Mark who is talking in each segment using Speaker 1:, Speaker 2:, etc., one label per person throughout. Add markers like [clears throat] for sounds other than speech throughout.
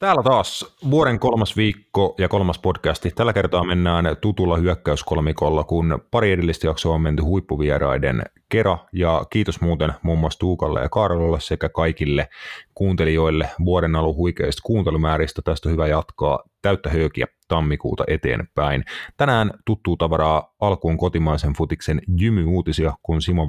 Speaker 1: Täällä taas vuoden kolmas viikko ja kolmas podcasti. Tällä kertaa mennään tutulla hyökkäyskolmikolla, kun pari edellistä jaksoa on menty huippuvieraiden kera. Ja kiitos muuten muun muassa Tuukalle ja Kaarlolle sekä kaikille kuuntelijoille vuoden alun huikeista kuuntelumääristä. Tästä on hyvä jatkaa täyttä höökiä tammikuuta eteenpäin. Tänään tuttuu tavaraa alkuun kotimaisen futiksen jymy-uutisia, kun Simo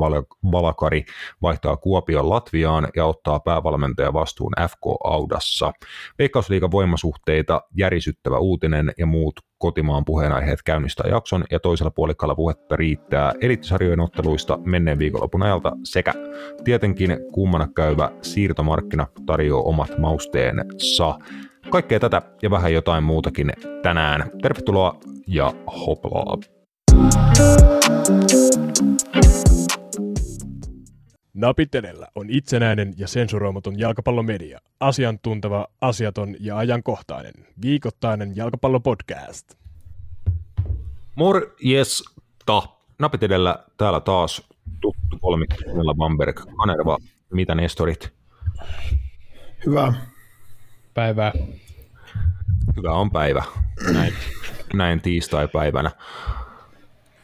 Speaker 1: Valakari vaihtaa Kuopion Latviaan ja ottaa päävalmentaja vastuun FK Audassa. Veikkausliigan voimasuhteita, järisyttävä uutinen ja muut kotimaan puheenaiheet käynnistää jakson ja toisella puolikkaalla puhetta riittää elittisarjojen otteluista menneen viikonlopun ajalta sekä tietenkin kuumana käyvä siirtomarkkina tarjoaa omat mausteensa. Kaikkea tätä ja vähän jotain muutakin tänään. Tervetuloa ja hoplaa!
Speaker 2: Napitelellä on itsenäinen ja sensuroimaton jalkapallomedia. Asiantunteva, asiaton ja ajankohtainen. Viikoittainen jalkapallopodcast.
Speaker 1: Morjesta! Napitelellä täällä taas tuttu kolmikko Bamberg, Kanerva. Mitä Nestorit?
Speaker 3: Hyvä.
Speaker 2: Päivää.
Speaker 1: Hyvä on päivä, näin, näin tiistai-päivänä.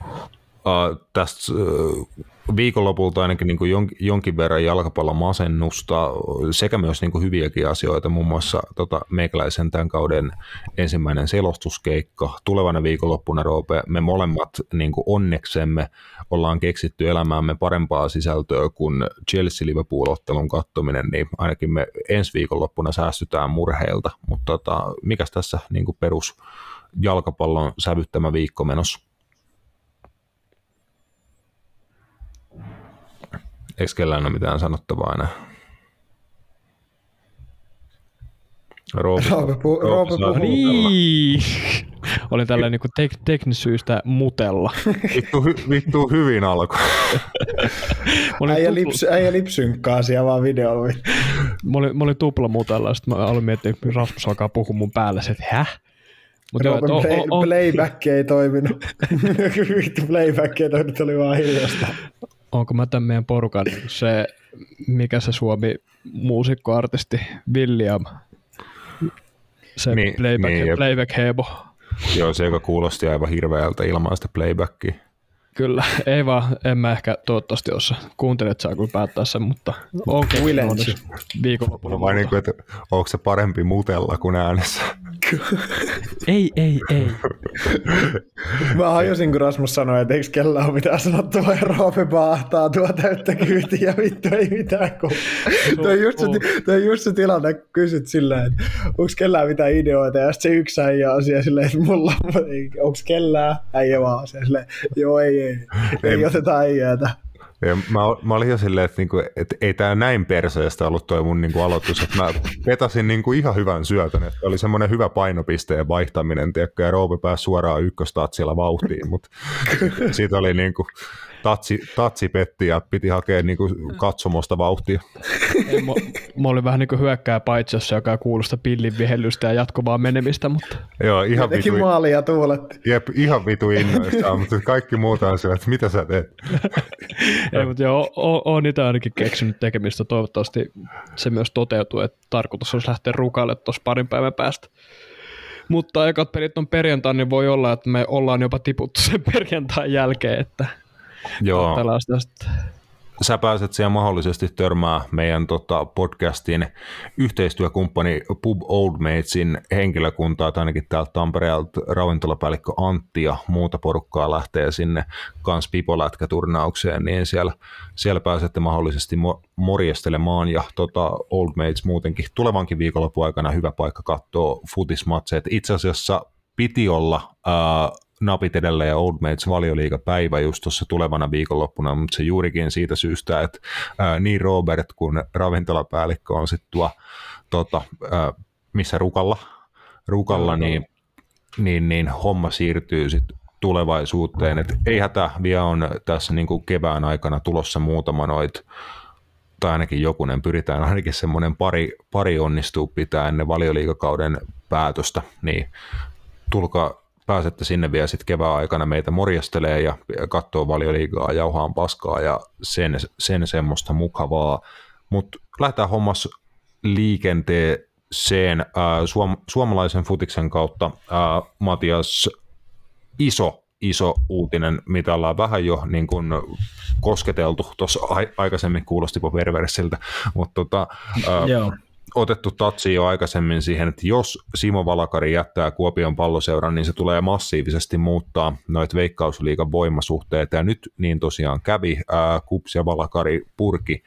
Speaker 1: Uh, tästä uh, viikonlopulta ainakin niin kuin jonkin, verran jalkapallon masennusta sekä myös niin kuin hyviäkin asioita, muun muassa tota, meikäläisen tämän kauden ensimmäinen selostuskeikka. Tulevana viikonloppuna, Roope, me molemmat niin kuin onneksemme ollaan keksitty elämäämme parempaa sisältöä kuin Chelsea-Liverpool-ottelun kattominen, niin ainakin me ensi viikonloppuna säästytään murheilta, mutta tota, mikäs tässä niin kuin perus jalkapallon sävyttämä viikko menossa? Eikö kellään ole mitään sanottavaa enää?
Speaker 3: Roope, Roope, pu, Roope, Roope
Speaker 2: Niin. [laughs] Olin tällä niin tek- teknisyistä mutella. [laughs]
Speaker 1: Vittu, hy, vittu hyvin alkoi. [laughs]
Speaker 3: äijä, lips, äijä lipsynkkaa siellä vaan videolla.
Speaker 2: mä, olin, mä olin tupla mutella, sitten mä olin miettinyt, että Rasmus alkaa puhua mun päälle, että häh?
Speaker 3: Mut Roopen joo, play, o, o, playback ei toiminut. Vittu playback ei toiminut, oli vaan hiljasta
Speaker 2: onko mä tämän meidän porukan se, mikä se Suomi muusikkoartisti, William, se niin, playback, niin, playback hebo.
Speaker 1: Joo, se joka kuulosti aivan hirveältä ilman sitä playbackia.
Speaker 2: Kyllä, ei vaan, en mä ehkä toivottavasti ossa. Kuuntelet saa kyllä päättää sen, mutta
Speaker 3: onko okay,
Speaker 1: viikonloppuna. Vai niin kuin, että onko se parempi mutella kuin äänessä? [laughs]
Speaker 2: ei, ei, ei.
Speaker 3: Mä hajosin, kun Rasmus sanoi, että eikö kellä ole mitään sanottavaa ja Roope baahtaa tuo täyttä kyytiä ja vittu ei mitään kun... Tuo on just, se, just se tilanne, kun kysyt silleen, että onko kellään mitään ideoita ja sitten se yksi äijä on siellä silleen, että mulla onko kellään äijä vaan se silleen, joo ei, ei, ei, ei oteta äijäätä.
Speaker 1: Ja mä, mä olin jo silleen, että, niinku, että ei tämä näin perseestä ollut toi mun niinku aloitus, että mä petasin niinku ihan hyvän syötön, että oli semmoinen hyvä painopisteen vaihtaminen, tiedätkö, ja Roope pääsi suoraan ykköstatsilla vauhtiin, mutta [laughs] siitä oli niinku, tatsi, tatsi petti ja piti hakea niin kuin katsomosta vauhtia.
Speaker 2: Ei, mä, mä, olin vähän niin kuin hyökkää paitsossa, joka kuulosta pillin vihellystä ja jatkuvaa menemistä, mutta...
Speaker 1: Joo, ihan
Speaker 3: vitu... maalia tuuletti.
Speaker 1: Jep, ihan vitu innoista, mutta kaikki muuta on se, että mitä sä teet. [laughs]
Speaker 2: Ei, mutta joo, oon niitä ainakin keksinyt tekemistä. Toivottavasti se myös toteutuu, että tarkoitus olisi lähteä rukaille tuossa parin päivän päästä. Mutta ekat pelit on perjantai, niin voi olla, että me ollaan jopa tiputtu sen [laughs] perjantain jälkeen, että
Speaker 1: Joo. Sä pääset siellä mahdollisesti törmää meidän tota, podcastin yhteistyökumppani Pub Old Matesin henkilökuntaa, tai ainakin täältä Tampereelta ravintolapäällikkö Antti ja muuta porukkaa lähtee sinne kans pipolätkäturnaukseen, niin siellä, siellä pääsette mahdollisesti mo- morjestelemaan ja tota, Old Mates muutenkin tulevankin viikonlopun aikana hyvä paikka katsoa futismatseet. Itse asiassa piti olla ää, napit edelleen ja Old Mates valioliigapäivä just tuossa tulevana viikonloppuna, mutta se juurikin siitä syystä, että ää, niin Robert kuin ravintolapäällikkö on sitten tuo, tota, ää, missä Rukalla, Rukalla niin, niin, niin homma siirtyy sitten tulevaisuuteen, että ei hätä, vielä on tässä niin kuin kevään aikana tulossa muutama noit tai ainakin jokunen, pyritään ainakin semmoinen pari, pari onnistuu pitää ennen valioliikakauden päätöstä, niin tulkaa pääsette sinne vielä sitten kevään aikana meitä morjastelee ja katsoo valioliigaa, jauhaan paskaa ja sen, sen semmoista mukavaa. Mutta lähdetään hommas äh, suom- suomalaisen futiksen kautta äh, Matias iso iso uutinen, mitä ollaan vähän jo niin kuin kosketeltu. Tuossa aikaisemmin kuulostipa perversiltä, mutta tota, ää, otettu tatsi jo aikaisemmin siihen, että jos Simo Valakari jättää Kuopion palloseuran, niin se tulee massiivisesti muuttaa noita veikkausliikan voimasuhteita. Ja nyt niin tosiaan kävi. Ää, Kups ja Valakari purki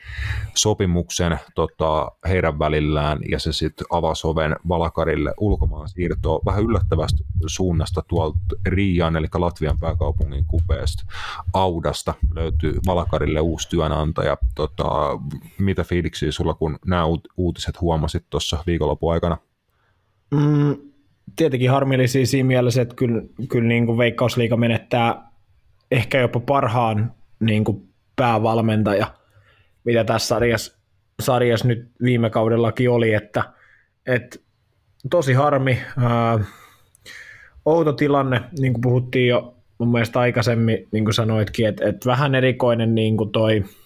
Speaker 1: sopimuksen tota, heidän välillään ja se sitten avasi oven Valakarille ulkomaan siirtoa vähän yllättävästä suunnasta tuolta Riian, eli Latvian pääkaupungin kupeesta Audasta löytyy Valakarille uusi työnantaja. Tota, mitä fiiliksiä sulla, kun nämä uutiset huomasit? Huomasit tuossa viikonlopun aikana?
Speaker 3: Mm, tietenkin harmillisia siinä mielessä, että kyllä, kyllä niin kuin Veikkausliiga menettää ehkä jopa parhaan niin kuin päävalmentaja, mitä tässä sarjassa, sarjassa nyt viime kaudellakin oli, että, että tosi harmi. Ää, outo tilanne, niin kuin puhuttiin jo mun mielestä aikaisemmin, niin kuin sanoitkin, että, että vähän erikoinen niin kuin toi –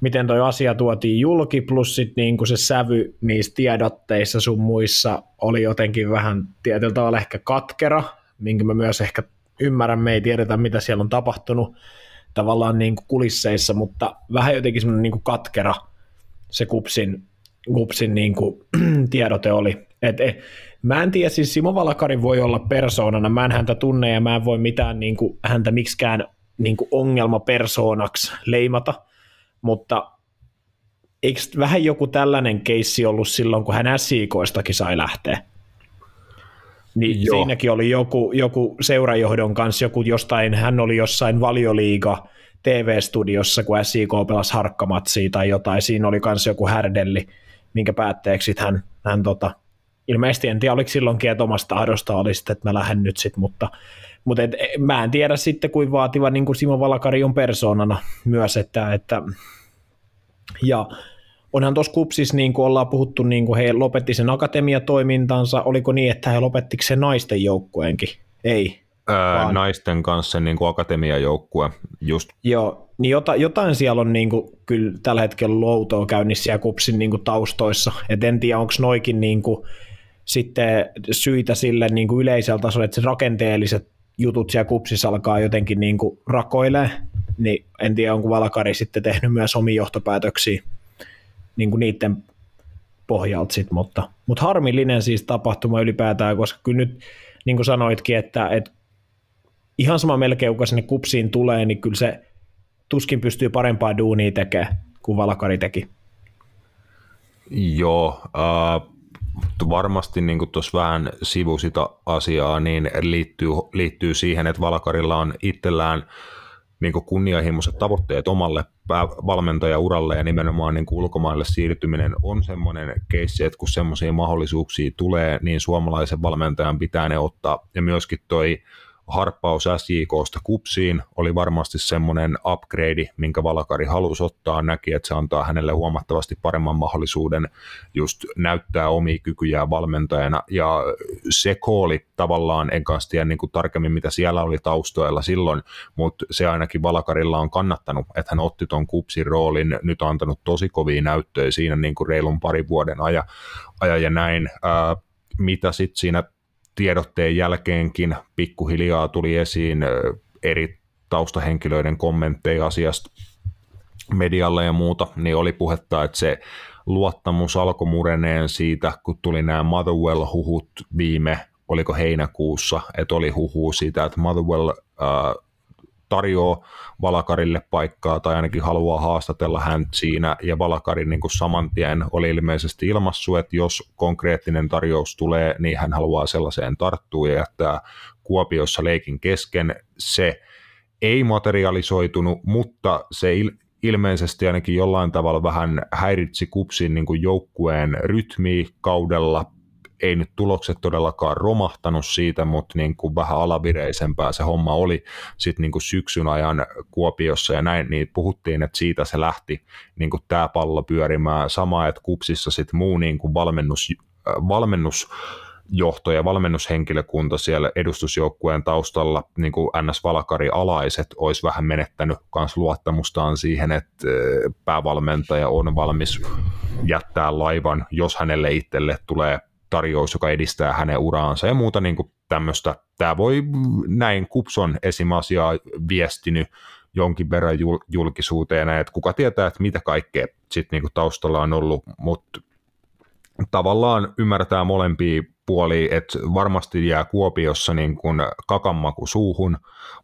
Speaker 3: miten toi asia tuotiin julki, plus sit niin kuin se sävy niissä tiedotteissa sun muissa oli jotenkin vähän tietyllä tavalla ehkä katkera, minkä mä myös ehkä ymmärrän, me ei tiedetä mitä siellä on tapahtunut tavallaan niin kuin kulisseissa, mutta vähän jotenkin semmoinen niin kuin katkera se kupsin, kupsin niin kuin [clears throat] tiedote oli. Et, et, mä en tiedä, siis Simo Valakari voi olla persoonana, mä en häntä tunne ja mä en voi mitään niin kuin, häntä miksikään niin kuin ongelmapersoonaksi leimata, mutta eikö vähän joku tällainen keissi ollut silloin, kun hän SIKoistakin sai lähteä? Niin Joo. siinäkin oli joku, joku seurajohdon kanssa, joku jostain, hän oli jossain valioliiga TV-studiossa, kun SIK pelasi harkkamatsia tai jotain, siinä oli myös joku härdelli, minkä päätteeksi hän, hän tota, ilmeisesti en tiedä, oliko silloinkin, että omasta tahdosta oli sitten, että mä lähden nyt sitten, mutta, mutta et, mä en tiedä sitten, kuin vaativa niin kuin Simo Valakari on persoonana myös, että, että ja onhan tuossa kupsissa, niin kuin ollaan puhuttu, niin kuin he lopetti sen akatemiatoimintansa, oliko niin, että he lopettiko se naisten joukkueenkin? Ei.
Speaker 1: Öö, vaan... Naisten kanssa niin kuin akatemiajoukkue, just.
Speaker 3: Joo, niin jota, jotain siellä on niin kuin, kyllä tällä hetkellä loutoa käynnissä ja kupsin niin kuin, taustoissa, et en tiedä, onko noikin niin kuin, sitten syitä sille niin kuin yleisellä tasolla, että se rakenteelliset jutut siellä kupsissa alkaa jotenkin niin kuin rakoilee, niin en tiedä, onko Valkari sitten tehnyt myös omia johtopäätöksiä niin kuin niiden pohjalta sit, mutta, mutta harmillinen siis tapahtuma ylipäätään, koska kyllä nyt, niin kuin sanoitkin, että, että ihan sama melkein, kuka sinne kupsiin tulee, niin kyllä se tuskin pystyy parempaa duunia tekemään kuin Valkari teki.
Speaker 1: Joo, äh, varmasti niin tuossa vähän sivu sitä asiaa, niin liittyy, liittyy siihen, että Valkarilla on itsellään niin kunnianhimoiset tavoitteet omalle valmentajauralle ja nimenomaan niin ulkomaille siirtyminen on semmoinen keissi, että kun semmoisia mahdollisuuksia tulee, niin suomalaisen valmentajan pitää ne ottaa. Ja myöskin toi harppaus SJKsta kupsiin oli varmasti semmoinen upgrade, minkä Valakari halusi ottaa, näki, että se antaa hänelle huomattavasti paremman mahdollisuuden just näyttää omia kykyjään valmentajana, ja se kooli tavallaan, en kanssa tiedä niin kuin tarkemmin, mitä siellä oli taustoilla silloin, mutta se ainakin Valakarilla on kannattanut, että hän otti ton kupsin roolin, nyt on antanut tosi kovia näyttöjä siinä niin kuin reilun parin vuoden ajan, ajan ja näin, Ää, mitä sitten siinä tiedotteen jälkeenkin pikkuhiljaa tuli esiin eri taustahenkilöiden kommentteja asiasta medialle ja muuta, niin oli puhetta, että se luottamus alkoi mureneen siitä, kun tuli nämä Motherwell-huhut viime, oliko heinäkuussa, että oli huhu siitä, että Motherwell äh, tarjoaa Valakarille paikkaa tai ainakin haluaa haastatella hän siinä ja Valakari niin saman tien oli ilmeisesti ilmassu, että jos konkreettinen tarjous tulee, niin hän haluaa sellaiseen tarttua ja jättää Kuopiossa leikin kesken. Se ei materialisoitunut, mutta se il- ilmeisesti ainakin jollain tavalla vähän häiritsi kupsin niin kuin joukkueen rytmiä kaudella ei nyt tulokset todellakaan romahtanut siitä, mutta niin kuin vähän alavireisempää se homma oli sitten niin kuin syksyn ajan Kuopiossa ja näin, niin puhuttiin, että siitä se lähti niin kuin tämä pallo pyörimään. Sama, että kupsissa sitten muu niin kuin valmennus, äh, valmennus johto ja valmennushenkilökunta siellä edustusjoukkueen taustalla, niin kuin NS Valakari alaiset, olisi vähän menettänyt myös luottamustaan siihen, että päävalmentaja on valmis jättää laivan, jos hänelle itselle tulee tarjous, joka edistää hänen uraansa ja muuta niin tämmöistä. Tämä voi näin Kupson esim. asiaa viestinyt jonkin verran julkisuuteen, että kuka tietää, että mitä kaikkea sitten niin taustalla on ollut, mutta tavallaan ymmärtää molempia puoli, että varmasti jää Kuopiossa niin kuin kakammaku suuhun,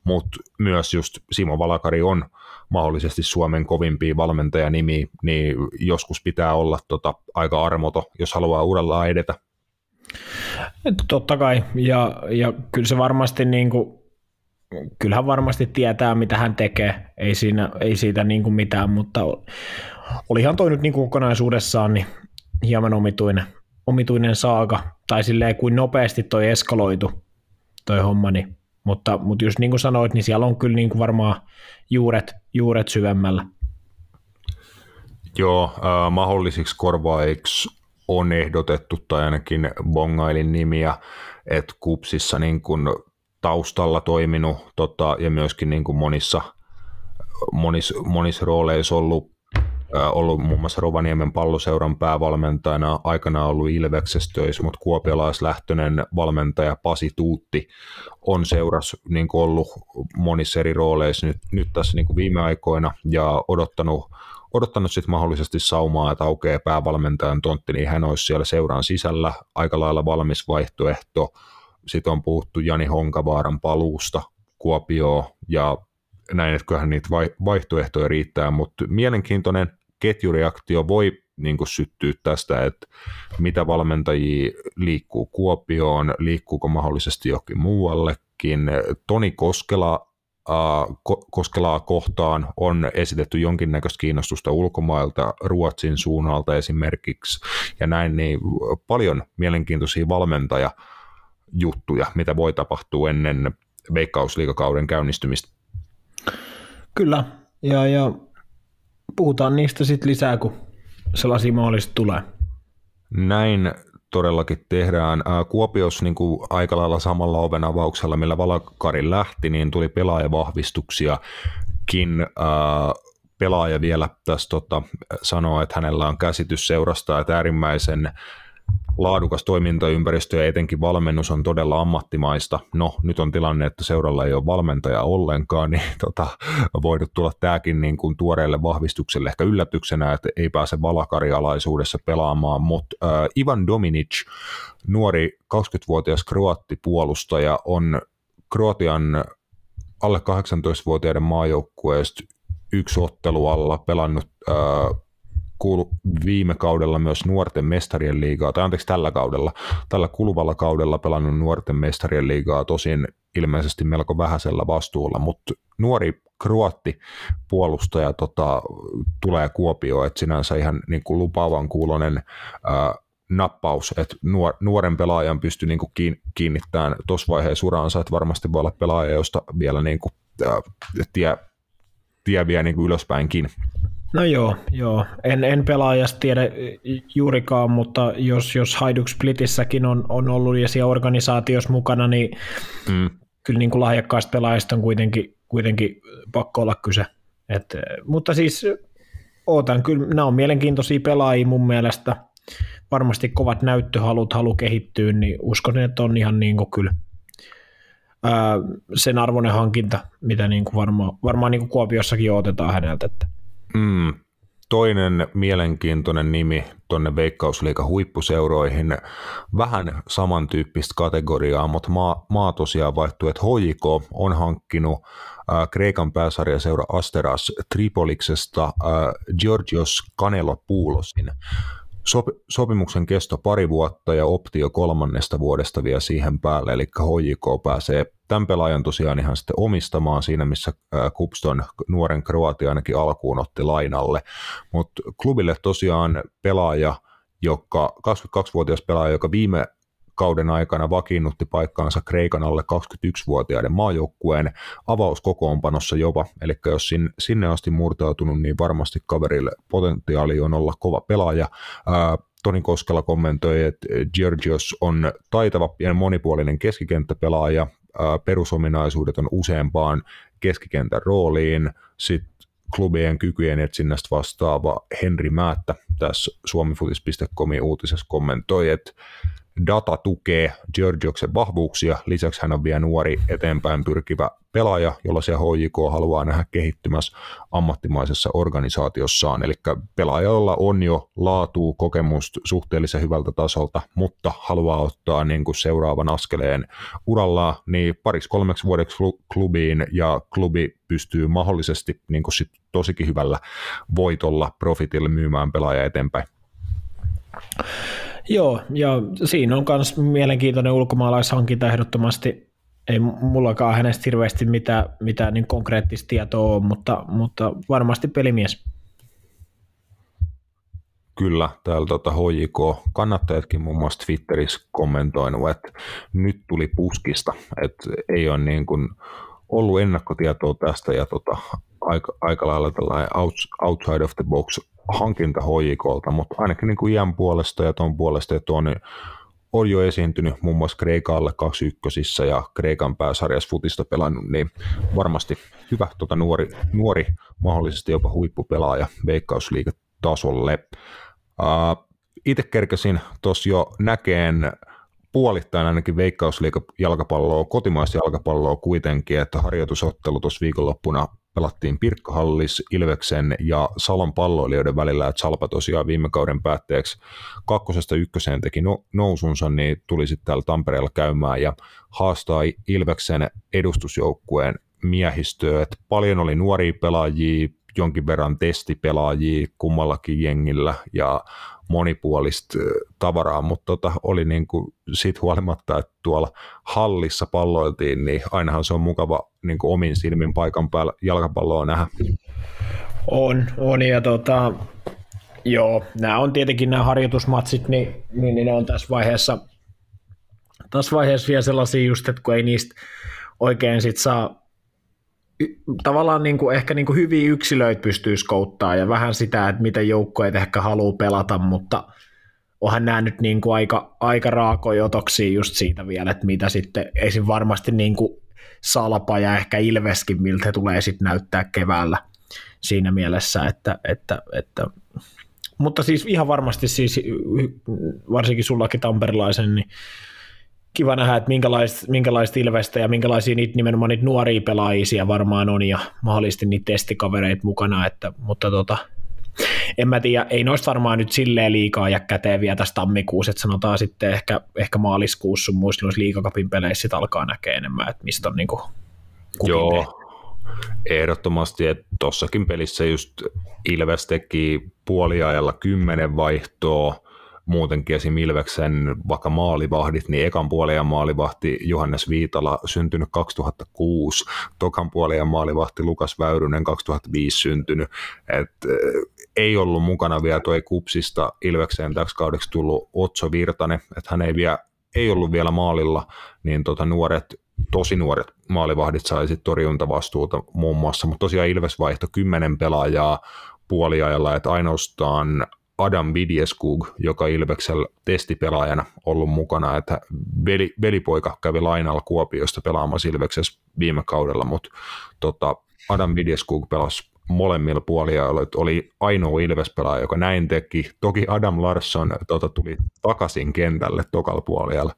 Speaker 1: mutta myös just Simo Valakari on mahdollisesti Suomen kovimpia valmentajanimi, niin joskus pitää olla tota aika armoto, jos haluaa urallaan edetä.
Speaker 3: Totta kai, ja, ja kyllä se varmasti niin kuin, kyllähän varmasti tietää, mitä hän tekee, ei, siinä, ei siitä niin kuin mitään, mutta olihan toi nyt niin kuin kokonaisuudessaan niin hieman omituinen, omituinen saaga, tai silleen kuin nopeasti toi eskaloitu toi homma, niin, mutta, mutta just niin kuin sanoit, niin siellä on kyllä niin kuin varmaan juuret, juuret syvemmällä.
Speaker 1: Joo, äh, mahdollisiksi korvaiksi on ehdotettu, tai ainakin bongailin nimiä, että kupsissa niin kuin taustalla toiminut tota, ja myöskin niin kuin monissa, monissa, monissa rooleissa ollut ollut muun muassa Rovaniemen palloseuran päävalmentajana, aikana ollut Ilveksessä mutta kuopiolaislähtöinen valmentaja Pasi Tuutti on seuras niin ollut monissa eri rooleissa nyt, nyt tässä niin viime aikoina ja odottanut, odottanut sitten mahdollisesti saumaa, että aukeaa päävalmentajan tontti, niin hän olisi siellä seuran sisällä aika lailla valmis vaihtoehto. Sitten on puhuttu Jani Honkavaaran paluusta Kuopioon ja näin, että kyllähän niitä vaihtoehtoja riittää, mutta mielenkiintoinen ketjureaktio voi niin kuin syttyä tästä, että mitä valmentajia liikkuu Kuopioon, liikkuuko mahdollisesti jokin muuallekin. Toni Koskela Koskelaa kohtaan on esitetty jonkinnäköistä kiinnostusta ulkomailta, Ruotsin suunnalta esimerkiksi, ja näin niin paljon mielenkiintoisia valmentajajuttuja, mitä voi tapahtua ennen veikkausliikakauden käynnistymistä.
Speaker 3: Kyllä, ja, ja puhutaan niistä sitten lisää, kun sellaisia mahdollisesti tulee.
Speaker 1: Näin todellakin tehdään. Kuopios niin kuin aika lailla samalla oven avauksella, millä Valakari lähti, niin tuli pelaajavahvistuksiakin. Pelaaja vielä tässä tota, sanoo, että hänellä on käsitys seurasta, että äärimmäisen laadukas toimintaympäristö ja etenkin valmennus on todella ammattimaista. No, nyt on tilanne, että seuralla ei ole valmentaja ollenkaan, niin [laughs] tota, voinut tulla tämäkin niin kuin tuoreelle vahvistukselle ehkä yllätyksenä, että ei pääse valakarialaisuudessa pelaamaan, mutta äh, Ivan Dominic, nuori 20-vuotias kroattipuolustaja, on Kroatian alle 18-vuotiaiden maajoukkueesta yksi ottelu alla pelannut äh, kuulu viime kaudella myös nuorten mestarien liigaa, tai anteeksi tällä kaudella, tällä kuluvalla kaudella pelannut nuorten mestarien liigaa, tosin ilmeisesti melko vähäisellä vastuulla, mutta nuori kruotti puolustaja tota, tulee Kuopioon, että sinänsä ihan niin kuin lupaavan kuulonen ää, nappaus, että nuor, nuoren pelaajan pystyy niin kuin kiinnittämään tuossa vaiheessa uraansa, että varmasti voi olla pelaaja, josta vielä niin kuin, ää, tie, tie vie niin kuin ylöspäinkin.
Speaker 3: No joo, joo. En, en pelaajasta tiedä juurikaan, mutta jos, jos Hajduk Splitissäkin on, on ollut ja siellä organisaatiossa mukana, niin mm. kyllä niin kuin lahjakkaista pelaajista on kuitenkin, kuitenkin pakko olla kyse. Et, mutta siis ootan kyllä, nämä on mielenkiintoisia pelaajia mun mielestä. Varmasti kovat näyttöhalut, halu kehittyä, niin uskon, että on ihan niin kuin kyllä ää, sen arvoinen hankinta, mitä niin kuin varmaan, varmaan niin kuin Kuopiossakin otetaan häneltä. Että
Speaker 1: Mm, toinen mielenkiintoinen nimi tuonne Veikkausliikan huippuseuroihin, vähän samantyyppistä kategoriaa, mutta maa, maa tosiaan vaihtuu, että HJK on hankkinut äh, Kreikan pääsarjaseura Asteras Tripoliksesta äh, Georgios Kanelopoulosin. Sop, sopimuksen kesto pari vuotta ja optio kolmannesta vuodesta vielä siihen päälle, eli HJK pääsee tämän pelaajan tosiaan ihan sitten omistamaan siinä, missä Kupston nuoren Kroatia ainakin alkuun otti lainalle, mutta klubille tosiaan pelaaja, joka 22-vuotias pelaaja, joka viime kauden aikana vakiinnutti paikkaansa Kreikan alle 21-vuotiaiden maajoukkueen avauskokoonpanossa jopa, eli jos sinne asti murtautunut, niin varmasti kaverille potentiaali on olla kova pelaaja. Toni Koskela kommentoi, että Georgios on taitava ja monipuolinen keskikenttäpelaaja, perusominaisuudet on useampaan keskikentän rooliin, sitten klubien kykyjen etsinnästä vastaava Henri Määttä tässä suomifutis.comin uutisessa kommentoi, että data tukee Georgioksen vahvuuksia, lisäksi hän on vielä nuori eteenpäin pyrkivä pelaaja, jolla se HJK haluaa nähdä kehittymässä ammattimaisessa organisaatiossaan, eli pelaajalla on jo laatu kokemusta suhteellisen hyvältä tasolta, mutta haluaa ottaa niin kuin seuraavan askeleen uralla niin pariksi kolmeksi vuodeksi klubiin, ja klubi pystyy mahdollisesti niin kuin sit tosikin hyvällä voitolla profitille myymään pelaaja eteenpäin.
Speaker 3: Joo, ja siinä on myös mielenkiintoinen ulkomaalaishankinta ehdottomasti. Ei mullakaan hänestä hirveästi mitään, mitään niin konkreettista tietoa ole, mutta, mutta varmasti pelimies.
Speaker 1: Kyllä, täällä tuota HJK-kannattajatkin muun muassa Twitterissä kommentoinut, että nyt tuli puskista, että ei ole niin kuin ollut ennakkotietoa tästä ja tota, aika, aika lailla tällainen outside of the box hankinta HJKlta, mutta ainakin niin kuin iän puolesta ja tuon puolesta ja tuon, niin on jo esiintynyt muun muassa Kreikalle 21 ja Kreikan pääsarjassa futista pelannut, niin varmasti hyvä tota nuori, nuori, mahdollisesti jopa huippupelaaja veikkausliiketasolle. Uh, itse kerkesin tuossa jo näkeen puolittain ainakin kotimaista jalkapalloa kuitenkin, että harjoitusottelu tuossa viikonloppuna pelattiin Pirkkahallis, Ilveksen ja Salon palloilijoiden välillä, että Salpa tosiaan viime kauden päätteeksi kakkosesta ykköseen teki no, nousunsa, niin tuli sitten täällä Tampereella käymään ja haastaa Ilveksen edustusjoukkueen miehistöä, että paljon oli nuoria pelaajia, jonkin verran testipelaajia kummallakin jengillä ja monipuolista tavaraa, mutta tota, oli niin kuin siitä huolimatta, että tuolla hallissa palloiltiin, niin ainahan se on mukava niin kuin omin silmin paikan päällä jalkapalloa nähdä.
Speaker 3: On, on ja tota, joo, nämä on tietenkin nämä harjoitusmatsit, niin, niin, niin ne on tässä vaiheessa, tässä vaiheessa vielä sellaisia just, että kun ei niistä oikein sit saa tavallaan niin kuin, ehkä niin kuin hyviä yksilöitä pystyy skouttaa ja vähän sitä, että miten joukkoja ehkä haluaa pelata, mutta onhan nämä nyt niin kuin aika, aika raakoja otoksia just siitä vielä, että mitä sitten esim. varmasti niin kuin Salpa ja ehkä Ilveskin, miltä tulee sitten näyttää keväällä siinä mielessä, että, että, että mutta siis ihan varmasti siis, varsinkin sullakin tamperilaisen, niin kiva nähdä, että minkälaista, minkälaista Ilvestä ja minkälaisia niitä nimenomaan niitä nuoria pelaajia varmaan on ja mahdollisesti niitä testikavereita mukana, että, mutta tota, en mä tiedä, ei noista varmaan nyt silleen liikaa ja käteen vielä tästä tammikuussa, että sanotaan sitten ehkä, ehkä maaliskuussa sun muissa noissa liikakapin peleissä sit alkaa näkee enemmän, että mistä on niinku
Speaker 1: Joo, tehty. ehdottomasti, että tossakin pelissä just Ilves teki puoliajalla kymmenen vaihtoa, muutenkin esim. Ilveksen vaikka maalivahdit, niin ekan puolen maalivahti Johannes Viitala syntynyt 2006, tokan puolen maalivahti Lukas Väyrynen 2005 syntynyt, et ei ollut mukana vielä tuo kupsista Ilvekseen täksi kaudeksi tullut Otso Virtanen, että hän ei, vielä, ei ollut vielä maalilla, niin tota nuoret tosi nuoret maalivahdit sai sitten torjuntavastuuta muun muassa, mutta tosiaan Ilves vaihto kymmenen pelaajaa puoliajalla, että ainoastaan Adam Vidjeskug, joka Ilveksellä testipelaajana ollut mukana, että veli, velipoika kävi lainalla Kuopiosta pelaamassa Ilveksessä viime kaudella, mutta tota, Adam Vidjeskug pelasi molemmilla puolilla, oli ainoa Ilves-pelaaja, joka näin teki. Toki Adam Larsson tota, tuli takaisin kentälle tokalla puolella,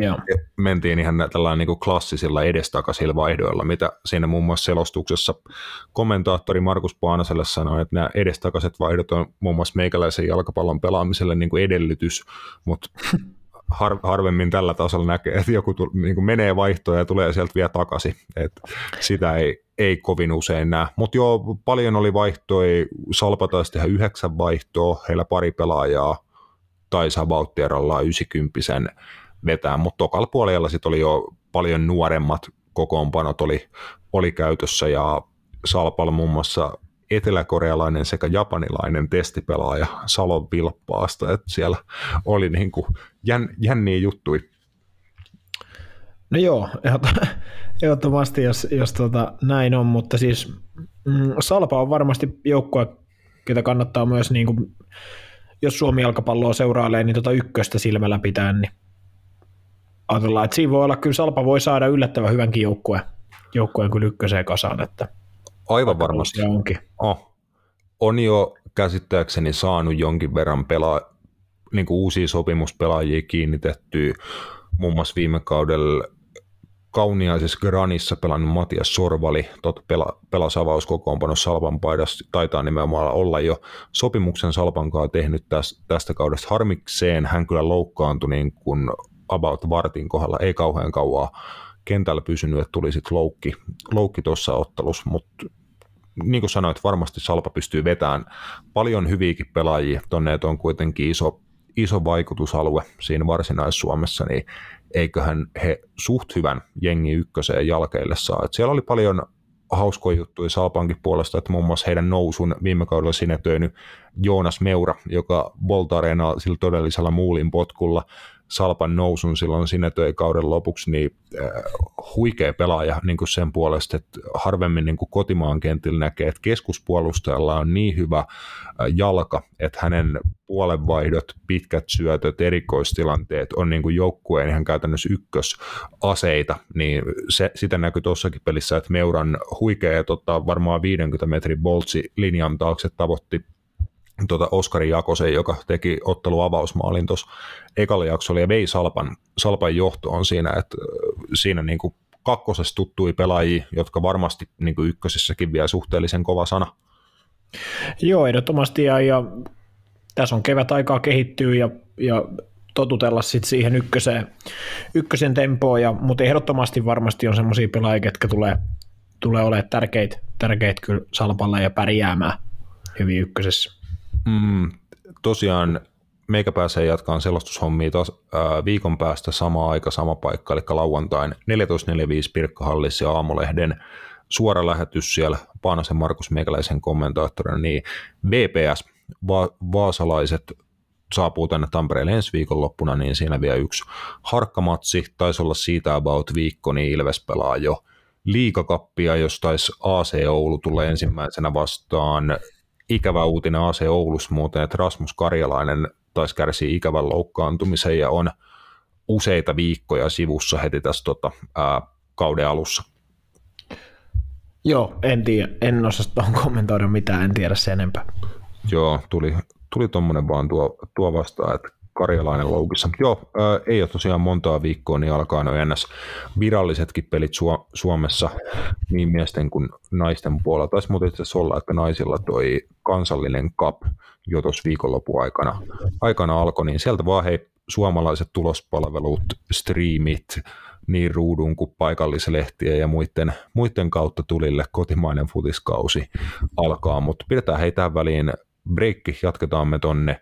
Speaker 3: Yeah.
Speaker 1: Mentiin ihan tällainen niin kuin klassisilla edestakaisilla vaihdoilla, mitä siinä muun muassa selostuksessa kommentaattori Markus Paanaselle sanoi, että nämä edestakaiset vaihdot on muun muassa meikäläisen jalkapallon pelaamiselle niin kuin edellytys, mutta [laughs] har, harvemmin tällä tasolla näkee, että joku tuli, niin kuin menee vaihtoon ja tulee sieltä vielä takaisin. Et sitä ei, ei kovin usein näe. Mutta joo, paljon oli vaihtoja. Salpa taisi tehdä yhdeksän vaihtoa, heillä pari pelaajaa, tai Sabauttieralla 90 vetää, mutta tokalla puolella sitten oli jo paljon nuoremmat kokoonpanot oli, oli käytössä ja Salpalla muun muassa eteläkorealainen sekä japanilainen testipelaaja Salon Vilppaasta, että siellä oli niin kuin jän, jänniä juttui.
Speaker 3: No joo, [laughs] ehdottomasti jos, jos tota, näin on, mutta siis mm, Salpa on varmasti joukkue, ketä kannattaa myös niin kuin jos Suomi jalkapalloa seurailee, niin tota ykköstä silmällä pitää, niin ajatellaan, että siinä voi olla, kyllä Salpa voi saada yllättävän hyvänkin joukkueen, joukkueen kyllä ykköseen kasaan, että
Speaker 1: Aivan varmasti.
Speaker 3: Onkin.
Speaker 1: Oh. On jo käsittääkseni saanut jonkin verran pelaa, niin kuin uusia sopimuspelaajia kiinnitettyä. Muun muassa viime kaudella kauniaisessa Granissa pelannut Matias Sorvali, tot pela, pelasi avauskokoonpano Salpan paidassa, taitaa nimenomaan olla jo sopimuksen Salpankaa tehnyt tästä, tästä kaudesta harmikseen. Hän kyllä loukkaantui niin kuin about vartin kohdalla, ei kauhean kauaa kentällä pysynyt, että tuli sitten loukki, loukki tuossa ottelussa, mutta niin kuin sanoit, varmasti Salpa pystyy vetämään paljon hyviäkin pelaajia tuonne, että on kuitenkin iso, iso vaikutusalue siinä varsinais-Suomessa, niin eiköhän he suht hyvän jengi ykköseen jalkeille saa. Et siellä oli paljon hauskoja juttuja Salpankin puolesta, että muun muassa heidän nousun viime kaudella sinetöinyt Joonas Meura, joka Volta sillä todellisella muulin potkulla Salpan nousun silloin sinetöi kauden lopuksi, niin äh, huikea pelaaja niin kuin sen puolesta, että harvemmin niin kuin kotimaan kentillä näkee, että keskuspuolustajalla on niin hyvä äh, jalka, että hänen puolenvaihdot, pitkät syötöt, erikoistilanteet on niin kuin joukkueen ihan käytännössä ykkösaseita, niin se, sitä näkyy tuossakin pelissä, että Meuran huikea tota, varmaan 50 metrin boltsi linjan taakse tavoitti tuota Oskari Jakosen, joka teki ottelu avausmaalin tuossa ekalla jaksolla ja vei Salpan, Salpan johtoon siinä, että siinä niin kuin kakkosessa tuttui pelaajia, jotka varmasti niin kuin ykkösessäkin vielä suhteellisen kova sana.
Speaker 3: Joo, ehdottomasti ja, ja tässä on kevät aikaa kehittyä ja, ja totutella sit siihen ykköseen, ykkösen tempoon, ja, mutta ehdottomasti varmasti on semmoisia pelaajia, ketkä tulee, tulee olemaan tärkeitä, tärkeit kyllä Salpalle ja pärjäämään hyvin ykkösessä.
Speaker 1: Mm, tosiaan meikä pääsee jatkaan selostushommia taas ää, viikon päästä sama aika, sama paikka, eli lauantain 14.45 Pirkkahallissa ja Aamulehden suora lähetys siellä. Paanasen Markus Meikäläisen kommentaattorina, niin VPS, va- vaasalaiset saapuu tänne Tampereelle ensi viikonloppuna, niin siinä vielä yksi harkkamatsi, taisi olla siitä about viikko, niin Ilves pelaa jo liikakappia, jos taisi AC Oulu tulee ensimmäisenä vastaan ikävä uutinen AC Oulussa muuten, että Rasmus Karjalainen taisi kärsiä ikävän loukkaantumisen ja on useita viikkoja sivussa heti tässä tota, ää, kauden alussa.
Speaker 3: Joo, en tiedä. En osaa tuohon [laughs] kommentoida mitään, en tiedä sen enempää.
Speaker 1: Joo, tuli, tuli tuommoinen vaan tuo, tuo vastaan, että karjalainen loukissa. Joo, ää, ei ole tosiaan montaa viikkoa, niin alkaa noin ennäs virallisetkin pelit Su- Suomessa niin miesten kuin naisten puolella. Taisi muuten itse olla, että naisilla toi kansallinen cup jo tuossa viikonlopun aikana, aikana alkoi, niin sieltä vaan hei suomalaiset tulospalvelut, streamit, niin ruudun kuin paikallislehtien ja muiden, muiden kautta tulille kotimainen futiskausi alkaa, mutta pidetään heitä tähän väliin breikki, jatketaan me tonne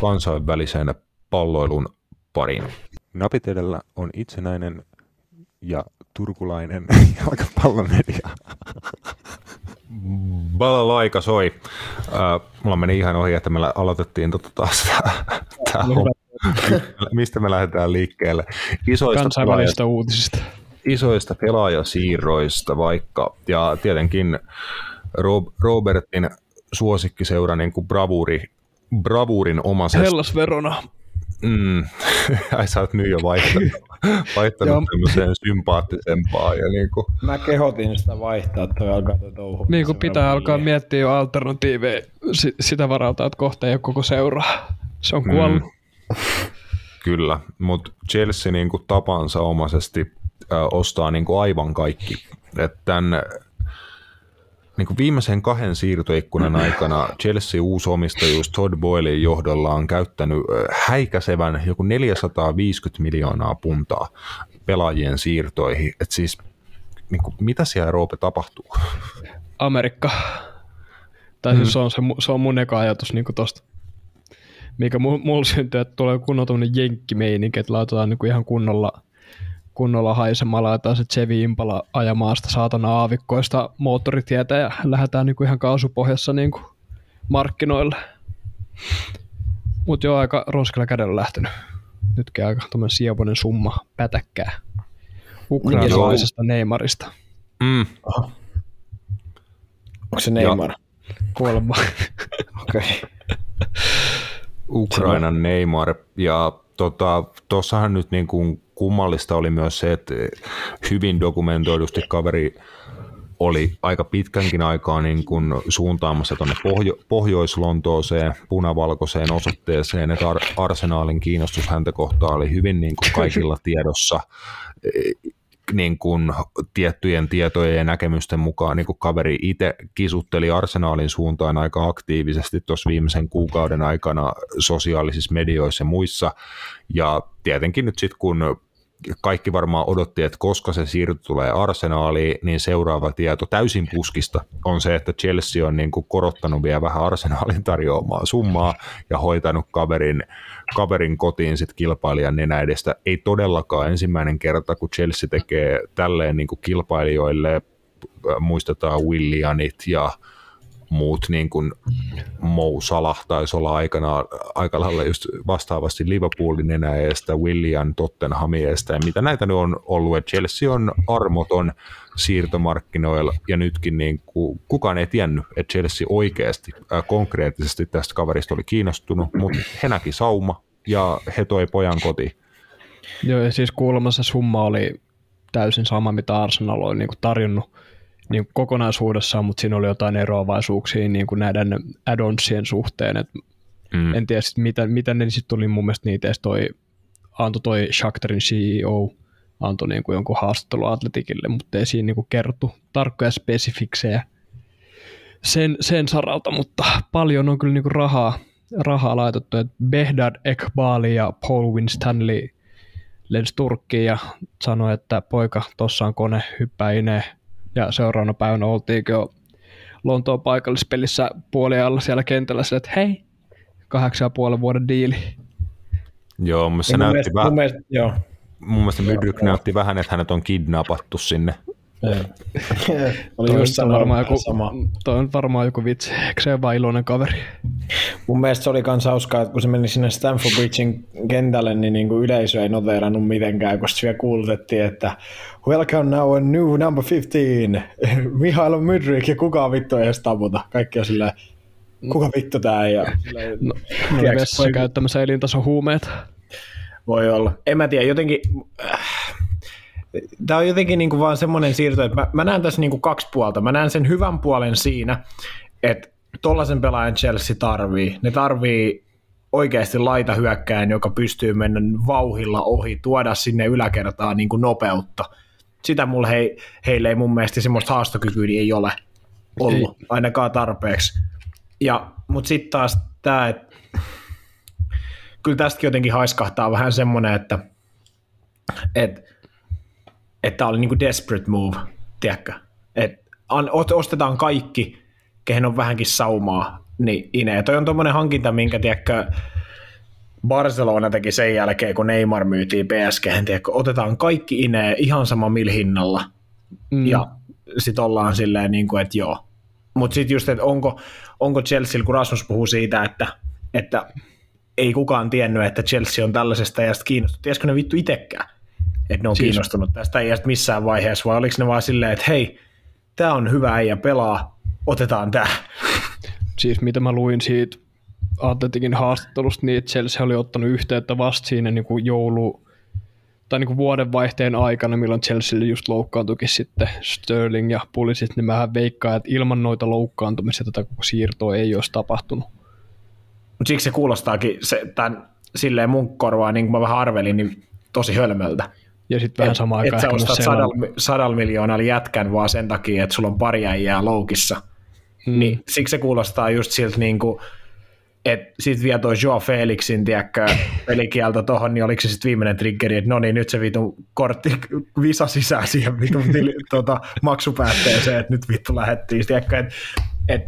Speaker 1: kansainväliseen palloilun pariin. Napit edellä on itsenäinen ja turkulainen [laughs] jalkapallomedia. Balalaika soi. Uh, mulla meni ihan ohi, että me aloitettiin tota taas tää Mistä me lähdetään liikkeelle?
Speaker 2: Isoista Kansainvälisistä uutisista.
Speaker 1: Isoista pelaajasiirroista vaikka, ja tietenkin Robertin suosikkiseura niin kuin bravuri, bravurin omaisesti.
Speaker 2: Hellas Verona.
Speaker 1: Mm. [laughs] Ai sä oot nyt jo vaihtanut, [laughs] vaihtanut tämmöiseen sympaattisempaa. Ja niin kuin...
Speaker 3: Mä kehotin sitä vaihtaa, että toi alkaa
Speaker 2: touhu. Niin kuin pitää alkaa miettiä jo alternatiiveja sitä varalta, että kohta ei ole koko seuraa. Se on kuollut. Mm.
Speaker 1: Kyllä, mutta Chelsea niin kuin tapansa omaisesti äh, ostaa niin kuin aivan kaikki. Että tämän niin kuin viimeisen kahden siirtoikkunan [clears throat] aikana Chelsea uusi omistajuus Todd Boylein johdolla on käyttänyt häikäsevän joku 450 miljoonaa puntaa pelaajien siirtoihin. Et siis, niin kuin, mitä siellä Roope tapahtuu?
Speaker 2: Amerikka. Tai siis mm. se, on se, se on mun eka ajatus niin tosta. Mikä mulla syntyy, että tulee kunnon jenkkimeininki, että laitetaan niin kuin ihan kunnolla – kunnolla haisemalla, laitetaan se Chevy Impala ajamaan sitä saatana aavikkoista moottoritietä ja lähdetään niinku ihan kaasupohjassa niinku markkinoille. Mutta jo aika ronskilla kädellä lähtenyt. Nytkin aika tämmöinen sievoinen summa pätäkkää ukrainalaisesta Neymarista.
Speaker 1: Mm.
Speaker 3: Onko se Neymar?
Speaker 2: Kuolemma.
Speaker 3: Okei. Okay.
Speaker 1: Ukrainan Neymar. Ja tuossahan tota, nyt niin kuin kummallista oli myös se, että hyvin dokumentoidusti kaveri oli aika pitkänkin aikaa niin kuin suuntaamassa tuonne Pohjo- Pohjois-Lontooseen punavalkoiseen osoitteeseen, että Ar- arsenaalin kiinnostus häntä kohtaan oli hyvin niin kuin kaikilla tiedossa niin kuin tiettyjen tietojen ja näkemysten mukaan niin kuin kaveri itse kisutteli arsenaalin suuntaan aika aktiivisesti tuossa viimeisen kuukauden aikana sosiaalisissa medioissa ja muissa. Ja tietenkin nyt sitten kun kaikki varmaan odotti, että koska se siirto tulee arsenaaliin, niin seuraava tieto täysin puskista on se, että Chelsea on niin kuin korottanut vielä vähän arsenaalin tarjoamaa summaa ja hoitanut kaverin, kaverin kotiin sit kilpailijan nenä edestä. Ei todellakaan ensimmäinen kerta, kun Chelsea tekee tälleen niin kuin kilpailijoille, muistetaan Willianit ja muut niin kuin Mo Salah taisi olla aikana, aika lailla just vastaavasti Liverpoolin enäästä, William Tottenhamiestä. Ja mitä näitä nyt on ollut, että Chelsea on armoton siirtomarkkinoilla. Ja nytkin niin kuin, kukaan ei tiennyt, että Chelsea oikeasti äh, konkreettisesti tästä kaverista oli kiinnostunut, mutta he näki sauma ja he toi pojan kotiin.
Speaker 2: Joo ja siis kuulemassa summa oli täysin sama, mitä Arsenal oli niin kuin tarjonnut niin kokonaisuudessaan, mutta siinä oli jotain eroavaisuuksia niin kuin näiden add-onsien suhteen. Et mm. En tiedä, sit, mitä, mitä ne sitten tuli mun mielestä niitä toi, antoi toi Shakhtarin CEO, antoi niin kuin jonkun haastattelu Atletikille, mutta ei siinä niin kuin kerrottu tarkkoja spesifiksejä sen, sen saralta, mutta paljon on kyllä niin kuin rahaa, rahaa laitettu, että Behdad Ekbali ja Paul Winstanley lensi Turkkiin ja sanoi, että poika, tossa on kone, hyppää ineen ja seuraavana päivänä oltiinkin jo Lontoon paikallispelissä puolialla siellä kentällä sille, että hei, kahdeksan ja puolen vuoden diili.
Speaker 1: Joo, mun se näytti mielestä, vähän, mun mielestä, joo. mun mielestä Mydryk näytti vähän, että hänet on kidnappattu sinne
Speaker 2: Oli just sama, varmaan joku, sama. Toi on varmaan joku vitsi, eikö se ole iloinen kaveri?
Speaker 3: Mun mielestä se oli kans hauskaa, että kun se meni sinne Stanford Bridgein kentälle, niin niin kuin yleisö ei noteerannut mitenkään, koska siellä kuulutettiin, että Welcome now a new number 15, [laughs] Mihail Mydrik, ja kuka vittu ei edes taputa. Kaikki on silleen, kuka vittu tää ja...
Speaker 2: No, no vessassa käyttämässä elintason huumeet.
Speaker 3: Voi olla. En mä tiedä, jotenkin... Äh, tämä on jotenkin niin kuin vaan semmoinen siirto, että mä, mä näen tässä niin kuin kaksi puolta. Mä näen sen hyvän puolen siinä, että tollaisen pelaajan Chelsea tarvii. Ne tarvii oikeasti laita hyökkäin, joka pystyy mennä vauhilla ohi, tuoda sinne yläkertaan niin kuin nopeutta. Sitä mulle he, heille ei mun mielestä semmoista haastokykyä niin ei ole ollut ei. ainakaan tarpeeksi. Ja, mutta sitten taas tämä, että kyllä tästäkin jotenkin haiskahtaa vähän semmoinen, että, että että tämä oli niinku desperate move, tiedätkö? Et ostetaan kaikki, kehen on vähänkin saumaa, niin Ine. Toi on tuommoinen hankinta, minkä tiedätkö, Barcelona teki sen jälkeen, kun Neymar myytiin PSG, tiedätkö, otetaan kaikki Ine ihan sama millä hinnalla. Mm. Ja sitten ollaan silleen, niin kuin, että joo. Mutta sitten just, että onko, onko Chelsea, kun Rasmus puhuu siitä, että, että ei kukaan tiennyt, että Chelsea on tällaisesta ja sitten kiinnostunut. Tiesikö ne vittu itsekään? Että ne on siis... kiinnostunut tästä ei missään vaiheessa, vai oliko ne vaan silleen, että hei, tämä on hyvä ja pelaa, otetaan tämä.
Speaker 2: Siis mitä mä luin siitä Atletikin haastattelusta, niin Chelsea oli ottanut yhteyttä vasta siinä niin kuin joulu, tai niin kuin vuodenvaihteen aikana, milloin Chelsea just loukkaantuikin sitten Sterling ja Pulisic, niin mä veikkaan, että ilman noita loukkaantumisia tätä koko siirtoa ei olisi tapahtunut.
Speaker 3: Mutta siksi se kuulostaakin, se, tämän, silleen mun korvaa, niin kuin mä vähän arvelin, niin tosi hölmöltä.
Speaker 2: Ja sitten vähän samaan aikaan.
Speaker 3: Että sä ostat sadalla, sadalla miljoonalla jätkän vaan sen takia, että sulla on pari äijää loukissa. Hmm. Niin siksi se kuulostaa just siltä niin kuin, että sitten vielä toi Joa Felixin, tiedätkö, [laughs] pelikielto tohon, niin oliko se sitten viimeinen triggeri, että no niin, nyt se vittu kortti [laughs] visa sisään siihen vittu tuota, [laughs] maksupäätteeseen, että nyt vittu lähettiin, tiedätkö, että et,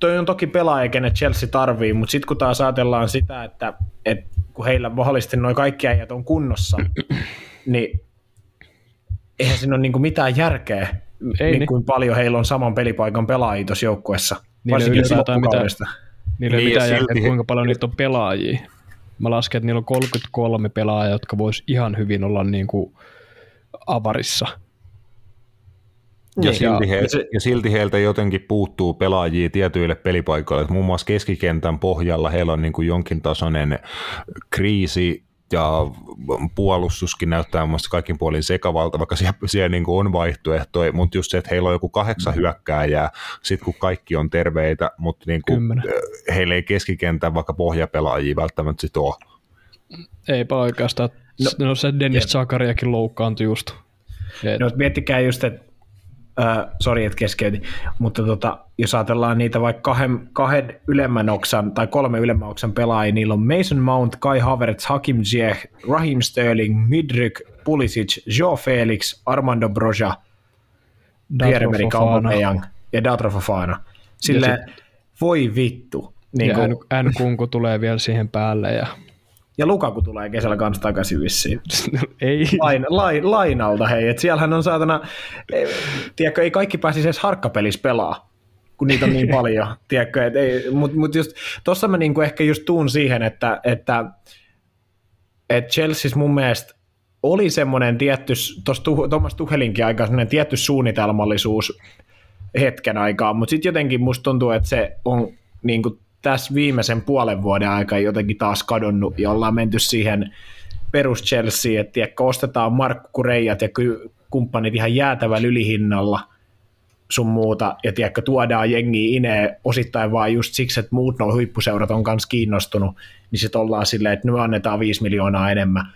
Speaker 3: toi on toki pelaaja, kenet Chelsea tarvii, mutta sitten kun taas ajatellaan sitä, että et, kun heillä mahdollisesti noin kaikki äijät on kunnossa, [clears throat] niin eihän siinä ole niin mitään järkeä, Ei niin, niin kuin paljon heillä on saman pelipaikan pelaajia tuossa joukkueessa.
Speaker 2: Varsinkin loppukaudesta. Niillä ei niin, mitään järkeä, kuinka paljon niitä on pelaajia. Mä lasken, että niillä on 33 pelaajaa, jotka vois ihan hyvin olla niin kuin avarissa.
Speaker 1: Ja, niin, silti he, se... ja silti heiltä jotenkin puuttuu pelaajia tietyille pelipaikoille. Muun muassa keskikentän pohjalla heillä on niin kuin jonkin tasoinen kriisi ja puolustuskin näyttää muista kaikin puolin sekavalta, vaikka siellä, siellä niin kuin on vaihtoehtoja, mutta just se, että heillä on joku kahdeksan mm. hyökkääjää, sitten kun kaikki on terveitä, mutta niin kuin, heillä ei keskikentän vaikka pohjapelaajia välttämättä sit ole.
Speaker 2: Eipä oikeastaan. No, no se Dennis Zakariakin loukkaantui just.
Speaker 3: Et... No miettikää just, että äh, sori, että keskeytin, mutta tota, jos ajatellaan niitä vaikka kahden, kahden ylemmän oksan tai kolme ylemmän oksan pelaajia, niillä on Mason Mount, Kai Havertz, Hakim Ziyech, Raheem Sterling, Midryk, Pulisic, Joe Felix, Armando Broja, Pierre-Emerick ja Datra Fofana. Sille voi vittu.
Speaker 2: Niin ja kun... N, Kunku tulee vielä siihen päälle ja
Speaker 3: ja Lukaku tulee kesällä kanssa takaisin vissiin. [laughs]
Speaker 2: ei.
Speaker 3: Lain, lain, lainalta, hei. Et siellähän on saatana, ei, tiedätkö, ei kaikki pääsisi edes harkkapelissä pelaa, kun niitä on niin [laughs] paljon. tiedätkö, et ei, mut, mut just, tossa mä niinku ehkä just tuun siihen, että, että et Chelsea mun mielestä oli semmoinen tietty, tuossa Thomas Tuhelinkin aika semmoinen tietty suunnitelmallisuus hetken aikaa, mutta sitten jotenkin musta tuntuu, että se on niin kuin tässä viimeisen puolen vuoden aika jotenkin taas kadonnut ja ollaan menty siihen perus Chelsea, että tiedätkö, ostetaan Markku Reijat ja kumppanit ihan jäätävällä ylihinnalla sun muuta, ja tiedätkö, tuodaan jengi ineen osittain vaan just siksi, että muut nuo huippuseurat on kanssa kiinnostunut, niin sitten ollaan silleen, että me annetaan 5 miljoonaa enemmän,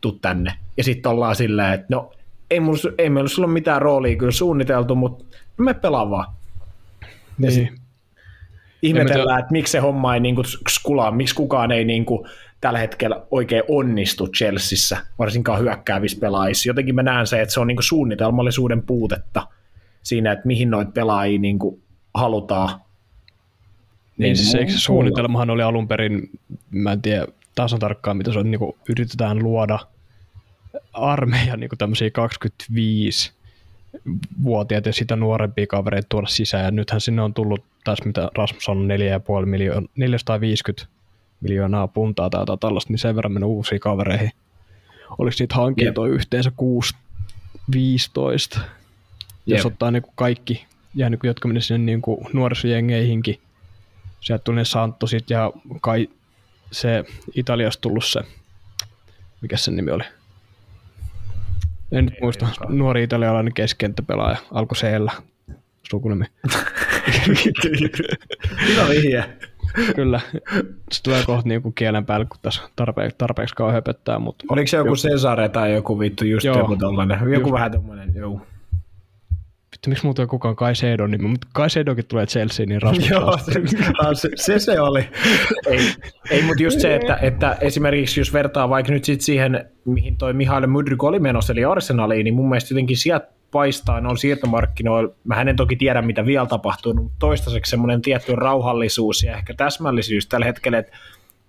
Speaker 3: tuu tänne. Ja sitten ollaan silleen, että no ei, mulla, ei meillä sulla ole mitään roolia kyllä suunniteltu, mutta me pelaa vaan. Niin ihmetellään, että miksi se homma ei niin kuin skulaa, miksi kukaan ei niin kuin tällä hetkellä oikein onnistu Chelseassa, varsinkaan hyökkäävissä pelaajissa. Jotenkin mä näen se, että se on niin kuin suunnitelmallisuuden puutetta siinä, että mihin noita pelaajia niin kuin halutaan.
Speaker 2: Niin, niin siis eikö suunnitelmahan oli alun perin, mä en tiedä tasan tarkkaan, mitä se on, niin kuin yritetään luoda armeija niin kuin tämmöisiä 25 vuotiaat ja sitä nuorempia kavereita tuoda sisään. Ja nythän sinne on tullut tässä, mitä Rasmus on 4,5 miljoonaa, 450 miljoonaa puntaa tai jotain tällaista, niin sen verran mennyt uusiin kavereihin. Oliko niitä hankintoja yep. yhteensä 6, 15? Yep. Jos ottaa niin kuin kaikki, ja niin kuin, jotka meni sinne niin kuin nuorisojengeihinkin, sieltä tuli ne Santosit ja kai se Italiasta tullut se, mikä sen nimi oli? En nyt muista. Nuori italialainen keskenttäpelaaja. Alkoi siellä sukunimi. [laughs]
Speaker 3: Hyvä vihje.
Speaker 2: Kyllä. Se tulee kohta niinku kielen päälle, kun tässä tarpeeksi, tarpeeksi kauan höpöttää. Mutta
Speaker 3: Oliko se joku, joku Cesare tai joku vittu just joo, joku tollainen? Joku just, vähän tommonen, joo
Speaker 2: vittu, miksi muuta kukaan Kaisedon nimi, mutta Kaisedonkin tulee Chelsea, niin Rasmus
Speaker 3: Joo, se, se, se, oli. ei, ei mutta just se, että, että esimerkiksi jos vertaa vaikka nyt sit siihen, mihin toi Mihail Mudryk oli menossa, eli Arsenaliin, niin mun mielestä jotenkin sieltä paistaa noilla siirtomarkkinoilla. Mä en toki tiedä, mitä vielä tapahtuu, mutta toistaiseksi semmoinen tietty rauhallisuus ja ehkä täsmällisyys tällä hetkellä, että,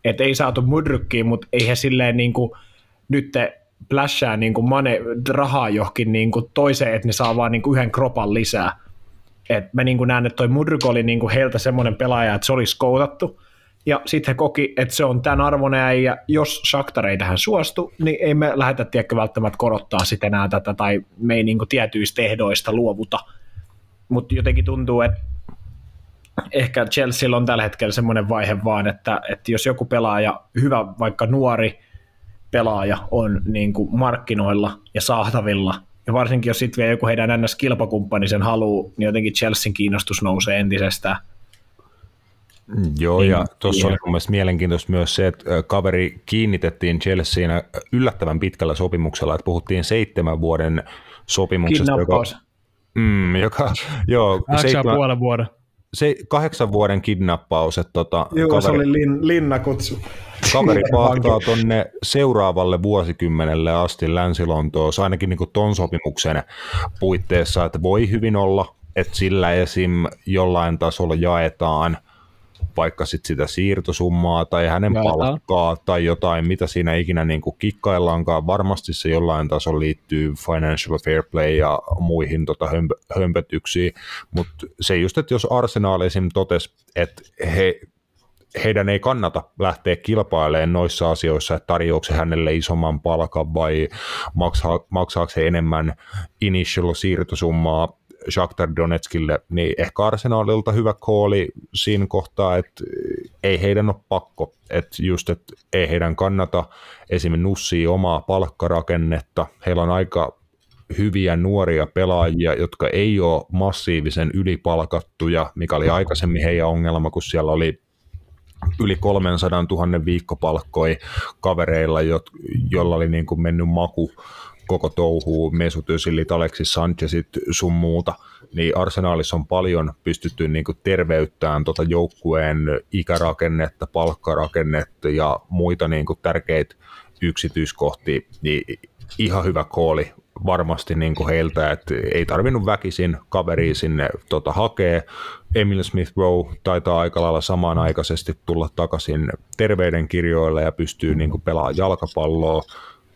Speaker 3: että ei saatu Mudrykkiin, mutta ei he silleen niin kuin nyt plässää niin kuin mane, rahaa johonkin niin kuin toiseen, että ne saa vaan niin kuin yhden kropan lisää. Et mä niin kuin näen, että toi Mudryk oli niin kuin heiltä semmoinen pelaaja, että se oli skoutattu, ja sitten he koki, että se on tämän arvoinen ja jos Shakhtar ei tähän suostu, niin ei me lähdetä tiedäkö, välttämättä korottaa sitten enää tätä, tai me ei niin kuin tietyistä ehdoista luovuta. Mutta jotenkin tuntuu, että ehkä Chelsea on tällä hetkellä semmoinen vaihe vaan, että, että jos joku pelaaja, hyvä vaikka nuori, pelaaja on niin kuin markkinoilla ja saatavilla, ja varsinkin jos sitten vielä joku heidän ns-kilpakumppani sen haluaa, niin jotenkin Chelsean kiinnostus nousee entisestään.
Speaker 1: Joo, niin, ja tuossa oli mielestäni mielenkiintoista myös se, että kaveri kiinnitettiin Chelseain yllättävän pitkällä sopimuksella, että puhuttiin seitsemän vuoden sopimuksesta, joka, mm, joka joo,
Speaker 2: seitsemän, puolen vuoden.
Speaker 1: Se, kahdeksan vuoden kidnappaus. Että tota,
Speaker 3: Joo, kaveri, se oli lin, linnakutsu.
Speaker 1: Kaveri pahtaa tuonne seuraavalle vuosikymmenelle asti Länsi-Lontoossa, ainakin niin ton sopimuksen puitteissa, että voi hyvin olla, että sillä esim. jollain tasolla jaetaan vaikka sit sitä siirtosummaa tai hänen Jaetaan. palkkaa tai jotain, mitä siinä ikinä niin kuin kikkaillaankaan. Varmasti se jollain tasolla liittyy financial fair play ja muihin tota hömp- hömpötyksiin, mutta se just, että jos Arsenal esim. totesi, että he heidän ei kannata lähteä kilpailemaan noissa asioissa, että tarjoako hänelle isomman palkan vai maksaa, maksaako se enemmän initial siirtosummaa Shakhtar Donetskille, niin ehkä Arsenalilta hyvä kooli siinä kohtaa, että ei heidän ole pakko, että just, että ei heidän kannata esimerkiksi nussia omaa palkkarakennetta, heillä on aika hyviä nuoria pelaajia, jotka ei ole massiivisen ylipalkattuja, mikä oli aikaisemmin heidän ongelma, kun siellä oli yli 300 000 viikkopalkkoi kavereilla, jolla oli niin kuin mennyt maku koko touhuu, Mesut Özillit, Alexis Sanchezit, sun muuta, niin Arsenaalissa on paljon pystytty niin kuin terveyttämään tota joukkueen ikärakennetta, palkkarakennetta ja muita niin kuin tärkeitä yksityiskohtia, niin ihan hyvä kooli varmasti niin kuin heiltä, että ei tarvinnut väkisin kaveria sinne tota, hakea. Emil Smith Rowe taitaa aika lailla samanaikaisesti tulla takaisin terveydenkirjoille ja pystyy niin kuin pelaamaan jalkapalloa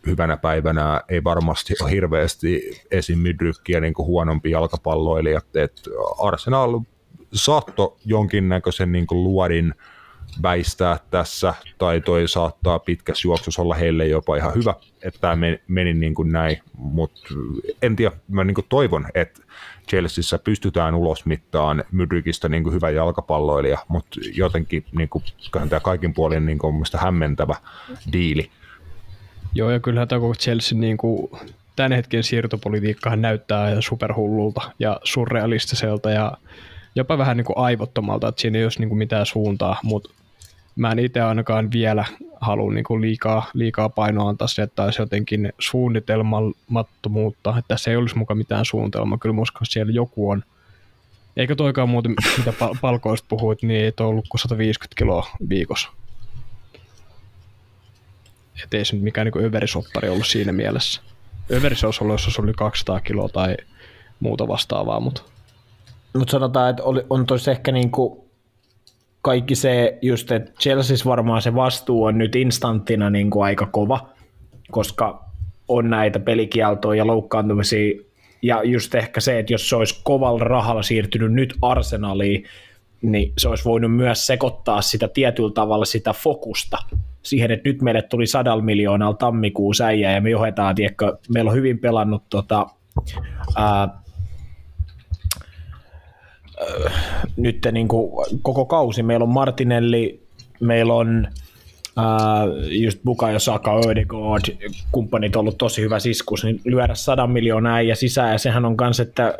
Speaker 1: hyvänä päivänä ei varmasti ole hirveästi esim. Mydrykkiä niin huonompi jalkapalloilija. Et Arsenal saatto jonkinnäköisen niin luodin väistää tässä, tai toi saattaa pitkässä juoksussa olla heille jopa ihan hyvä, että tämä meni niin kuin näin, mutta en tiedä, mä niin kuin toivon, että Chelseassa pystytään ulosmittaan Mydrikistä niin kuin hyvä jalkapalloilija, mutta jotenkin niin kuin, tämä kaikin puolin niin kuin, hämmentävä diili.
Speaker 2: Joo, ja kyllähän tämä koko Chelsea niin kuin, tämän hetken siirtopolitiikkahan näyttää ihan superhullulta ja surrealistiselta ja jopa vähän niin kuin aivottomalta, että siinä ei olisi niin kuin mitään suuntaa, mutta mä en itse ainakaan vielä halua niin kuin liikaa, liikaa painoa antaa se, että olisi jotenkin suunnitelmattomuutta, että tässä ei olisi mukaan mitään suunnitelmaa. Kyllä mä uskon, että siellä joku on. Eikä toikaan muuten, mitä palkoista puhuit, niin ei ollut kuin 150 kiloa viikossa. Että ei se nyt mikään niin överisoppari ollut siinä mielessä. Överis olisi ollut, jos oli 200 kiloa tai muuta vastaavaa, mutta...
Speaker 3: Mutta sanotaan, että oli, on tosi ehkä niin kuin kaikki se just, että Chelseassa varmaan se vastuu on nyt instanttina niin kuin aika kova, koska on näitä pelikieltoja ja loukkaantumisia, ja just ehkä se, että jos se olisi kovalla rahalla siirtynyt nyt Arsenaliin, niin se olisi voinut myös sekoittaa sitä tietyllä tavalla sitä fokusta siihen, että nyt meille tuli sadalla miljoonalla tammikuussa äijä ja me johdetaan, tiedätkö, meillä on hyvin pelannut tota, ää, nyt niin kuin koko kausi. Meillä on Martinelli, meillä on ää, just Bukayo Saka, Ödegaard, kumppanit ollut tosi hyvä siskus, niin lyödä sadan miljoonaa äijä sisään, ja sehän on kans, että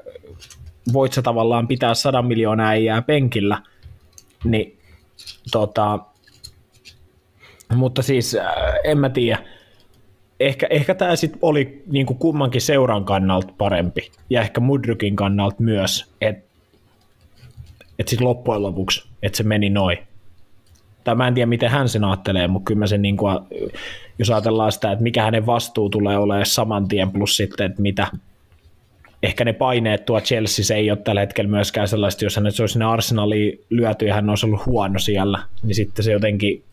Speaker 3: voit sä tavallaan pitää sadan miljoonaa äijää penkillä, niin tota, mutta siis en mä tiedä, ehkä, ehkä tämä sitten oli niin kuin kummankin seuran kannalta parempi, ja ehkä Mudrykin kannalta myös, että että sitten loppujen lopuksi, että se meni noin. Tai mä en tiedä, miten hän sen ajattelee, mutta kyllä mä sen, niin kuin, jos ajatellaan sitä, että mikä hänen vastuu tulee olemaan saman tien, plus sitten, että mitä, ehkä ne paineet tuo Chelsea ei ole tällä hetkellä myöskään sellaista, jos hän olisi sinne Arsenaliin lyöty ja hän olisi ollut huono siellä, niin sitten se jotenkin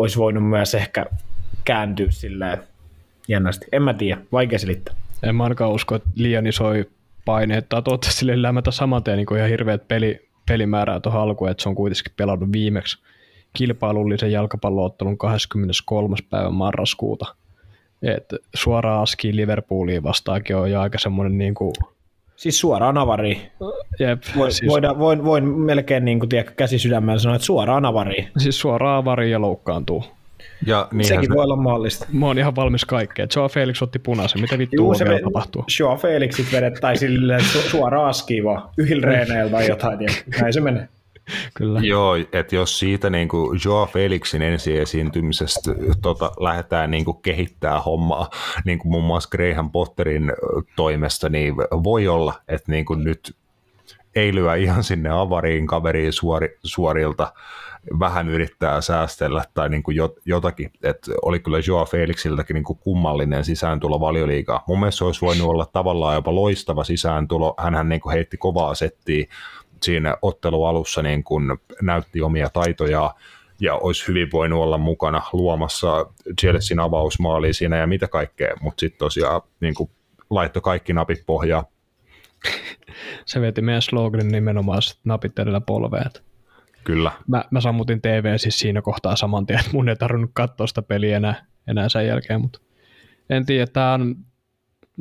Speaker 3: olisi voinut myös ehkä kääntyä silleen jännästi. En mä tiedä, vaikea selittää.
Speaker 2: En mä ainakaan usko, että liian isoja paineet, tai toivottavasti sille lämmätä saman tien niin ihan hirveät peli, pelimäärää tuohon alkuun, että se on kuitenkin pelannut viimeksi kilpailullisen jalkapalloottelun 23. päivä marraskuuta. Et suoraan askiin Liverpooliin vastaakin on jo aika semmoinen niin kuin
Speaker 3: Siis suoraan avariin. Jep, Voi, siis... voidaan, voin, voin melkein niin kuin, tiedä, käsi sydämellä sanoa, että suoraan avariin.
Speaker 2: Siis suoraan avariin ja loukkaantuu.
Speaker 3: Ja Sekin se... voi olla mahdollista.
Speaker 2: Mä oon ihan valmis kaikkeen. Joe Felix otti punaisen. Mitä vittua Juu, se vielä tapahtuu?
Speaker 3: Joe Felixit vedettäisiin su- suoraan askiin vaan. Yhdillä tai jotain. Ja näin se menee. [laughs]
Speaker 1: Kyllä. Joo, että jos siitä niin kuin Joe Felixin ensi esiintymisestä tota, lähdetään niin kuin kehittää hommaa, niin kuin muun muassa Graham Potterin toimesta, niin voi olla, että niin kuin nyt ei lyö ihan sinne avariin kaveriin suori, suorilta, vähän yrittää säästellä tai niin kuin jotakin. että oli kyllä Joa Felixiltäkin niin kuin kummallinen sisääntulo valioliigaa. Mun mielestä se olisi voinut olla tavallaan jopa loistava sisääntulo. Hänhän niin kuin heitti kovaa settiä siinä ottelualussa niin kuin näytti omia taitojaan ja olisi hyvin voinut olla mukana luomassa Chelsean avausmaalia siinä ja mitä kaikkea, mutta sitten tosiaan niin kuin laittoi kaikki napit pohjaan. [laughs]
Speaker 2: Se veti meidän sloganin nimenomaan napit edellä polveet.
Speaker 1: Kyllä.
Speaker 2: Mä, mä sammutin TV siis siinä kohtaa saman tien, että mun ei tarvinnut katsoa sitä peliä enää, enää sen jälkeen, mutta en tiedä, tämä on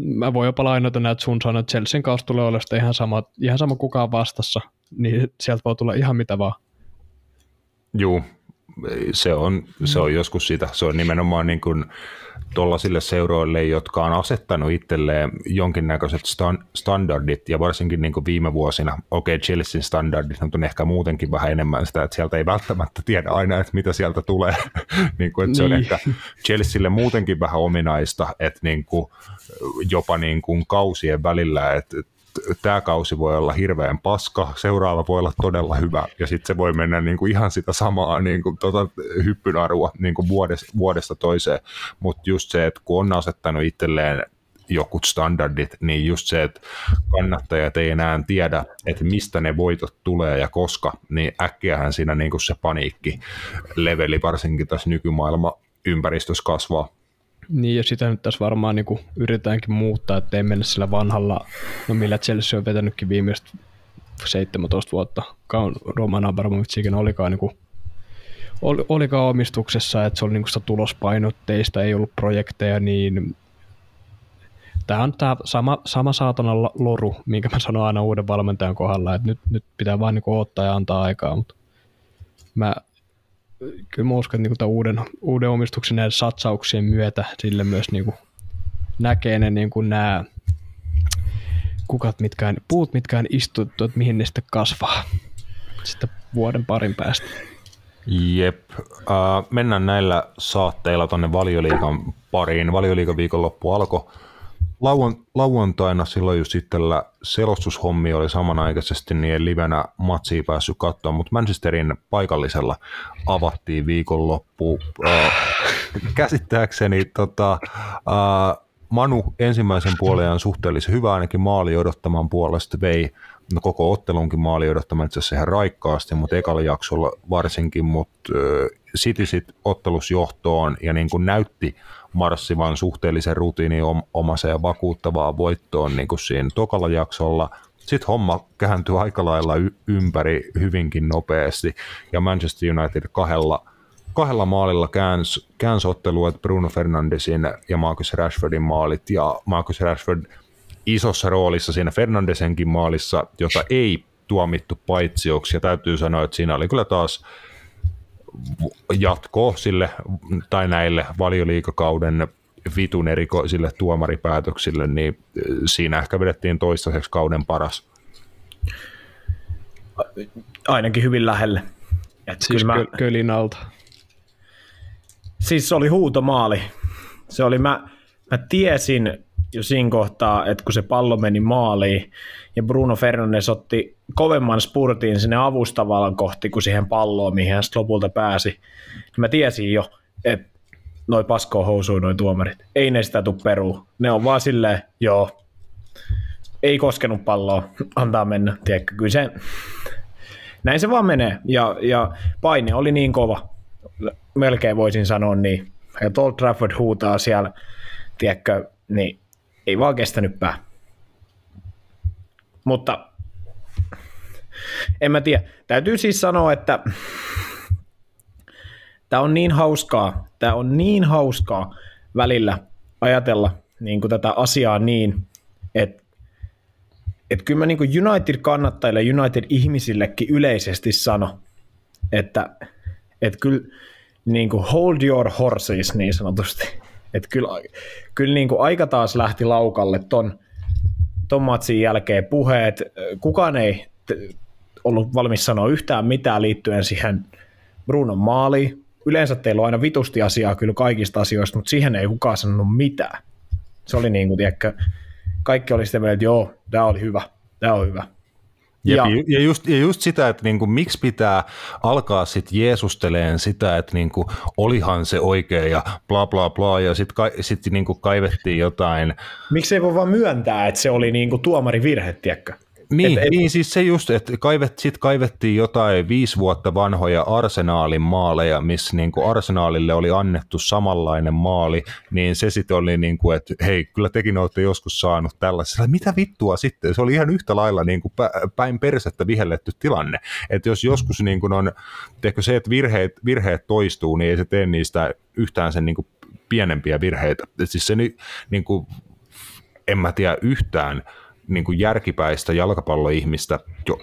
Speaker 2: mä voin jopa lainata näitä sun sanoa, että Chelsean kaus tulee olemaan ihan sama, ihan sama kukaan vastassa, niin sieltä voi tulla ihan mitä vaan.
Speaker 1: Juu, se on, se on joskus sitä. Se on nimenomaan niin kuin tuollaisille seuroille, jotka on asettanut itselleen jonkinnäköiset stand, standardit, ja varsinkin niin kuin viime vuosina, okei, okay, Chelsean standardit on ehkä muutenkin vähän enemmän sitä, että sieltä ei välttämättä tiedä aina, että mitä sieltä tulee. [laughs] niin kuin, että se on niin. ehkä Chelsealle muutenkin vähän ominaista, että niin kuin, jopa niin kuin kausien välillä, että tämä kausi voi olla hirveän paska, seuraava voi olla todella hyvä, ja sitten se voi mennä niin kuin ihan sitä samaa niin kuin, tota, hyppynarua niin kuin vuodesta, vuodesta toiseen, mutta just se, että kun on asettanut itselleen jokut standardit, niin just se, että kannattajat ei enää tiedä, että mistä ne voitot tulee ja koska, niin äkkiähän siinä niin kuin se paniikki leveli varsinkin tässä nykymaailma ympäristössä kasvaa.
Speaker 2: Niin, ja sitä nyt tässä varmaan niin yritetäänkin muuttaa, että ei mennä sillä vanhalla, no millä Chelsea on vetänytkin viimeistä 17 vuotta, kauan Roman Abramovic ikinä olikaan, niin oli, olikaan omistuksessa, että se oli niin sitä tulospainotteista, ei ollut projekteja, niin tämä on tämä sama, sama saatana loru, minkä mä sanon aina uuden valmentajan kohdalla, että nyt, nyt pitää vaan niin odottaa ja antaa aikaa, mutta mä kyllä mä uskon, että niin uuden, uuden omistuksen näiden satsauksien myötä sille myös niin kuin näkee ne niin kuin nämä kukat, mitkään, puut, mitkään istuttu, että mihin ne sitten kasvaa sitten vuoden parin päästä.
Speaker 1: Jep. Uh, mennään näillä saatteilla tuonne valioliikan pariin. Valioliikan viikonloppu alkoi lauan, lauantaina silloin just itsellä selostushommi oli samanaikaisesti, niin en livenä matsia päässyt katsoa, mutta Manchesterin paikallisella avattiin viikonloppu. Äh, [laughs] käsittääkseni tota, äh, Manu ensimmäisen puolen suhteellisen hyvä ainakin maali odottaman puolesta vei no koko ottelunkin maali odottamaan itse asiassa ihan raikkaasti, mutta ekalla jaksolla varsinkin, mutta City sit ottelusjohtoon ja niin kuin näytti marssivan suhteellisen rutiininomaiseen ja vakuuttavaan voittoon niin kuin siinä tokalla jaksolla. Sitten homma kääntyi aika lailla y- ympäri hyvinkin nopeasti. Ja Manchester United kahdella, kahdella maalilla käänsi, käänsi ottelua Bruno Fernandesin ja Marcus Rashfordin maalit. Ja Marcus Rashford isossa roolissa siinä Fernandesenkin maalissa, jota ei tuomittu paitsioksi. Ja täytyy sanoa, että siinä oli kyllä taas jatko sille tai näille valioliikakauden vitun erikoisille tuomaripäätöksille, niin siinä ehkä vedettiin toistaiseksi kauden paras.
Speaker 3: Ainakin hyvin lähelle.
Speaker 2: Et siis mä... kölin alta.
Speaker 3: Siis se oli huutomaali. Se oli, mä, mä tiesin jo siinä kohtaa, että kun se pallo meni maaliin ja Bruno Fernandes otti kovemman spurtin sinne avustavalan kohti kuin siihen palloon, mihin hän lopulta pääsi, mä tiesin jo, että noi paskoo housuun noi tuomarit. Ei ne sitä tuu peruu. Ne on vaan silleen, joo, ei koskenut palloa, antaa mennä. Tiedätkö, kyllä se, näin se vaan menee. Ja, ja paine oli niin kova, melkein voisin sanoa niin. Ja Old Trafford huutaa siellä, tiedätkö, niin ei vaan kestänyt pää. Mutta en mä tiedä. Täytyy siis sanoa, että tämä on niin hauskaa, tämä on niin hauskaa välillä ajatella niin kuin tätä asiaa niin, että että kyllä mä niin kuin United-kannattajille, United-ihmisillekin yleisesti sano, että, että kyllä niin kuin hold your horses niin sanotusti. Että kyllä, kyllä niin kuin aika taas lähti laukalle ton, ton matsin jälkeen puheet. Kukaan ei ollut valmis sanoa yhtään mitään liittyen siihen Brunon maaliin. Yleensä teillä on aina vitusti asiaa kyllä kaikista asioista, mutta siihen ei kukaan sanonut mitään. Se oli niin kuin, tiedätkö, kaikki oli sitä mieltä, että joo, tämä oli hyvä, tämä on hyvä.
Speaker 1: Ja, ja, just, ja just sitä, että niinku, miksi pitää alkaa sitten jeesusteleen sitä, että niinku, olihan se oikea ja bla bla bla, ja sitten ka, sit, niinku, kaivettiin jotain.
Speaker 3: Miksi ei voi vaan myöntää, että se oli niinku, tuomari virhe, tiedätkö?
Speaker 1: Niin, et, niin siis se just, että kaivet, sit kaivettiin jotain viisi vuotta vanhoja arsenaalin maaleja, missä niin kuin arsenaalille oli annettu samanlainen maali, niin se sitten oli niin kuin, että hei, kyllä tekin olette joskus saanut tällaisella. Mitä vittua sitten? Se oli ihan yhtä lailla niin kuin päin persettä vihelletty tilanne. Että jos joskus niin kuin on, teekö se, että virheet, virheet toistuu, niin ei se tee niistä yhtään sen niin kuin pienempiä virheitä. Et siis se niin kuin en mä tiedä yhtään niin kuin järkipäistä jalkapalloihmistä,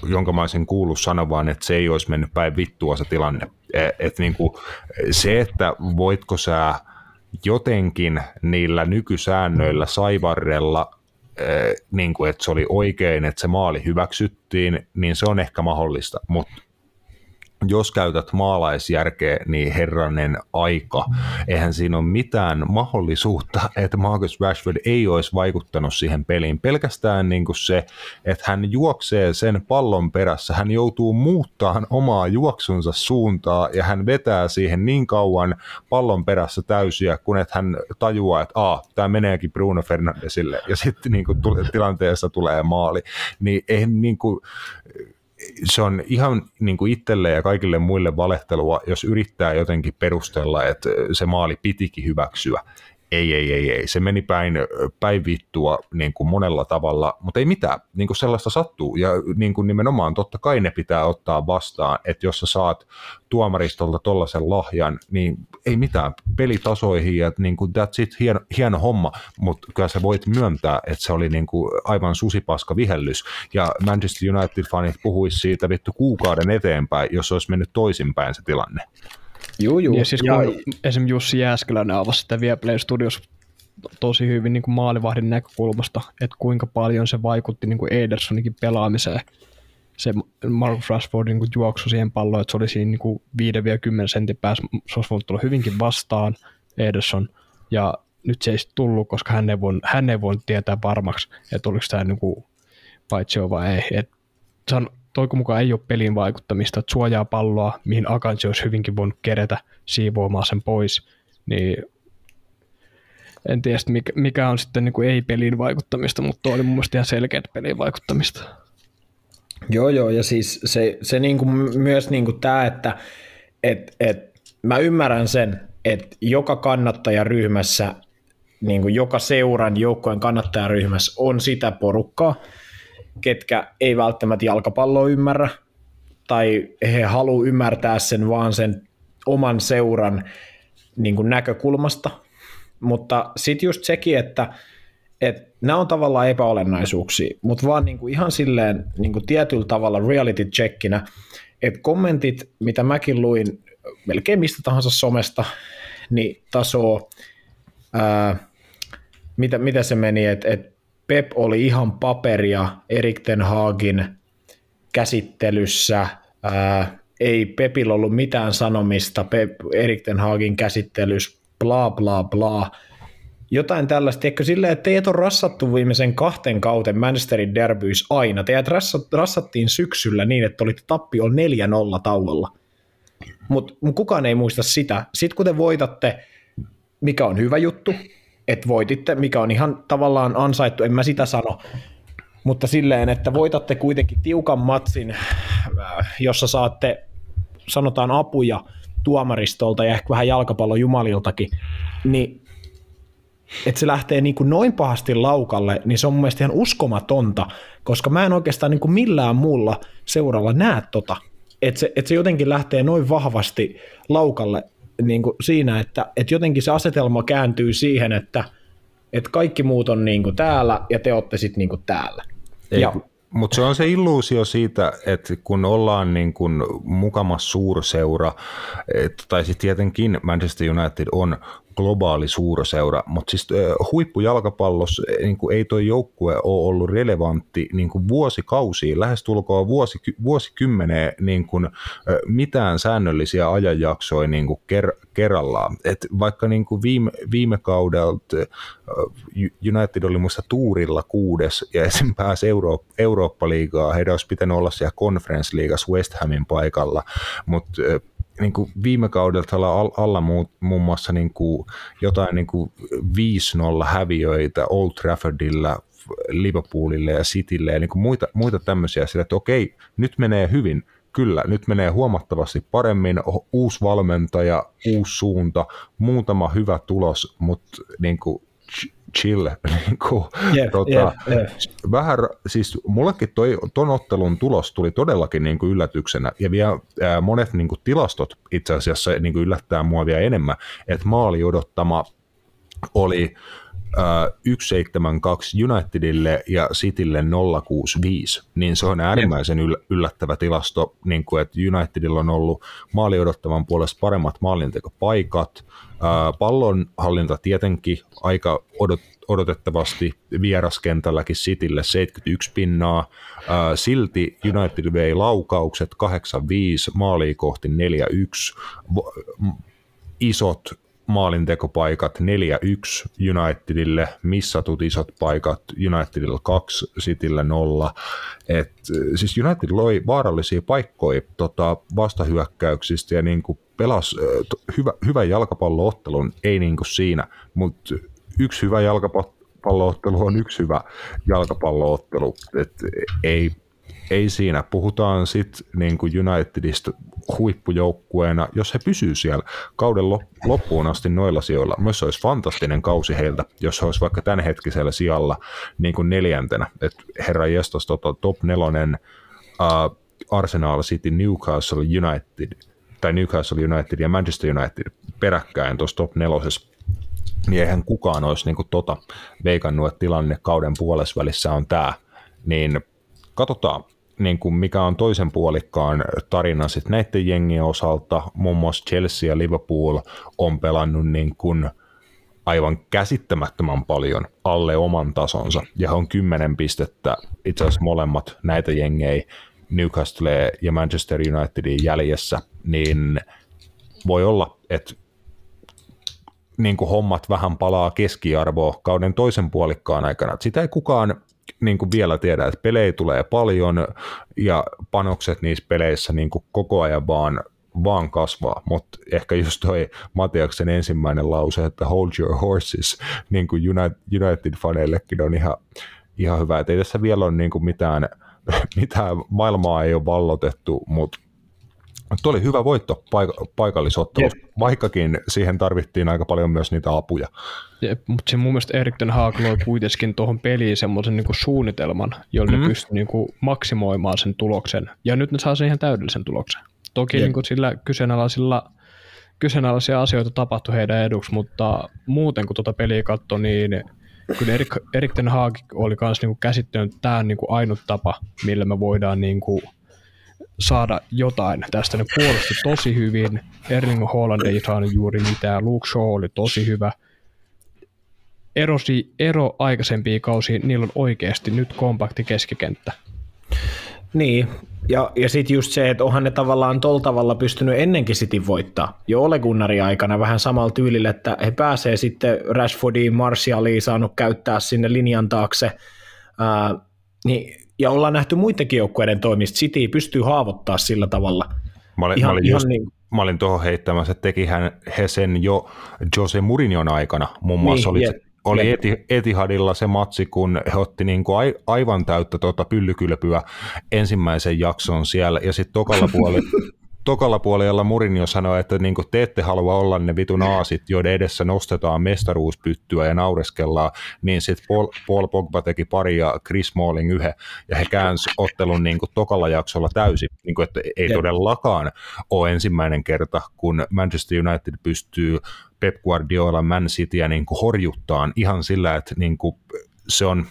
Speaker 1: jonka mä olisin kuullut sanovan, että se ei olisi mennyt päin vittua se tilanne. Et, et niin kuin se, että voitko sä jotenkin niillä nykysäännöillä saivarrella niin kuin, että se oli oikein, että se maali hyväksyttiin, niin se on ehkä mahdollista, mutta jos käytät maalaisjärkeä, niin herranen aika. Eihän siinä ole mitään mahdollisuutta, että Marcus Rashford ei olisi vaikuttanut siihen peliin. Pelkästään niin kuin se, että hän juoksee sen pallon perässä, hän joutuu muuttamaan omaa juoksunsa suuntaa ja hän vetää siihen niin kauan pallon perässä täysiä, kun että hän tajuaa, että Aa, tämä meneekin Bruno Fernandesille ja sitten niin kuin, tilanteessa tulee maali. Niin eihän niin kuin, se on ihan niin kuin itselle ja kaikille muille valehtelua, jos yrittää jotenkin perustella, että se maali pitikin hyväksyä ei, ei, ei, ei, se meni päin, päin vittua niin kuin monella tavalla, mutta ei mitään, niin kuin sellaista sattuu, ja niin kuin nimenomaan totta kai ne pitää ottaa vastaan, että jos sä saat tuomaristolta tollaisen lahjan, niin ei mitään, pelitasoihin ja niin kuin that's it, hieno, hieno homma, mutta kyllä sä voit myöntää, että se oli niin kuin aivan susipaska vihellys, ja Manchester United-fanit puhuisi siitä vittu kuukauden eteenpäin, jos olisi mennyt toisinpäin se tilanne.
Speaker 2: Joo, joo. Ja siis kun ja... esimerkiksi Jussi Jääskeläinen avasi sitä Viaplay Studios tosi hyvin niin kuin maalivahdin näkökulmasta, että kuinka paljon se vaikutti niin kuin Edersoninkin pelaamiseen. Se Marcus Rashfordin niin juoksu siihen palloon, että se oli siinä niin 5-10 sentin päässä, se olisi voinut tulla hyvinkin vastaan Ederson, ja nyt se ei tullut, koska hän ei voinut, hän ei voinut tietää varmaksi, että oliko tämä niin kuin paitsi vai ei. Et se on toiko mukaan ei ole pelin vaikuttamista, että suojaa palloa, mihin Akanji olisi hyvinkin voinut kerätä siivoamaan sen pois, niin en tiedä, mikä, mikä on sitten niin kuin ei-pelin vaikuttamista, mutta oli mun mielestä ihan selkeät pelin vaikuttamista.
Speaker 3: Joo, joo, ja siis se, se niin kuin myös niin kuin tämä, että et, et, mä ymmärrän sen, että joka kannattajaryhmässä, niin kuin joka seuran joukkojen kannattajaryhmässä on sitä porukkaa, ketkä ei välttämättä jalkapalloa ymmärrä, tai he haluaa ymmärtää sen vaan sen oman seuran niin kuin näkökulmasta, mutta sitten just sekin, että, että nämä on tavallaan epäolennaisuuksia, mutta vaan niin kuin ihan silleen niin kuin tietyllä tavalla reality checkinä, että kommentit, mitä mäkin luin melkein mistä tahansa somesta, niin taso, ää, mitä, mitä se meni, että, että Pep oli ihan paperia Erik Ten Hagin käsittelyssä. Ää, ei Pepillä ollut mitään sanomista Pep, Erik Ten Hagin käsittelyssä, bla bla bla. Jotain tällaista, eikö silleen, että teidät on rassattu viimeisen kahten kauten Manchesterin derbyys aina. Teidät rassat, rassattiin syksyllä niin, että olitte tappio 4-0 tauolla. Mutta mut kukaan ei muista sitä. Sitten kun te voitatte, mikä on hyvä juttu, että voititte, mikä on ihan tavallaan ansaittu, en mä sitä sano, mutta silleen, että voitatte kuitenkin tiukan matsin, äh, jossa saatte, sanotaan apuja tuomaristolta ja ehkä vähän jalkapallon jumaliltakin, niin että se lähtee niin kuin noin pahasti laukalle, niin se on mun mielestä ihan uskomatonta, koska mä en oikeastaan niin kuin millään muulla seuralla näe tota. Että se, että se jotenkin lähtee noin vahvasti laukalle niin kuin siinä, että, että jotenkin se asetelma kääntyy siihen, että, että kaikki muut on niin kuin täällä ja te olette sitten niin kuin täällä.
Speaker 1: Ei, ja, mutta se on se illuusio siitä, että kun ollaan niin kuin mukamas suurseura, et, tai sitten tietenkin Manchester United on globaali suurseura, mutta siis huippujalkapallossa niin kuin ei tuo joukkue ole ollut relevantti niin vuosikausiin, lähestulkoon vuosi, vuosikymmeneen niin kuin, mitään säännöllisiä ajanjaksoja niin kuin ker, kerrallaan. Et vaikka niin kuin viime, viime kaudelta United oli muista tuurilla kuudes ja [laughs] esim. pääsi Euro, Eurooppa-liigaa, heidän olisi pitänyt olla siellä Conference-liigassa West Hamin paikalla, mutta niin kuin viime kaudelta alla, alla muun, muun muassa niin kuin jotain niin kuin 5-0 häviöitä Old Traffordilla, Liverpoolille ja Citylle ja niin kuin muita, muita tämmöisiä, sillä että okei, nyt menee hyvin, kyllä, nyt menee huomattavasti paremmin, uusi valmentaja, uusi suunta, muutama hyvä tulos, mutta niin kuin chill. [laughs] Niin kuin, yeah, tota, yeah, yeah. Vähän, siis mullekin toi, ton ottelun tulos tuli todellakin niin kuin yllätyksenä, ja vielä ää, monet niin kuin tilastot itse asiassa niin kuin yllättää mua vielä enemmän, että maali odottama oli 172 Unitedille ja Citylle 065, niin se on äärimmäisen yllättävä tilasto, niin kuin, että Unitedilla on ollut maali odottavan puolesta paremmat maalintekopaikat, pallonhallinta tietenkin aika odot, odotettavasti vieraskentälläkin Citylle 71 pinnaa, silti United vei laukaukset 85, maaliin kohti 41, isot maalintekopaikat 4-1 Unitedille, missatut isot paikat Unitedille 2, Citylle 0. Et, siis United loi vaarallisia paikkoja tota, vastahyökkäyksistä ja niin kuin pelas hyvä, hyvä jalkapalloottelun, ei niin kuin siinä, mutta yksi hyvä jalkapalloottelu on yksi hyvä jalkapalloottelu. Et ei ei siinä. Puhutaan sitten niin Unitedista huippujoukkueena, jos he pysyy siellä kauden loppuun asti noilla sijoilla. Myös se olisi fantastinen kausi heiltä, jos he olisi vaikka tämänhetkisellä sijalla niin kuin neljäntenä. Et herra jestas, tota, top nelonen uh, Arsenal City, Newcastle United, tai Newcastle United ja Manchester United peräkkäin tuossa top nelosessa niin eihän kukaan olisi niin kuin tota veikannut, että tilanne kauden puolessa on tämä, niin katsotaan, niin kuin mikä on toisen puolikkaan tarina sitten näiden jengien osalta. Muun muassa Chelsea ja Liverpool on pelannut niin kuin aivan käsittämättömän paljon alle oman tasonsa, ja on kymmenen pistettä itse asiassa molemmat näitä jengejä Newcastle ja Manchester Unitedin jäljessä, niin voi olla, että niin kuin hommat vähän palaa keskiarvoa kauden toisen puolikkaan aikana. Sitä ei kukaan niin kuin vielä tiedä, että pelejä tulee paljon ja panokset niissä peleissä niin kuin koko ajan vaan vaan kasvaa, mutta ehkä just toi Matiaksen ensimmäinen lause, että hold your horses, niin kuin United-faneillekin on ihan, ihan hyvä, että ei tässä vielä ole niin kuin mitään, [laughs] mitään, maailmaa ei ole vallotettu, mutta Tuo oli hyvä voitto paik- paikallisottelussa, yep. vaikkakin siihen tarvittiin aika paljon myös niitä apuja.
Speaker 2: Jep, mutta se mun mielestä Erik Ten Hag loi kuitenkin tuohon peliin semmoisen niinku suunnitelman, jolla mm-hmm. ne pystyi niinku maksimoimaan sen tuloksen. Ja nyt ne saa sen ihan täydellisen tuloksen. Toki niinku sillä kyseenalaisilla kyseenalaisia asioita tapahtui heidän eduksi, mutta muuten kun tuota peliä katsoi, niin kyllä Erik, Erik Ten Hag oli myös niinku käsittänyt, että tämä on niinku ainut tapa, millä me voidaan niinku saada jotain tästä. Ne puolusti tosi hyvin. Erling Haaland ei saanut juuri mitään. Luke Shaw oli tosi hyvä. Erosi, ero aikaisempiin kausiin, niillä on oikeasti nyt kompakti keskikenttä.
Speaker 3: Niin, ja, ja sitten just se, että onhan ne tavallaan tol tavalla pystynyt ennenkin City voittaa. Jo Ole Gunnarin aikana vähän samalla tyylillä, että he pääsee sitten Rashfordiin, Martialiin saanut käyttää sinne linjan taakse. Ää, niin ja ollaan nähty muidenkin joukkueiden toimista. City pystyy haavoittaa sillä tavalla.
Speaker 1: Mä olin, ihan, mä olin, ihan just, niin... mä olin tuohon heittämässä, että tekihän he sen jo Jose Mourinhon aikana. Muun muassa niin, oli, jep, oli jep. Etihadilla se matsi, kun he otti niin kuin aivan täyttä tuota pyllykylpyä ensimmäisen jakson siellä, ja sitten tokalla puolella [laughs] tokalla puolella Murinio sanoi, että niin te ette halua olla ne vitun aasit, joiden edessä nostetaan mestaruuspyttyä ja naureskellaan, niin sitten Paul, Paul Pogba teki pari ja Chris Smalling yhden, ja he käänsi ottelun niin tokalla jaksolla täysin, niin kuin, että ei todellakaan ole ensimmäinen kerta, kun Manchester United pystyy Pep Guardiola Man Cityä niin horjuttaan ihan sillä, että niin kuin se on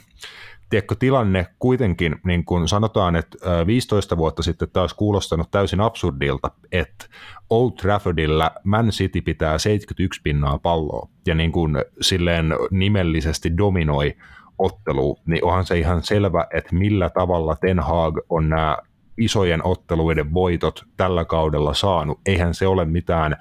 Speaker 1: tiedätkö, tilanne kuitenkin, niin kuin sanotaan, että 15 vuotta sitten taas kuulostanut täysin absurdilta, että Old Traffordilla Man City pitää 71 pinnaa palloa ja niin kuin silleen nimellisesti dominoi ottelu, niin onhan se ihan selvä, että millä tavalla Ten Hag on nämä isojen otteluiden voitot tällä kaudella saanut. Eihän se ole mitään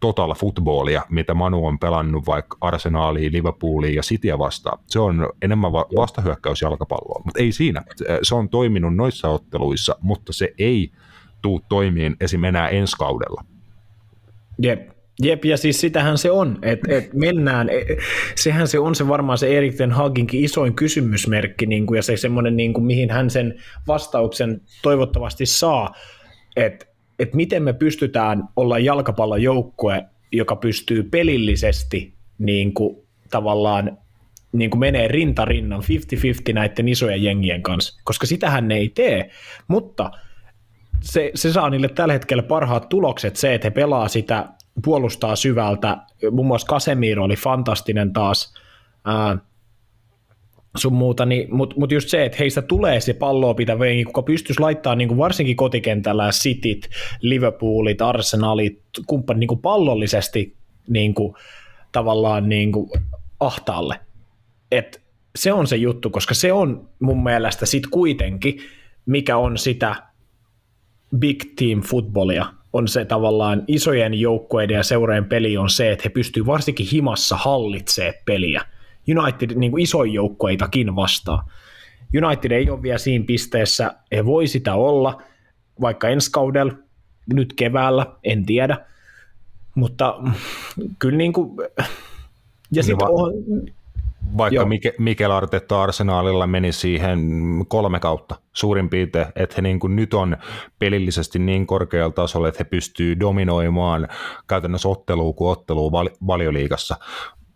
Speaker 1: total footballia, mitä Manu on pelannut vaikka Arsenaaliin, Liverpooliin ja Cityä vastaan. Se on enemmän va- vastahyökkäysjalkapalloa, mutta ei siinä. Se on toiminut noissa otteluissa, mutta se ei tuu toimiin esim. enää ensi kaudella.
Speaker 3: Jep, Jep, ja siis sitähän se on, että et mennään, e, sehän se on se varmaan se Erik Ten Haginkin isoin kysymysmerkki, niin kuin, ja se semmoinen, niin kuin, mihin hän sen vastauksen toivottavasti saa, että että miten me pystytään olla jalkapallojoukkue, joka pystyy pelillisesti niin kuin, tavallaan niin kuin menee rintarinnan 50-50 näiden isojen jengien kanssa, koska sitähän ne ei tee, mutta se, se saa niille tällä hetkellä parhaat tulokset, se, että he pelaa sitä, puolustaa syvältä, muun muassa Casemiro oli fantastinen taas, ää, sun muuta, niin, mutta mut just se, että heistä tulee se palloa pitävä jengi, kuka pystyisi laittaa niin kuin varsinkin kotikentällä Cityt, Liverpoolit, Arsenalit, kumppanit niin kuin pallollisesti niin kuin, tavallaan niin kuin ahtaalle. Et se on se juttu, koska se on mun mielestä sit kuitenkin, mikä on sitä big team footballia, on se tavallaan isojen joukkueiden ja seurojen peli on se, että he pystyvät varsinkin himassa hallitsemaan peliä. United niin kuin isoin joukkueitakin vastaan. United ei ole vielä siinä pisteessä, he voi sitä olla, vaikka ensi kaudella, nyt keväällä, en tiedä, mutta kyllä niin kuin,
Speaker 1: ja sitten on, vaikka Mike, Mikel Artetta Arsenaalilla meni siihen kolme kautta suurin piirtein, että he niin kuin nyt on pelillisesti niin korkealla tasolla, että he pystyy dominoimaan käytännössä ottelua kuin ottelua valioliigassa.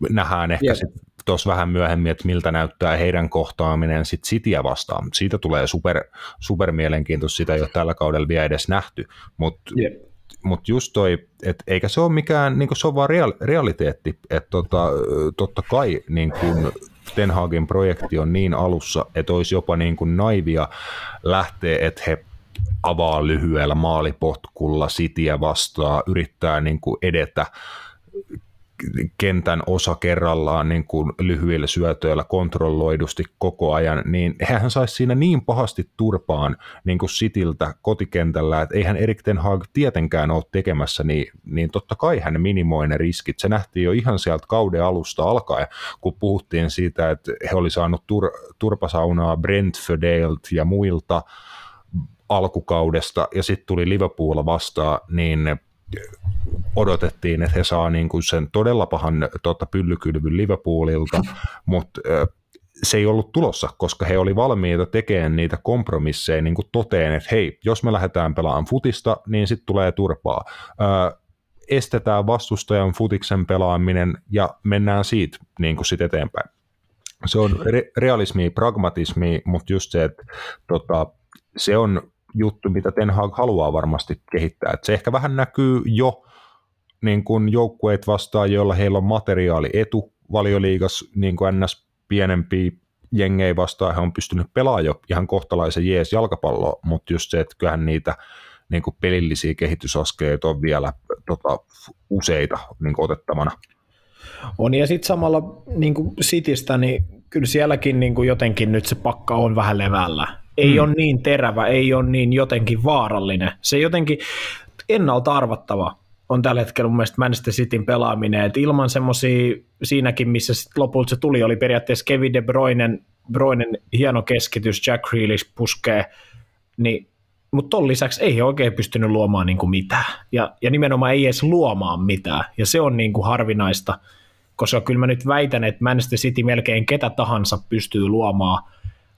Speaker 1: Nähdään ehkä yeah. Tuossa vähän myöhemmin, että miltä näyttää heidän kohtaaminen sit Cityä vastaan. Siitä tulee super, super mielenkiintoista, sitä ei ole tällä kaudella vielä edes nähty, mutta yeah mutta just toi, että eikä se ole mikään, niin se on vaan real, realiteetti, että tota, totta kai niin kun Ten Hagin projekti on niin alussa, että olisi jopa niin kuin naivia lähteä, että he avaa lyhyellä maalipotkulla sitiä vastaan, yrittää niin kuin edetä kentän osa kerrallaan niin kuin lyhyillä syötöillä kontrolloidusti koko ajan, niin hän saisi siinä niin pahasti turpaan niin kuin Sitiltä kotikentällä, että eihän Erik Ten Hag tietenkään ole tekemässä, niin, niin totta kai hän minimoi ne riskit. Se nähtiin jo ihan sieltä kauden alusta alkaen, kun puhuttiin siitä, että he oli saanut tur, turpasaunaa Brentfordailt ja muilta alkukaudesta, ja sitten tuli Liverpool vastaan, niin odotettiin, että he saa niin kuin sen todella pahan tota, pyllykylvyn Liverpoolilta, mutta se ei ollut tulossa, koska he oli valmiita tekemään niitä kompromisseja niin kuin toteen, että hei, jos me lähdetään pelaamaan futista, niin sitten tulee turpaa. Ö, estetään vastustajan futiksen pelaaminen ja mennään siitä niin kuin sit eteenpäin. Se on re- realismi, pragmatismi, mutta just se, että tota, se on juttu, mitä Ten Hag haluaa varmasti kehittää. Et se ehkä vähän näkyy jo niin kuin joukkueet vastaan, joilla heillä on materiaali etu valioliigas, niin kuin ns. pienempi jengei vastaan, he on pystynyt pelaamaan jo ihan kohtalaisen jees jalkapalloa, mutta just se, että kyllähän niitä niin kuin pelillisiä kehitysaskeleita on vielä tota, useita niin kuin otettavana.
Speaker 3: On, ja sitten samalla niin kuin Citystä, niin kyllä sielläkin niin kuin jotenkin nyt se pakka on vähän levällä. Ei hmm. ole niin terävä, ei ole niin jotenkin vaarallinen. Se jotenkin ennalta arvattava on tällä hetkellä mun mielestä Manchester Cityn pelaaminen, että ilman semmoisia, siinäkin missä sit lopulta se tuli, oli periaatteessa Kevin De Bruyne, Bruynen hieno keskitys, Jack Grealish puskee, niin mutta ton lisäksi ei oikein pystynyt luomaan niin kuin mitään. Ja, ja nimenomaan ei edes luomaan mitään. Ja se on niin kuin harvinaista, koska kyllä mä nyt väitän, että Manchester City melkein ketä tahansa pystyy luomaan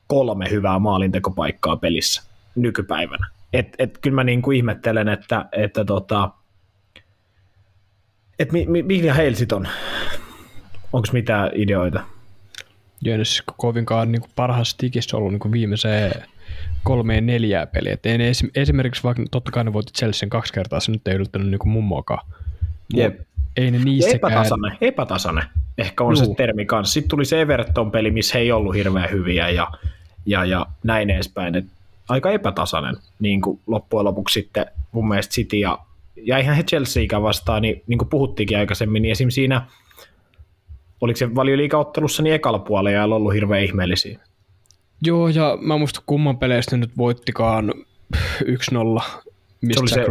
Speaker 3: kolme hyvää maalintekopaikkaa pelissä nykypäivänä. Et, et kyllä mä niin kuin ihmettelen, että, että tota, et mi, mi, mihin heillä sit on? Onko mitään ideoita?
Speaker 2: Joo, siis kovinkaan niin parhaassa tikissä ollut niin viimeiseen kolmeen neljää peliä. Et esimerkiksi vaikka totta kai ne voitti Chelsea kaksi kertaa, se nyt ei yllättänyt niin mummoakaan.
Speaker 3: Jep. Ei ne niissäkään... Epätasainen, epätasainen ehkä on Juu. se termi kanssa. Sitten tuli se Everton-peli, missä he ei ollut hirveän hyviä ja, ja, ja näin edespäin. Et aika epätasainen niin kuin loppujen lopuksi sitten mun mielestä City ja ja ihan he Chelseaikään vastaan, niin, niin kuin puhuttiinkin aikaisemmin, niin esim. siinä, oliko se valioliikaottelussa, niin ekalla puolella ei ollut hirveän ihmeellisiä.
Speaker 2: Joo, ja mä muista kumman peleistä nyt voittikaan 1-0.
Speaker 3: Se oli se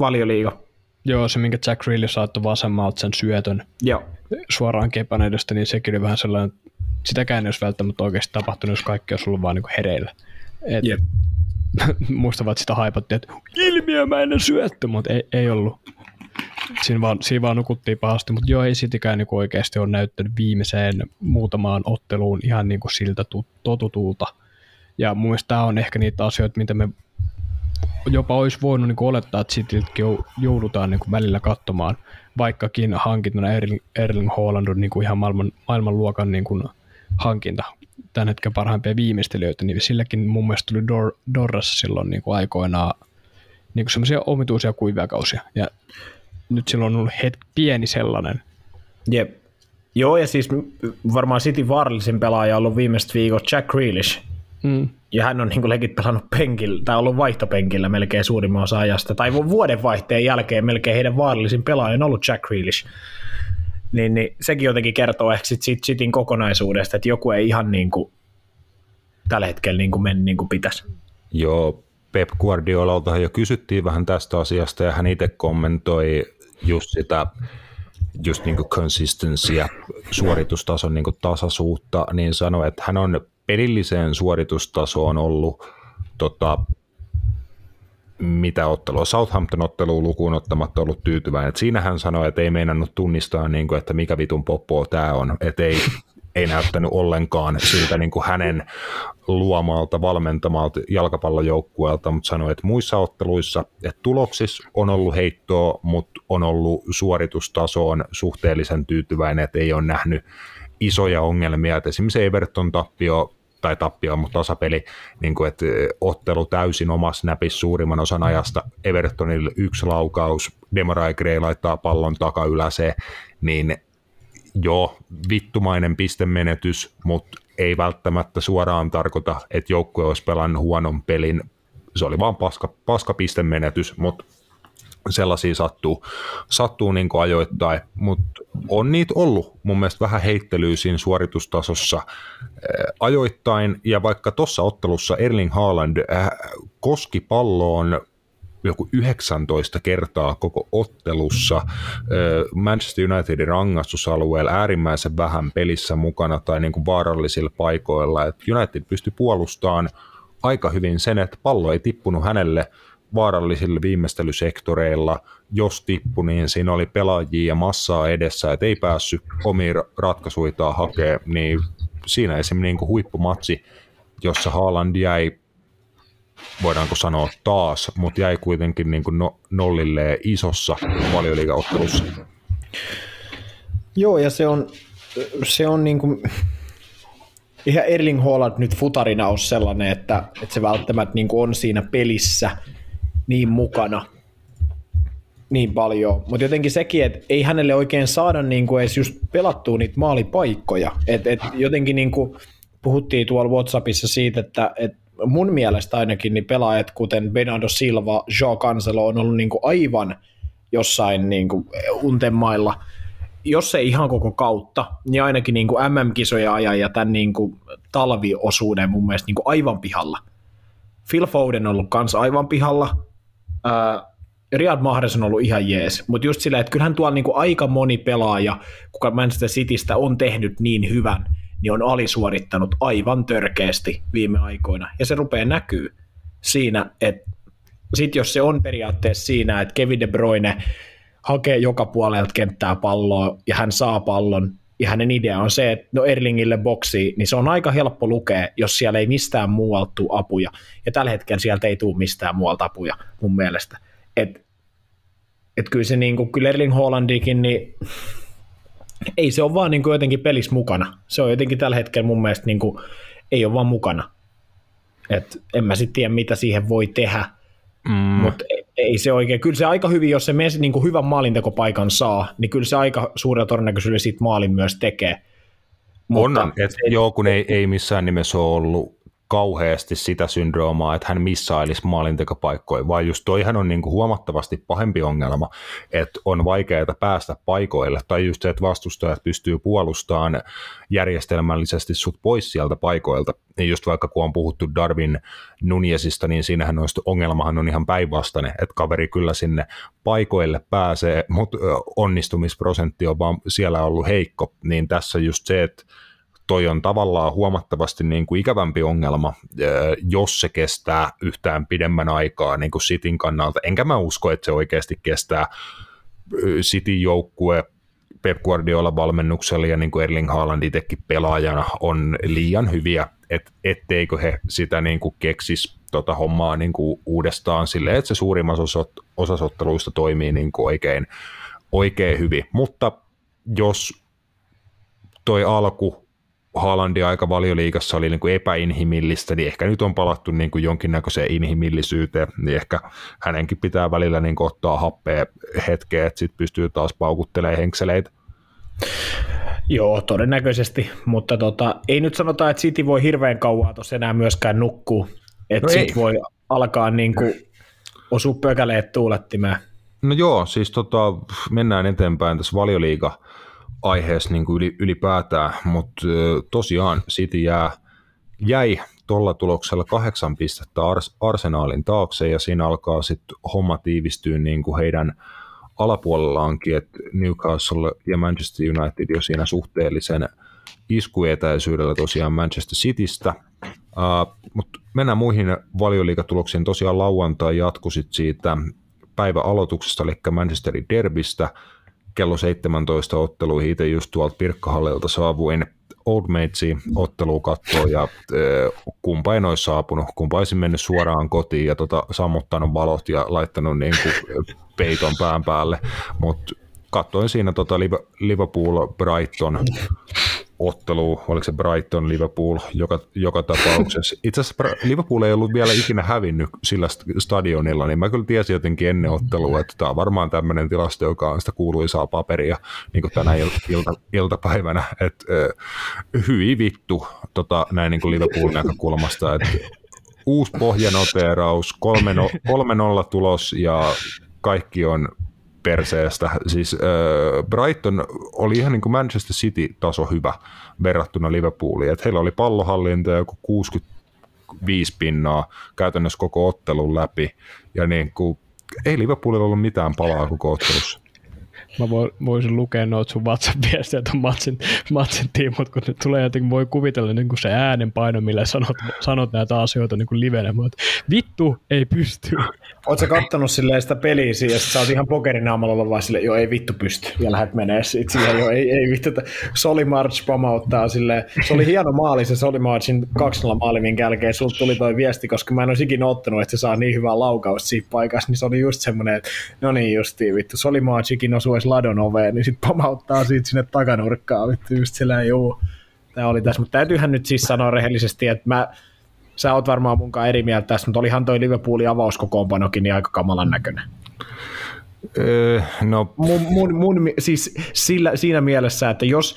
Speaker 3: valioliiga.
Speaker 2: Joo, se minkä Jack Reilly saattoi vasemmalta sen syötön
Speaker 3: Joo.
Speaker 2: suoraan kepan edestä, niin sekin oli vähän sellainen, sitäkään ei olisi välttämättä oikeasti tapahtunut, jos kaikki olisi ollut vaan niin hereillä. Et, yep. [laughs] muistavat sitä haipattiin, että ilmiömäinen syöttö, mutta ei, ei ollut. Siinä vaan, siinä vaan nukuttiin pahasti, mutta joo, ei sitikään niin oikeasti ole näyttänyt viimeiseen muutamaan otteluun ihan niin kuin siltä totutulta. Ja mun mielestä tämä on ehkä niitä asioita, mitä me jopa olisi voinut niin olettaa, että Cityltäkin joudutaan niin välillä katsomaan, vaikkakin hankintana Erling, Erling Haaland on niin kuin ihan maailman, maailmanluokan niin kuin hankinta tämän hetken parhaimpia viimeistelijöitä, niin silläkin mun mielestä tuli Dor, Dorrassa silloin niin kuin aikoinaan niin semmoisia omituisia kuivia kausia. Ja nyt silloin on ollut het, pieni sellainen.
Speaker 3: Jep. Joo, ja siis varmaan City vaarallisin pelaaja on ollut viimeiset viikot Jack Grealish. Mm. Ja hän on niin legit pelannut penkillä, tai ollut vaihtopenkillä melkein suurimman osa ajasta. Tai vuoden vaihteen jälkeen melkein heidän vaarallisin pelaaja on ollut Jack Grealish. Niin, niin sekin jotenkin kertoo ehkä sit siitä Cityn kokonaisuudesta, että joku ei ihan niin kuin tällä hetkellä niin kuin mene niin kuin pitäisi.
Speaker 1: Joo, Pep Guardiolalta jo kysyttiin vähän tästä asiasta ja hän itse kommentoi just sitä just niin kuin consistencyä, suoritustason niin kuin tasaisuutta, niin sanoi, että hän on pelilliseen suoritustasoon ollut tota, mitä ottelua, Southampton-otteluun lukuun ottamatta ollut tyytyväinen. Et siinä hän sanoi, että ei meinannut tunnistaa, niin kuin, että mikä vitun poppo tämä on, että ei, ei näyttänyt ollenkaan siltä niin kuin hänen luomalta, valmentamalta jalkapallojoukkueelta, mutta sanoi, että muissa otteluissa, että tuloksissa on ollut heittoa, mutta on ollut suoritustasoon suhteellisen tyytyväinen, että ei ole nähnyt isoja ongelmia, että esimerkiksi Everton tappio tai tappio, mutta tasapeli, niin kuin, että ottelu täysin omassa näpissä suurimman osan ajasta, Evertonille yksi laukaus, Demarai Gray laittaa pallon takayläseen, niin joo, vittumainen pistemenetys, mutta ei välttämättä suoraan tarkoita, että joukkue olisi pelannut huonon pelin. Se oli vaan paska, paska pistemenetys, mutta sellaisia sattuu, sattuu niin ajoittain, mutta on niitä ollut mun mielestä vähän heittelyä siinä suoritustasossa ajoittain, ja vaikka tuossa ottelussa Erling Haaland äh, koski palloon joku 19 kertaa koko ottelussa. Manchester Unitedin rangaistusalueella äärimmäisen vähän pelissä mukana tai niin kuin vaarallisilla paikoilla. Et United pystyi puolustamaan aika hyvin sen, että pallo ei tippunut hänelle vaarallisilla viimeistelysektoreilla. Jos tippu, niin siinä oli pelaajia ja massaa edessä, että ei päässyt omia ratkaisuitaan hakemaan, niin siinä esimerkiksi niin kuin huippumatsi, jossa Haaland jäi voidaanko sanoa taas, mutta jäi kuitenkin niin kuin no, nollille isossa valioliigaottelussa.
Speaker 3: Joo, ja se on, se on niin kuin, ihan Erling Haaland nyt futarina on sellainen, että, että se välttämättä niin kuin on siinä pelissä niin mukana. Niin paljon, mutta jotenkin sekin, että ei hänelle oikein saada niin kuin edes just pelattua niitä maalipaikkoja, että et jotenkin niin kuin puhuttiin tuolla Whatsappissa siitä, että, että mun mielestä ainakin niin pelaajat kuten Bernardo Silva, Joao Cancelo on ollut niin kuin aivan jossain niin kuin untemailla, jos ei ihan koko kautta, niin ainakin niin kuin MM-kisoja ajan ja tämän niin kuin talviosuuden mun mielestä niin kuin aivan pihalla. Phil Foden on ollut kanssa aivan pihalla, Uh, Riyad Mahrez on ollut ihan jees, mutta just sillä, että kyllähän tuolla niin kuin aika moni pelaaja, kuka Manchester Citystä on tehnyt niin hyvän, niin on alisuorittanut aivan törkeästi viime aikoina. Ja se rupeaa näkyy siinä, että sit jos se on periaatteessa siinä, että Kevin De Bruyne hakee joka puolelta kenttää palloa ja hän saa pallon, ja hänen idea on se, että no Erlingille boksi, niin se on aika helppo lukea, jos siellä ei mistään muualta tule apuja. Ja tällä hetkellä sieltä ei tule mistään muualta apuja mun mielestä. Et, et kyllä se niin kuin, kyllä Erling Hollandikin, niin ei se ole vaan niin kuin jotenkin pelissä mukana. Se on jotenkin tällä hetkellä mun mielestä niin kuin, ei ole vaan mukana. Et en mä sitten tiedä, mitä siihen voi tehdä, mm. mutta ei se oikein. Kyllä se aika hyvin, jos se mies niin kuin hyvän maalintekopaikan saa, niin kyllä se aika suurella todennäköisyydellä siitä maalin myös tekee.
Speaker 1: Mutta on, että joo, kun ei, ei missään nimessä ole ollut kauheasti sitä syndroomaa, että hän missailisi maalintekopaikkoja, vaan just toihan on niin kuin huomattavasti pahempi ongelma, että on vaikeaa päästä paikoille, tai just se, että vastustajat pystyy puolustamaan järjestelmällisesti sut pois sieltä paikoilta. Ja just vaikka kun on puhuttu Darwin Nunezista, niin siinähän on ongelmahan on ihan päinvastainen, että kaveri kyllä sinne paikoille pääsee, mutta onnistumisprosentti on vaan siellä ollut heikko, niin tässä just se, että toi on tavallaan huomattavasti niin kuin ikävämpi ongelma, jos se kestää yhtään pidemmän aikaa niin kuin Cityn kannalta. Enkä mä usko, että se oikeasti kestää Cityn joukkue Pep Guardiola valmennuksella ja niin kuin Erling Haaland itsekin pelaajana on liian hyviä, et, etteikö he sitä niin kuin keksis tota hommaa niin kuin uudestaan silleen, että se suurimman osasotteluista toimii niin kuin oikein, oikein hyvin. Mutta jos toi alku Haalandin aika valioliikassa oli niin kuin epäinhimillistä, niin ehkä nyt on palattu niin kuin jonkinnäköiseen inhimillisyyteen, niin ehkä hänenkin pitää välillä niin kuin ottaa happea hetkeä, että sitten pystyy taas paukuttelemaan henkseleitä.
Speaker 3: Joo, todennäköisesti, mutta tota, ei nyt sanota, että City voi hirveän kauan tuossa enää myöskään nukkuu, että no sit voi alkaa niin kuin osua pökäleet tuulettimään.
Speaker 1: No joo, siis tota, mennään eteenpäin tässä valioliiga aiheessa niin kuin ylipäätään, mutta tosiaan City jää, jäi tuolla tuloksella kahdeksan pistettä Ars- Arsenaalin taakse ja siinä alkaa sitten homma tiivistyä niin kuin heidän alapuolellaankin, että Newcastle ja Manchester United jo siinä suhteellisen iskuetäisyydellä tosiaan Manchester Citystä. Uh, mutta mennään muihin valioliikatuloksiin. Tosiaan lauantai jatkui siitä päivä aloituksesta, eli Manchesterin derbistä kello 17 otteluihin. Itse just tuolta Pirkkahallilta saavuin Old Matesiin otteluun katsoa ja kumpa ei olisi saapunut, kumpa olisin mennyt suoraan kotiin ja tota, sammuttanut valot ja laittanut niin kuin peiton pään päälle, mutta katsoin siinä tota Liverpool Brighton ottelu, oliko se Brighton, Liverpool, joka, joka tapauksessa. Itse asiassa Liverpool ei ollut vielä ikinä hävinnyt sillä stadionilla, niin mä kyllä tiesin jotenkin ennen ottelua, että tämä on varmaan tämmöinen tilasto, joka on sitä kuuluisaa paperia, niin kuin tänä ilta, iltapäivänä, että hyi vittu tota, näin niin kuin Liverpoolin näkökulmasta, että uusi pohjanoteeraus, 3-0 tulos ja kaikki on perseestä. Siis äh, Brighton oli ihan niin kuin Manchester City-taso hyvä verrattuna Liverpooliin. Et heillä oli pallohallinta joku 65 pinnaa käytännössä koko ottelun läpi. Ja niin kuin, ei Liverpoolilla ollut mitään palaa koko ottelussa
Speaker 2: mä voisin lukea noita sun WhatsApp-viestejä tuon matsin, matsin tiimot, kun nyt tulee jotenkin, voi kuvitella niin kuin se äänenpaino, millä sanot, sanot näitä asioita niin kuin livenä. Mutta vittu, ei pysty.
Speaker 3: Oletko kattonut silleen sitä peliä siihen, ja sä oot ihan pokerinaamalla olla vaan silleen, joo ei vittu pysty, ja lähdet menee siitä silleen, joo ei, ei vittu, Soli March pamauttaa silleen, se oli hieno maali se Soli Marchin 2 maali, minkä jälkeen sulta tuli toi viesti, koska mä en olisi ikinä ottanut, että se saa niin hyvää laukausta siitä paikassa, niin se oli just semmoinen, että no niin justiin vittu, Soli Marchikin osui ladon oveen, niin sitten pamauttaa siitä sinne takanurkkaan, vittu just sillä juu. Tämä oli tässä, mutta täytyyhän nyt siis sanoa rehellisesti, että mä, sä oot varmaan munkaan eri mieltä tässä, mutta olihan toi Liverpoolin avauskokoonpanokin niin aika kamalan näköinen.
Speaker 1: Öö, no.
Speaker 3: mun, mun, mun, siis sillä, siinä mielessä, että jos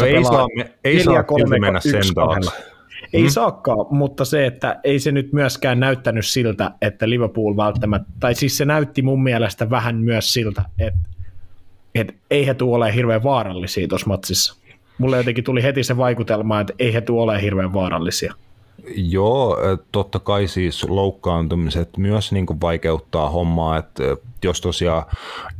Speaker 1: no ei saa, ei saa mennä sen taakse.
Speaker 3: Ei mm. saakkaan, mutta se, että ei se nyt myöskään näyttänyt siltä, että Liverpool välttämättä, tai siis se näytti mun mielestä vähän myös siltä, että että ei he tule hirveän vaarallisia tuossa matsissa. Mulle jotenkin tuli heti se vaikutelma, että ei he tule hirveän vaarallisia.
Speaker 1: Joo, totta kai siis loukkaantumiset myös niin kuin vaikeuttaa hommaa, että jos tosiaan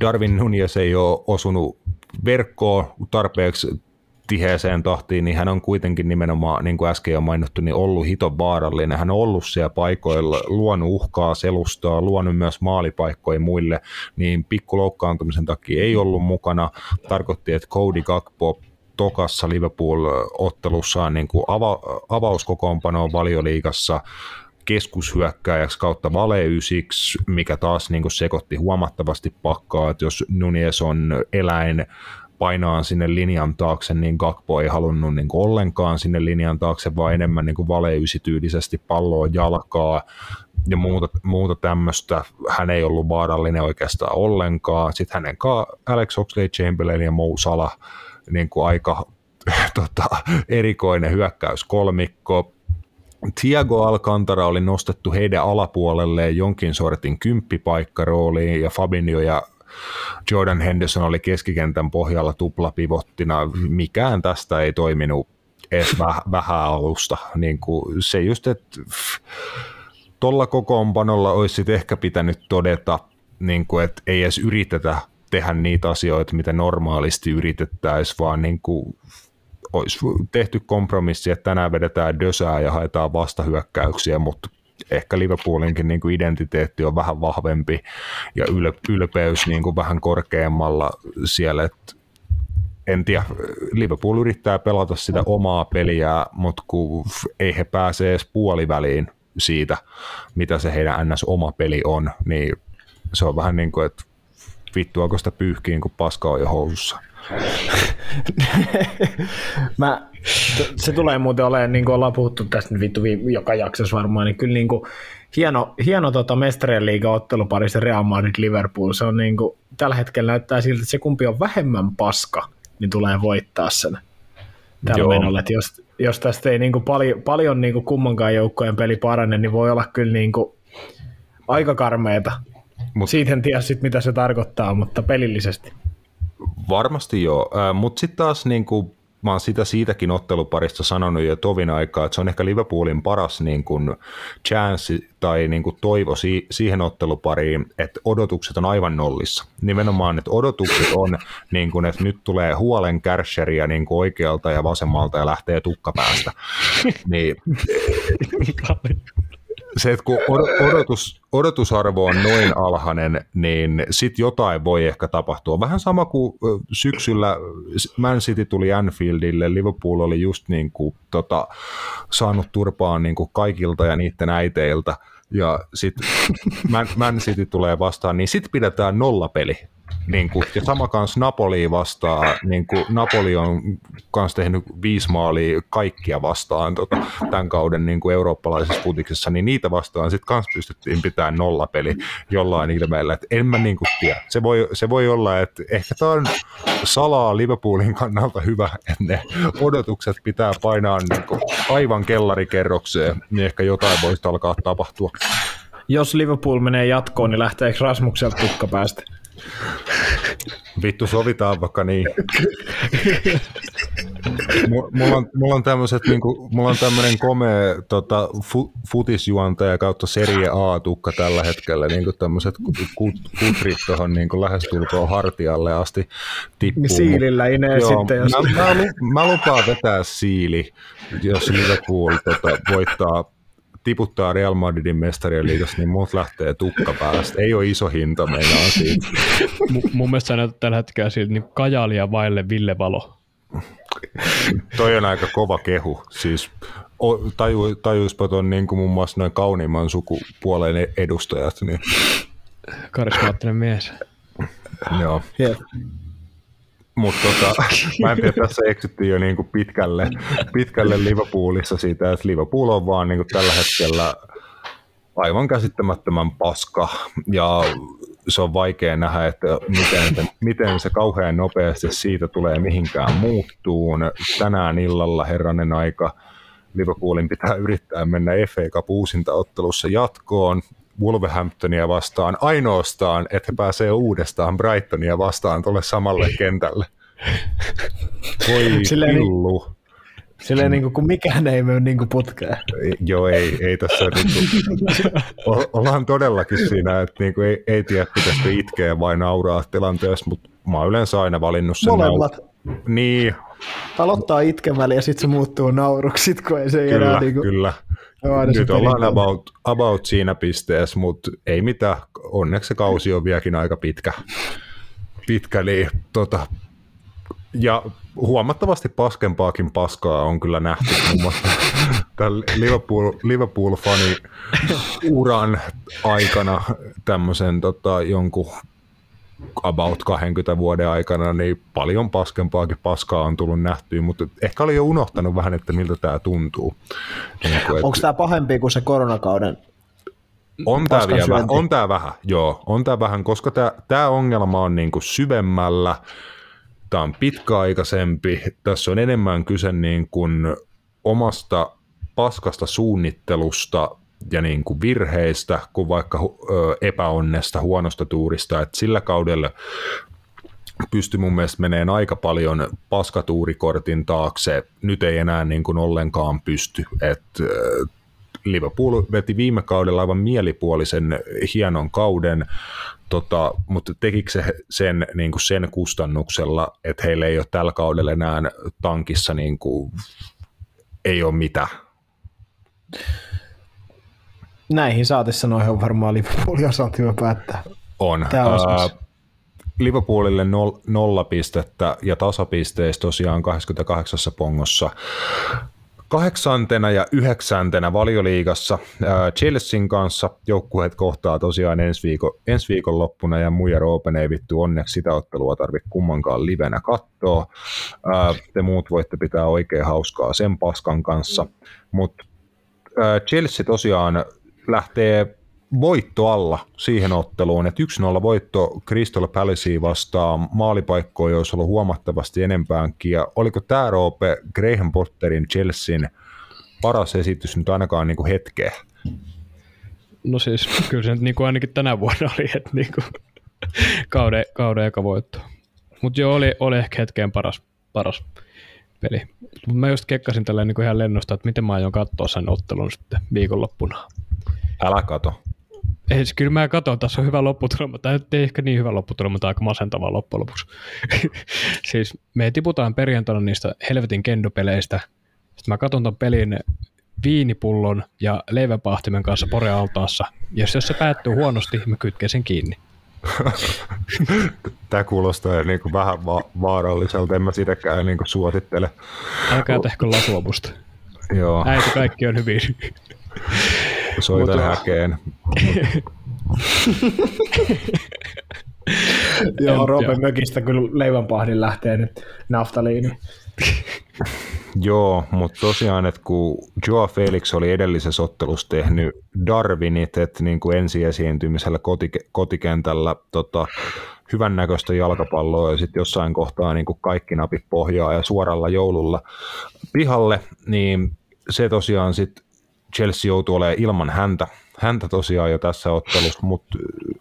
Speaker 1: Darwin Nunes ei ole osunut verkkoon tarpeeksi tiheeseen tahtiin, niin hän on kuitenkin nimenomaan, niin kuin äsken jo mainittu, niin ollut hiton vaarallinen. Hän on ollut siellä paikoilla, luonut uhkaa, selustaa, luonut myös maalipaikkoja muille, niin pikkuloukkaantumisen takia ei ollut mukana. Tarkoitti, että Cody Gakpo tokassa Liverpool-ottelussaan niin kuin ava- avauskokoonpanoon valioliigassa keskushyökkääjäksi kautta valeysiksi, mikä taas niin kuin sekoitti huomattavasti pakkaa, että jos Nunes on eläin painaa sinne linjan taakse, niin Gakpo ei halunnut niin ollenkaan sinne linjan taakse, vaan enemmän niin kuin valeysityylisesti palloa jalkaa ja muuta, muuta tämmöistä. Hän ei ollut vaarallinen oikeastaan ollenkaan. Sitten hänen kanssa Alex Oxlade-Chamberlain ja Mo Salah niin kuin aika [laughs] tota, erikoinen hyökkäys kolmikko. Thiago Alcantara oli nostettu heidän alapuolelleen jonkin sortin kymppipaikkarooliin ja Fabinho ja Jordan Henderson oli keskikentän pohjalla tuplapivottina. Mikään tästä ei toiminut edes vähän alusta. Niin kuin se just, että tuolla kokoonpanolla olisi ehkä pitänyt todeta, niin kuin, että ei edes yritetä tehdä niitä asioita, mitä normaalisti yritettäisiin, vaan niin kuin olisi tehty kompromissi, että tänään vedetään dösää ja haetaan vastahyökkäyksiä, mutta ehkä Liverpoolinkin niin kuin identiteetti on vähän vahvempi ja ylpeys niin kuin vähän korkeammalla siellä, että en tiedä, Liverpool yrittää pelata sitä omaa peliä, mutta kun ei he pääse edes puoliväliin siitä, mitä se heidän ns. oma peli on, niin se on vähän niin kuin, että vittuako sitä pyyhkiin, kun paska on jo housussa. [laughs]
Speaker 3: Mä, se tulee muuten olemaan, niin kuin ollaan puhuttu tästä vittu joka jaksossa varmaan, niin kyllä niin kuin, hieno, hieno tota mestarien liiga ottelupari se Real Madrid Liverpool. Se on niin kuin, tällä hetkellä näyttää siltä, että se kumpi on vähemmän paska niin tulee voittaa sen tällä menolla. Että jos, jos tästä ei niin kuin paljon, paljon niin kuin kummankaan joukkojen peli parane, niin voi olla kyllä niin kuin aika karmeita. Mut, Siitä en tiedä sit, mitä se tarkoittaa, mutta pelillisesti.
Speaker 1: Varmasti joo, mutta sitten taas niin kuin mä oon sitä siitäkin otteluparista sanonut jo tovin aikaa, että se on ehkä Liverpoolin paras niin kuin chance tai niin kuin toivo si- siihen ottelupariin, että odotukset on aivan nollissa. Nimenomaan, että odotukset on, [laughs] niin kuin, että nyt tulee huolen kärsheriä niin kuin oikealta ja vasemmalta ja lähtee tukkapäästä. [laughs] niin, se, että kun odotus, odotusarvo on noin alhainen, niin sitten jotain voi ehkä tapahtua. Vähän sama kuin syksyllä Man City tuli Anfieldille, Liverpool oli just niin kuin, tota, saanut turpaan niin kuin kaikilta ja niiden äiteiltä, ja sitten Man, Man City tulee vastaan, niin sitten pidetään nollapeli niin kuin, ja sama kanssa Napoli vastaa, niin kuin Napoli on kanssa tehnyt viisi maalia kaikkia vastaan tota, tämän kauden niin kuin eurooppalaisessa putiksessa, niin niitä vastaan sitten kanssa pystyttiin pitämään nollapeli jollain ilmeellä, että en mä niin kuin tiedä. Se voi, se voi olla, että ehkä tämä on salaa Liverpoolin kannalta hyvä, että ne odotukset pitää painaa niin kuin aivan kellarikerrokseen, niin ehkä jotain voisi alkaa tapahtua.
Speaker 3: Jos Liverpool menee jatkoon, niin lähteekö Rasmukselta tukka päästä?
Speaker 1: Vittu, sovitaan vaikka niin. mulla on, mulla on tämmöiset, niin kuin, mulla on tämmöinen komea tota, fu, futisjuontaja kautta Serie A-tukka tällä hetkellä, niin kuin tämmöiset kut, kutrit tuohon niin lähestulkoon hartialle asti tippuu.
Speaker 3: Siilillä inee Joo, sitten. Jos...
Speaker 1: Mä, mä, mä, lupaan vetää siili, jos Liverpool tota, voittaa tiputtaa Real Madridin mestarien liigassa, niin muut lähtee tukka päästä. Ei ole iso hinta meinaa siitä.
Speaker 2: M- mun mielestä sä näytät tällä hetkellä siltä niin kajalia vaille Ville Valo.
Speaker 1: Toi on aika kova kehu. Siis taju, tajuispa ton niin kuin muun muassa noin kauniimman sukupuolen edustajat. Niin.
Speaker 2: Karismaattinen mies.
Speaker 1: Joo. Yeah. Mutta tota, mä en tiedä, tässä eksyttiin jo niinku pitkälle, pitkälle Liverpoolissa siitä, että Liverpool on vaan niinku tällä hetkellä aivan käsittämättömän paska ja se on vaikea nähdä, että miten se, miten se kauhean nopeasti siitä tulee mihinkään muuttuun. Tänään illalla herranen aika Liverpoolin pitää yrittää mennä FA Cup ottelussa jatkoon. Wolverhamptonia vastaan ainoastaan, että he pääsee uudestaan Brightonia vastaan tuolle samalle kentälle. Voi silleen, pillu. Niin,
Speaker 3: silleen niin kuin, kun mikään ei mene niin kuin putkeen.
Speaker 1: Joo, ei, ei tässä niin kuin, ollaan todellakin siinä, että niin kuin, ei, ei tiedä, pitäisikö itkeä vai nauraa tilanteessa, mutta mä oon yleensä aina valinnut sen.
Speaker 3: Molemmat.
Speaker 1: Nau- niin.
Speaker 3: Aloittaa itkemällä ja sitten se muuttuu nauruksi, kun ei se
Speaker 1: kyllä,
Speaker 3: enää niin
Speaker 1: kuin... Kyllä, nyt ollaan about, about siinä pisteessä, mutta ei mitään. Onneksi se kausi on vieläkin aika pitkä. pitkä niin, tota, ja huomattavasti paskempaakin paskaa on kyllä nähty muun muassa [laughs] Liverpool, Liverpool-fani uran aikana tämmöisen tota, jonkun about 20 vuoden aikana, niin paljon paskempaakin paskaa on tullut nähtyä, mutta ehkä oli jo unohtanut vähän, että miltä tämä tuntuu.
Speaker 3: Niin kuin, Onko tämä pahempi kuin se koronakauden
Speaker 1: on tämä, vielä, on tämä vähän, joo, on tämä vähän, koska tämä, tämä ongelma on niin kuin syvemmällä, tämä on pitkäaikaisempi, tässä on enemmän kyse niin kuin omasta paskasta suunnittelusta ja niin kuin virheistä kuin vaikka epäonnesta, huonosta tuurista. Et sillä kaudella pystyi mun mielestä meneen aika paljon paskatuurikortin taakse. Nyt ei enää niin kuin ollenkaan pysty. Et, Liverpool veti viime kaudella aivan mielipuolisen hienon kauden, tota, mutta tekikö se sen, niin kuin sen kustannuksella, että heillä ei ole tällä kaudella enää tankissa niin kuin, ei ole mitään?
Speaker 3: Näihin saatesanoihin on varmaan Liverpoolin osalta hyvä päättää.
Speaker 1: On. Uh, Liverpoolille nol, nolla pistettä ja tasapisteistä tosiaan 28 pongossa. Kahdeksantena ja yhdeksäntenä valioliigassa Chelsean kanssa joukkueet kohtaa tosiaan ensi, viikon, ensi viikon loppuna ja Muja Roopen ei vittu onneksi sitä ottelua tarvitse kummankaan livenä katsoa. Te muut voitte pitää oikein hauskaa sen paskan kanssa, mutta Chelsea tosiaan lähtee voitto alla siihen otteluun, että 1-0 voitto Crystal Palacea vastaan maalipaikkoja olisi ollut huomattavasti enempäänkin, ja oliko tämä Roope Graham Potterin Chelsean paras esitys nyt ainakaan niin kuin hetkeä?
Speaker 2: No siis kyllä se nyt niin kuin ainakin tänä vuonna oli, että niin kuin kauden, kauden eka voitto. Mutta joo, oli, oli ehkä hetkeen paras, paras peli. Mut mä just kekkasin tällä niin ihan lennosta, että miten mä aion katsoa sen ottelun sitten viikonloppuna.
Speaker 1: Älä kato.
Speaker 2: Ei, siis kyllä mä katson, tässä on hyvä lopputulema. Tämä ei ehkä niin hyvä lopputulema, mutta aika masentava loppujen lopuksi. [laughs] siis me tiputaan perjantaina niistä helvetin kendopeleistä. Sitten mä katson ton pelin viinipullon ja leiväpahtimen kanssa porealtaassa. Ja jos se päättyy huonosti, mä kytkeen sen kiinni.
Speaker 1: Tämä kuulostaa niin kuin vähän va- vaaralliselta, en mä sitäkään niin kuin suosittele.
Speaker 2: Älkää tehkö lasuomusta.
Speaker 1: Joo.
Speaker 2: Äiti, kaikki on hyvin.
Speaker 1: Soitan Mutta... häkeen.
Speaker 3: Joo, Roopen mökistä kyllä leivänpahdin lähtee nyt naftaliini. [laughs]
Speaker 1: Joo, mutta tosiaan, että kun Joa Felix oli edellisessä ottelussa tehnyt Darwinit, että niin kuin ensiesiintymisellä kotike- kotikentällä tota, hyvännäköistä jalkapalloa ja sitten jossain kohtaa niin kuin kaikki napit pohjaa ja suoralla joululla pihalle, niin se tosiaan sitten Chelsea joutuu olemaan ilman häntä, häntä tosiaan jo tässä ottelussa, mutta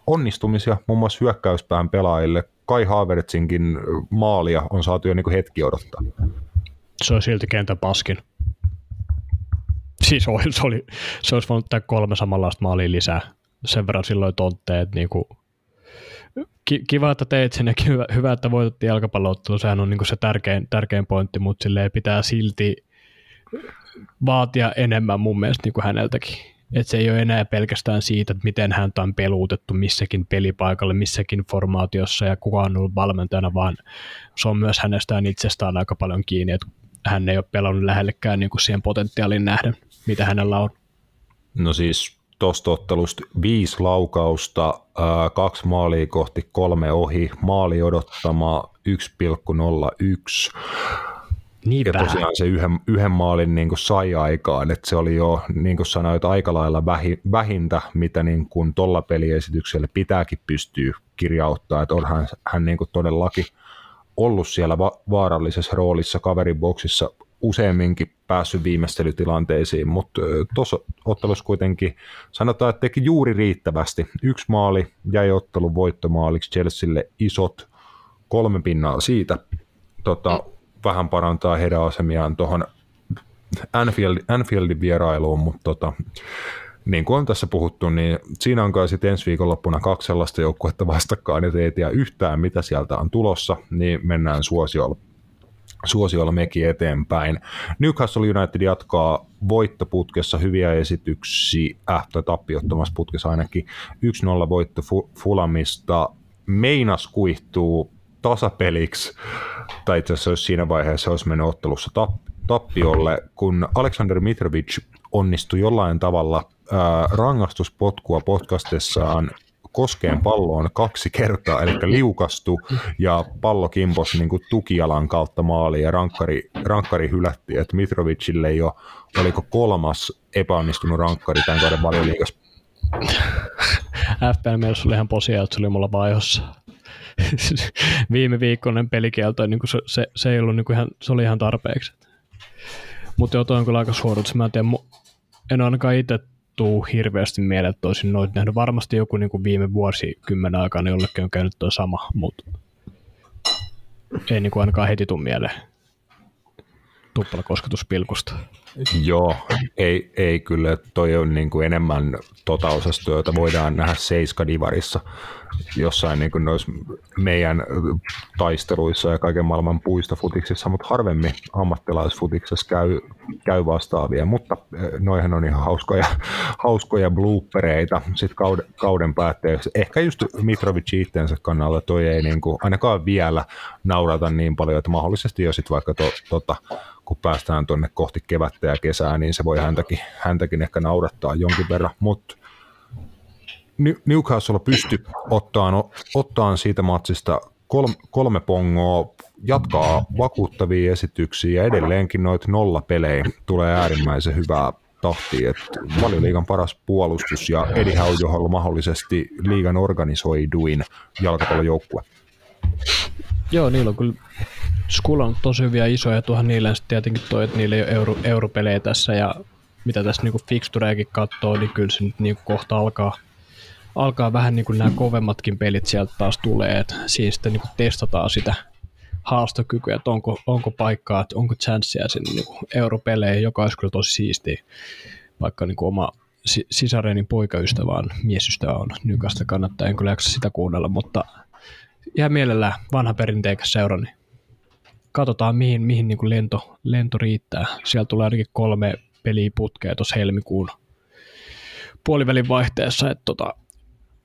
Speaker 1: onnistumisia muun muassa hyökkäyspään pelaajille. Kai Havertzinkin maalia on saatu jo niin kuin hetki odottaa
Speaker 2: se on silti kentän paskin. Siis oli, se, oli, se olisi voinut tehdä kolme samanlaista maalia lisää. Sen verran silloin tontteet. Niin kuin, kiva, että teit sen ja hyvä, hyvä että voitettiin jalkapalloottelu. Sehän on niin se tärkein, tärkein pointti, mutta pitää silti vaatia enemmän mun mielestä niin kuin häneltäkin. Et se ei ole enää pelkästään siitä, että miten häntä on peluutettu missäkin pelipaikalle, missäkin formaatiossa ja kuka on ollut valmentajana, vaan se on myös hänestään itsestään aika paljon kiinni, että hän ei ole pelannut lähellekään niin kuin siihen potentiaalin nähden, mitä hänellä on.
Speaker 1: No siis tuosta ottelusta viisi laukausta, kaksi maalia kohti kolme ohi, maali odottama 1,01.
Speaker 2: Niin
Speaker 1: ja tosiaan se yhden, yhden maalin niin kuin sai aikaan, että se oli jo, niin kuin sanoit, aika lailla vähintä, mitä niin kuin tuolla peliesityksellä pitääkin pystyä kirjauttaa, että onhan hän niin kuin todellakin ollut siellä va- vaarallisessa roolissa kaverin boksissa useamminkin päässyt viimeistelytilanteisiin, mutta tuossa ottelussa kuitenkin sanotaan, että teki juuri riittävästi. Yksi maali jäi ottelun voittomaaliksi Chelsealle isot kolme pinnaa siitä. Tota, vähän parantaa heidän asemiaan tuohon Anfield, Anfieldin vierailuun, mutta tota, niin kuin on tässä puhuttu, niin siinä on kai sitten ensi viikonloppuna kaksi sellaista joukkuetta vastakkain, että ei tiedä yhtään, mitä sieltä on tulossa, niin mennään suosiolla, suosiolla mekin eteenpäin. Newcastle United jatkaa voittoputkessa hyviä esityksiä, äh, tai tappiottomassa putkessa ainakin. 1-0 voitto Fulamista, meinas kuihtuu tasapeliksi, tai itse asiassa jos siinä vaiheessa olisi mennyt ottelussa tappiolle, kun Alexander Mitrovic onnistui jollain tavalla ää, rangaistuspotkua podcastessaan koskeen palloon kaksi kertaa, eli liukastu ja pallo kimpos niin kuin tukijalan kautta maaliin ja rankkari, rankkari hylätti, että Mitrovicille ole, oliko kolmas epäonnistunut rankkari tämän kauden valioliigassa.
Speaker 2: FPL mielessä oli ihan posia, että se oli mulla vaihossa. [laughs] Viime viikkoinen pelikielto, niin se, se, se, ei ollut niin kuin ihan, se oli ihan tarpeeksi. Mutta joo, toi on kyllä aika suoritus. Mä en tiedä, en ainakaan itse tuu hirveästi mieleen, että olisin noita nähnyt. Varmasti joku niin kuin viime kymmenen aikana jollekin on käynyt tuo sama, mutta ei niin kuin ainakaan heti tule mieleen tuplakosketuspilkusta.
Speaker 1: Joo, ei, ei kyllä. Toi on niin kuin enemmän tota osastoa, jota voidaan nähdä Seiska Divarissa jossain niin kuin meidän taisteluissa ja kaiken maailman puistofutiksissa, mutta harvemmin ammattilaisfutiksessa käy, käy vastaavia, mutta eh, noihän on ihan hauskoja, [laughs] hauskoja bloopereita sitten kauden, kauden päätteeksi. Ehkä just Mitrovic itseensä kannalta toi ei niin kuin, ainakaan vielä naurata niin paljon, että mahdollisesti jo sitten vaikka to, tota, kun päästään tuonne kohti kevättä ja kesää, niin se voi häntäkin, häntäkin ehkä naurattaa jonkin verran, mutta Newcastle pysty ottaan, ottaan siitä matsista kolme, kolme pongoa, jatkaa vakuuttavia esityksiä ja edelleenkin noita nollapelejä tulee äärimmäisen hyvää, tahtiin, että valioliigan paras puolustus ja Eddie Howe, johon mahdollisesti liigan organisoiduin jalkapallojoukkue.
Speaker 2: Joo, niillä on kyllä Skull on tosi hyviä isoja, tuohon niillä sitten tietenkin toi, että niillä ei ole euro, europelejä tässä ja mitä tässä niinku fixtureakin katsoo, niin kyllä se nyt niinku kohta alkaa, alkaa vähän niin kuin nämä kovemmatkin pelit sieltä taas tulee, että siinä sitten niin testataan sitä haastokykyä, että onko, onko paikkaa, että onko chanssiä sinne niin europeleihin, joka olisi kyllä tosi siistiä, vaikka niin kuin oma sisareni poikaystävä on, miesystävä on Nykasta kannattaa, en kyllä jaksa sitä kuunnella, mutta ihan mielellään vanha perinteikäs seura, niin katsotaan mihin, mihin niin kuin lento, lento riittää. Siellä tulee ainakin kolme peliä putkea tuossa helmikuun puolivälin vaihteessa, että tota,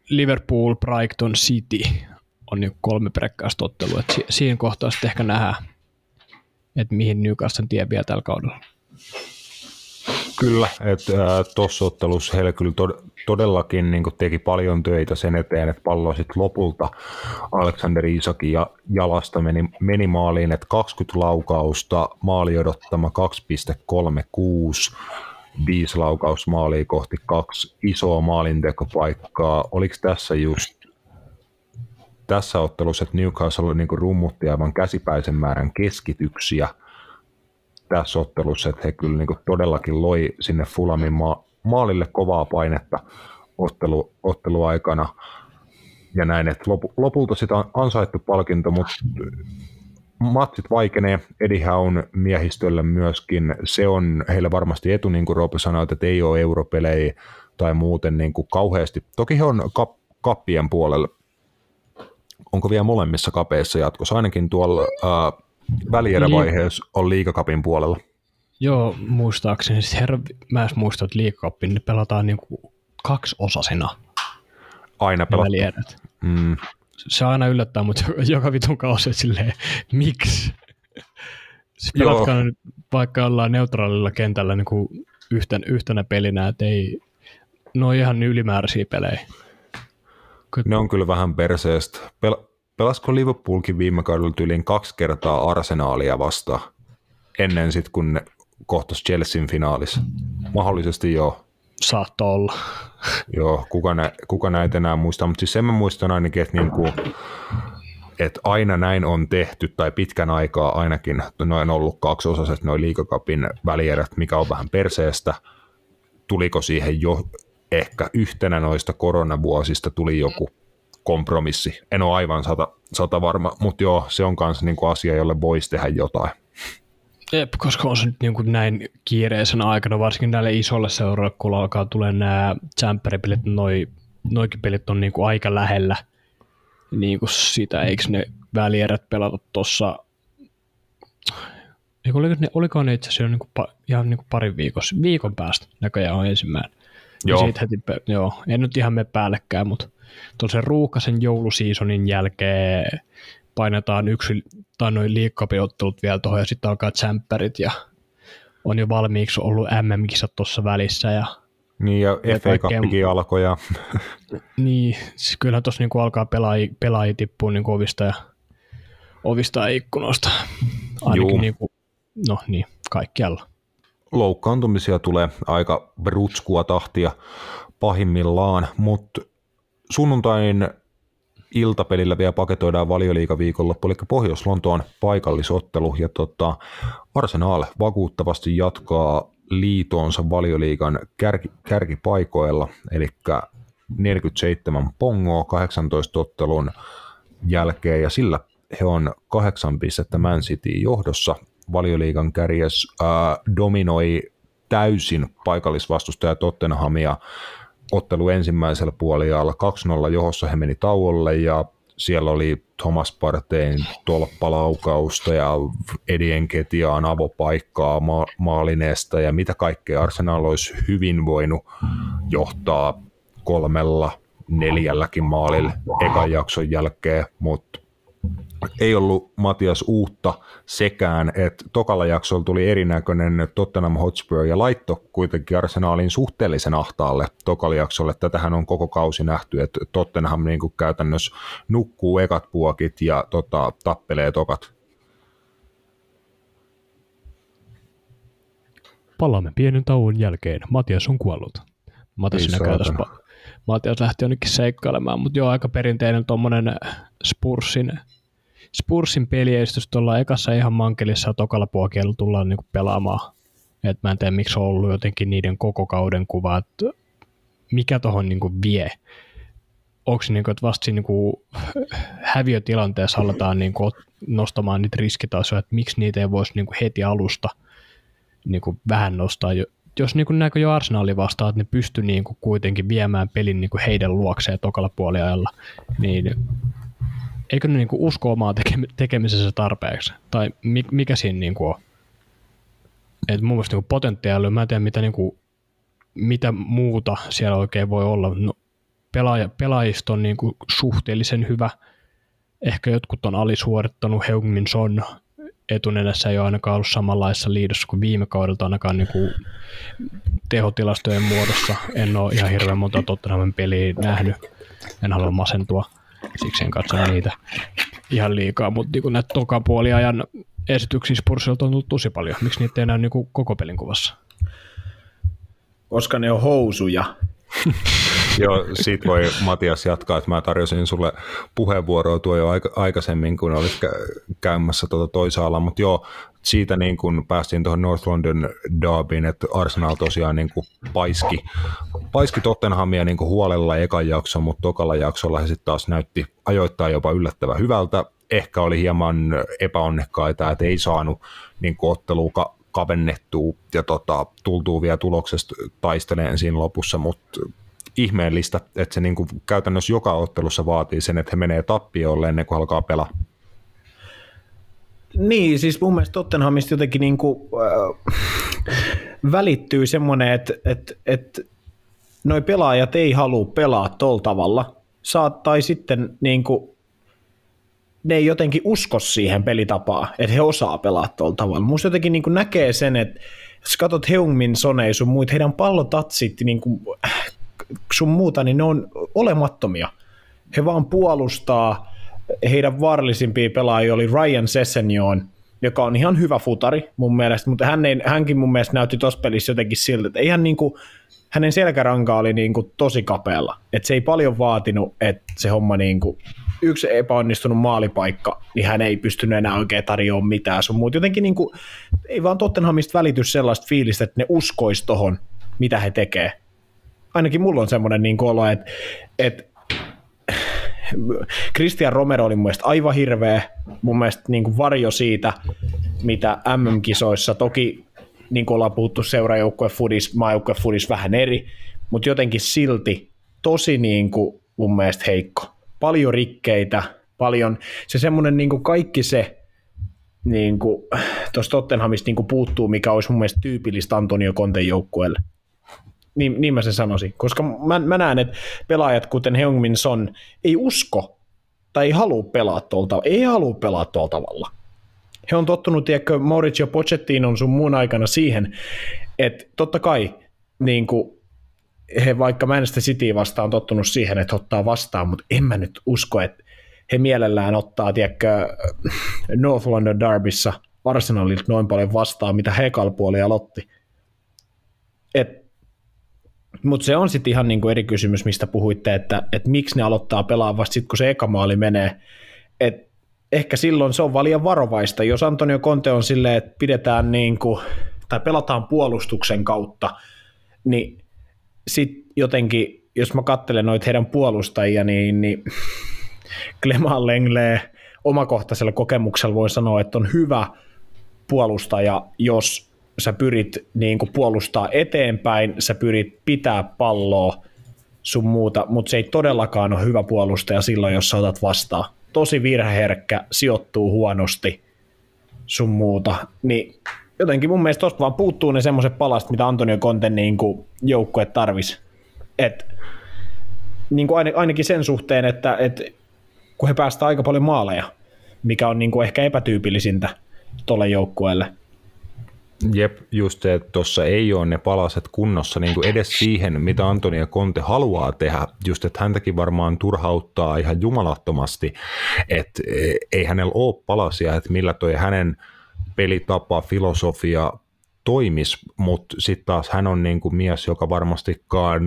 Speaker 2: Liverpool, Brighton, City on niin kolme peräkkäistä ottelua. Et siinä kohtaa sitten ehkä nähdään, että mihin Newcastle tie vielä tällä kaudella.
Speaker 1: Kyllä, että äh, tuossa ottelussa heillä kyllä tod- todellakin niin teki paljon töitä sen eteen, että pallo sitten lopulta Alexander Isakin ja jalasta meni, meni maaliin, että 20 laukausta, maali odottama 2,36, viisi laukausmaalia kohti kaksi isoa maalintekopaikkaa. Oliko tässä just tässä ottelussa, että Newcastle niin rummutti aivan käsipäisen määrän keskityksiä tässä ottelussa, että he kyllä niin todellakin loi sinne Fulamin ma- maalille kovaa painetta ottelu, otteluaikana ja näin, että lopu, lopulta sitä on ansaittu palkinto, mutta matsit vaikenee Edihaun miehistölle myöskin. Se on heille varmasti etu, niin kuin Roope sanoi, että ei ole europelejä tai muuten niin kuin kauheasti. Toki he on kap, kappien puolella. Onko vielä molemmissa kapeissa jatkossa? Ainakin tuolla äh, välierävaiheessa on liikakapin puolella.
Speaker 2: Joo, muistaakseni. Sitten herra, mä en muista, että liikakappi, niin pelataan niin kuin osasena.
Speaker 1: Aina pelataan.
Speaker 2: Mm. Se aina yllättää, mutta joka vitun kausi silleen, miksi? Siis pelatkaa nyt vaikka ollaan neutraalilla kentällä niin kuin yhten, yhtenä pelinä, että ei, ne on ihan ylimääräisiä pelejä.
Speaker 1: Ne on kyllä vähän perseestä. Pel- pelasko Liverpoolkin viime kaudella yli kaksi kertaa Arsenaalia vastaan ennen sitten, kun ne kohtas Chelsean finaalissa? Mahdollisesti joo.
Speaker 2: Saattaa olla.
Speaker 1: Joo, kuka, nä, kuka näitä enää muistaa, mutta siis sen mä muistan ainakin, että, niinku, että aina näin on tehty, tai pitkän aikaa ainakin, noin ollut kaksiosaiset noin liikakapin välierät, mikä on vähän perseestä. Tuliko siihen jo ehkä yhtenä noista koronavuosista tuli joku kompromissi. En ole aivan sata, sata varma, mutta joo, se on myös niinku asia, jolle voisi tehdä jotain.
Speaker 2: Jep, koska on se nyt niin kuin näin kiireisen aikana, varsinkin näille isolle seuroille, kun alkaa tulee nämä championipelit, noi, noikin pelit on niin kuin aika lähellä niin kuin sitä, eikö ne välierät pelata tuossa oliko ne, oliko ne itse asiassa niin kuin, ihan niin kuin parin viikossa, viikon päästä näköjään on ensimmäinen. Joo. Siitä heti, joo, en nyt ihan me päällekään, mutta tuollaisen ruuhkaisen joulusiisonin jälkeen painetaan yksi tai noin liikkapiottelut vielä tuohon ja sitten alkaa tsemppärit ja on jo valmiiksi ollut MM-kisat tuossa välissä ja
Speaker 1: niin, ja FA Cupikin alkoi. Ja...
Speaker 2: niin, siis kyllähän tuossa niinku alkaa pelaajia, pelaajia tippua niinku ovista ja, ovista ja ikkunoista. Ainakin niinku, no niin, kaikkialla.
Speaker 1: Loukkaantumisia tulee aika rutskua tahtia pahimmillaan, mutta sunnuntain iltapelillä vielä paketoidaan valioliikaviikonloppu, eli Pohjois-Lontoon paikallisottelu, ja tota, Arsenal vakuuttavasti jatkaa liitonsa valioliikan kärki, kärkipaikoilla, eli 47 pongoa 18 ottelun jälkeen, ja sillä he on kahdeksan pistettä Man City johdossa. Valioliigan kärjes ää, dominoi täysin paikallisvastustaja Tottenhamia ottelu ensimmäisellä puolella 2-0 johossa he meni tauolle ja siellä oli Thomas Partein tolppalaukausta ja Edien Ketiaan avopaikkaa ma- maalineesta ja mitä kaikkea Arsenal olisi hyvin voinut johtaa kolmella, neljälläkin maalilla ekan jakson jälkeen, mutta ei ollut Matias uutta sekään, että tokalla jaksolla tuli erinäköinen Tottenham Hotspur ja laitto kuitenkin arsenaalin suhteellisen ahtaalle tokalla jaksolle. Tätähän on koko kausi nähty, että Tottenham niin kuin käytännössä nukkuu ekat puokit ja tota, tappelee tokat.
Speaker 2: Palaamme pienen tauon jälkeen. Matias on kuollut. Matias näkee tässä Matias lähti jonnekin seikkailemaan, mutta joo, aika perinteinen tuommoinen Spursin, Spursin peliestys tuolla ekassa ihan mankelissa ja tokalla puokielu tullaan niinku pelaamaan. Et mä en tiedä, miksi on ollut jotenkin niiden koko kauden kuva, että mikä tuohon niinku vie. Onko niinku, että vasta siinä niinku [laughs] häviötilanteessa aletaan niinku nostamaan niitä riskitasoja, että miksi niitä ei voisi niinku heti alusta niinku vähän nostaa jo, jos niin kuin näkö jo Arsenali vastaan, että ne pysty niin kuin kuitenkin viemään pelin niin kuin heidän luokseen tokalla puoliajalla, niin eikö ne kuin usko omaa tekemisensä tarpeeksi? Tai mikä siinä niin kuin on? Et mun mielestä niin potentiaali, mä en tiedä mitä, niin kuin, mitä muuta siellä oikein voi olla. No, pelaaja, pelaajista on kuin suhteellisen hyvä. Ehkä jotkut on alisuorittanut, Heung-Min Son etunenässä ei ole ainakaan ollut samanlaisessa liidossa kuin viime kaudelta ainakaan niin kuin tehotilastojen muodossa. En ole ihan hirveän monta Tottenhamin peliä nähnyt. En halua masentua, siksi en katso niitä ihan liikaa, mutta niin näitä tokapuoliajan esityksiä Spursilta on tullut tosi paljon. Miksi niitä ei näy niin koko pelin kuvassa?
Speaker 3: Koska ne on housuja. [laughs]
Speaker 1: Joo, siitä voi Matias jatkaa, että mä tarjosin sulle puheenvuoroa tuo jo aikaisemmin, kun olit käymässä tuota toisaalla, mutta joo, siitä niin kun päästiin tuohon North London derbyin, että Arsenal tosiaan niin paiski, paiski Tottenhamia niin huolella ekan jakson, mutta tokalla jaksolla he sitten taas näytti ajoittaa jopa yllättävän hyvältä. Ehkä oli hieman epäonnekkaita, että ei saanut niin ottelua kavennettua ja tota, tultuu vielä tuloksesta taisteleen siinä lopussa, mutta ihmeellistä, että se niin käytännössä joka ottelussa vaatii sen, että he menee tappiolle ennen kuin alkaa pelaa.
Speaker 3: Niin, siis mun mielestä Tottenhamista jotenkin niin kuin, äh, välittyy semmoinen, että, että, että noi pelaajat ei halua pelaa tuolla tavalla. Tai sitten niin kuin, ne ei jotenkin usko siihen pelitapaan, että he osaa pelaa tuolla tavalla. Musta jotenkin niin näkee sen, että jos katsot Heungmin Sonei sun muut, heidän pallotatsit niin kuin, sun muuta, niin ne on olemattomia. He vaan puolustaa, heidän vaarallisimpia pelaajia oli Ryan Sessenjoon, joka on ihan hyvä futari mun mielestä, mutta hän ei, hänkin mun mielestä näytti tuossa pelissä jotenkin siltä, että ihan niin kuin, hänen selkäranka oli niin kuin tosi kapealla, että se ei paljon vaatinut, että se homma niin kuin, yksi epäonnistunut maalipaikka, niin hän ei pystynyt enää oikein tarjoamaan mitään sun muut. Jotenkin niin kuin, ei vaan Tottenhamista välity sellaista fiilistä, että ne uskois tohon, mitä he tekee ainakin mulla on semmoinen niin olo, että, että Christian Romero oli mun mielestä aivan hirveä, mun mielestä niin kuin varjo siitä, mitä MM-kisoissa, toki niin kuin ollaan puhuttu seurajoukkue fudis, maajoukkue fudis vähän eri, mutta jotenkin silti tosi niin kuin mun mielestä heikko. Paljon rikkeitä, paljon, se semmoinen niin kuin kaikki se, niin kuin, tuosta Tottenhamista niin kuin puuttuu, mikä olisi mun mielestä tyypillistä Antonio Conten joukkueelle. Niin, niin mä sen sanoisin, koska mä, mä näen, että pelaajat kuten Heungmin Son ei usko tai ei halua pelaa tuolta, ei halua pelaa tuolla tavalla. He on tottunut, tiedätkö, Mauricio Pochettino sun muun aikana siihen, että totta kai niin kuin, he vaikka Manchester City vastaan on tottunut siihen, että ottaa vastaan, mutta en mä nyt usko, että he mielellään ottaa, tiedätkö, North London Derbyssä Arsenalilta noin paljon vastaan, mitä he kalpuoli aloitti. Et mutta se on sitten ihan niinku eri kysymys, mistä puhuitte, että, että miksi ne aloittaa pelaa vasta sitten, kun se eka maali menee. Et ehkä silloin se on valian varovaista. Jos Antonio Conte on silleen, että pidetään niinku, tai pelataan puolustuksen kautta, niin sitten jotenkin, jos mä katselen noita heidän puolustajia, niin, niin [laughs] Clement Lengle omakohtaisella kokemuksella voi sanoa, että on hyvä puolustaja, jos sä pyrit niin kuin puolustaa eteenpäin, sä pyrit pitää palloa sun muuta, mutta se ei todellakaan ole hyvä puolustaja silloin, jos sä otat vastaan. Tosi virheherkkä, sijoittuu huonosti sun muuta, niin jotenkin mun mielestä tosta vaan puuttuu ne semmoiset palast, mitä Antonio Conte niin joukkue tarvis. Et, niin kuin ainakin sen suhteen, että, että kun he päästään aika paljon maaleja, mikä on niin kuin ehkä epätyypillisintä tuolle joukkueelle,
Speaker 1: Jep, just että tuossa ei ole ne palaset kunnossa niin kuin edes siihen, mitä Antonia Conte haluaa tehdä. Just, että häntäkin varmaan turhauttaa ihan jumalattomasti, että ei hänellä ole palasia, että millä toi hänen pelitapa, filosofia toimis, mutta sitten taas hän on niin kuin mies, joka varmastikaan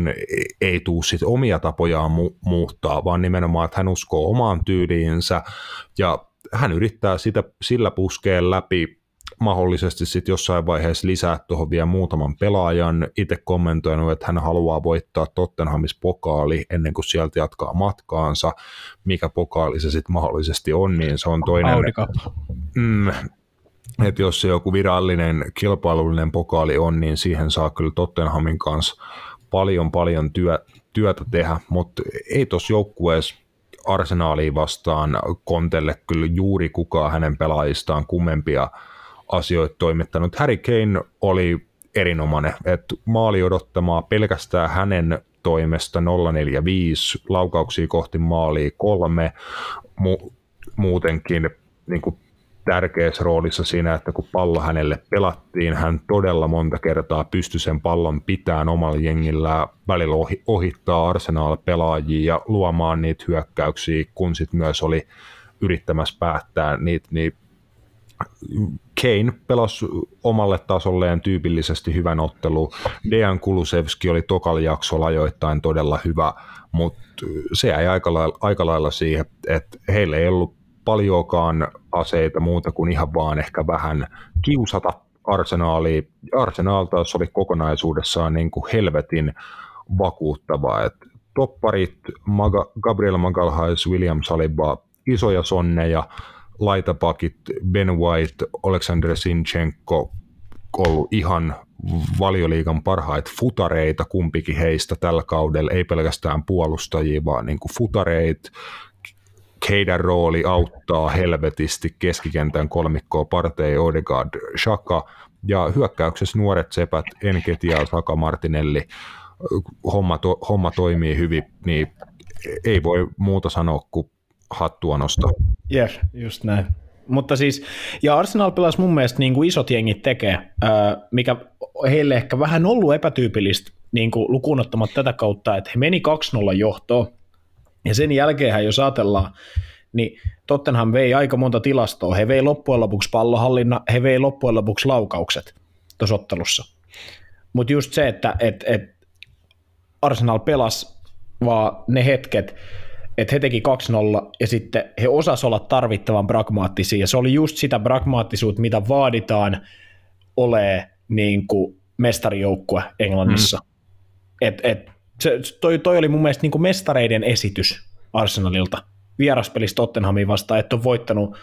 Speaker 1: ei tuu sit omia tapojaan mu- muuttaa, vaan nimenomaan, että hän uskoo omaan tyyliinsä ja hän yrittää sitä, sillä puskeen läpi mahdollisesti sitten jossain vaiheessa lisää tuohon vielä muutaman pelaajan. Itse kommentoinut, että hän haluaa voittaa Tottenhamis pokaali ennen kuin sieltä jatkaa matkaansa. Mikä pokaali se sitten mahdollisesti on, niin se on toinen. Mm, että jos se joku virallinen kilpailullinen pokaali on, niin siihen saa kyllä Tottenhamin kanssa paljon paljon työ, työtä tehdä, mutta ei tuossa joukkueessa arsenaaliin vastaan Kontelle kyllä juuri kukaan hänen pelaajistaan kummempia asioita toimittanut. Harry Kane oli erinomainen, että maali odottamaa pelkästään hänen toimesta 045, laukauksia kohti maalia kolme, mu- muutenkin niin kuin tärkeässä roolissa siinä, että kun pallo hänelle pelattiin, hän todella monta kertaa pystyi sen pallon pitämään omalla jengillä, välillä ohi, ohittaa Arsenal-pelaajia ja luomaan niitä hyökkäyksiä, kun sitten myös oli yrittämässä päättää niitä, niin Kane pelasi omalle tasolleen tyypillisesti hyvän ottelu. Dejan Kulusevski oli tokalla jaksolla ajoittain todella hyvä, mutta se jäi aika lailla, aika lailla siihen, että heillä ei ollut paljoakaan aseita muuta kuin ihan vaan ehkä vähän kiusata arsenaalia. Arsenaal taas oli kokonaisuudessaan niin kuin helvetin vakuuttava. Et topparit Maga, Gabriel Magalhais, William Saliba, isoja sonneja, laitapakit Ben White, Alexander Sinchenko, ollut ihan valioliigan parhaita futareita kumpikin heistä tällä kaudella, ei pelkästään puolustajia, vaan niin kuin futareita, heidän rooli auttaa helvetisti keskikentän kolmikkoa Partey, Odegaard, Shaka ja hyökkäyksessä nuoret sepät Enketia, Saka, Martinelli, homma, to, homma toimii hyvin, niin ei voi muuta sanoa kuin hattua nostaa.
Speaker 3: Jep, just näin. Mutta siis, ja Arsenal pelasi mun mielestä niin kuin isot jengit tekee, mikä heille ehkä vähän ollut epätyypillistä niin kuin lukuun tätä kautta, että he meni 2-0 johtoon, ja sen jälkeen, jos ajatellaan, niin Tottenham vei aika monta tilastoa. He vei loppujen lopuksi pallohallinna, he vei loppujen lopuksi laukaukset tuossa ottelussa. Mutta just se, että et, et Arsenal pelasi vaan ne hetket, että he teki 2-0 ja sitten he osas olla tarvittavan pragmaattisia. Ja se oli just sitä pragmaattisuutta, mitä vaaditaan ole niin kuin mestarijoukkue Englannissa. Mm. Et, et, se, toi, toi oli mun mielestä niin kuin mestareiden esitys Arsenalilta vieraspelissä Tottenhamin vastaan, että on voittanut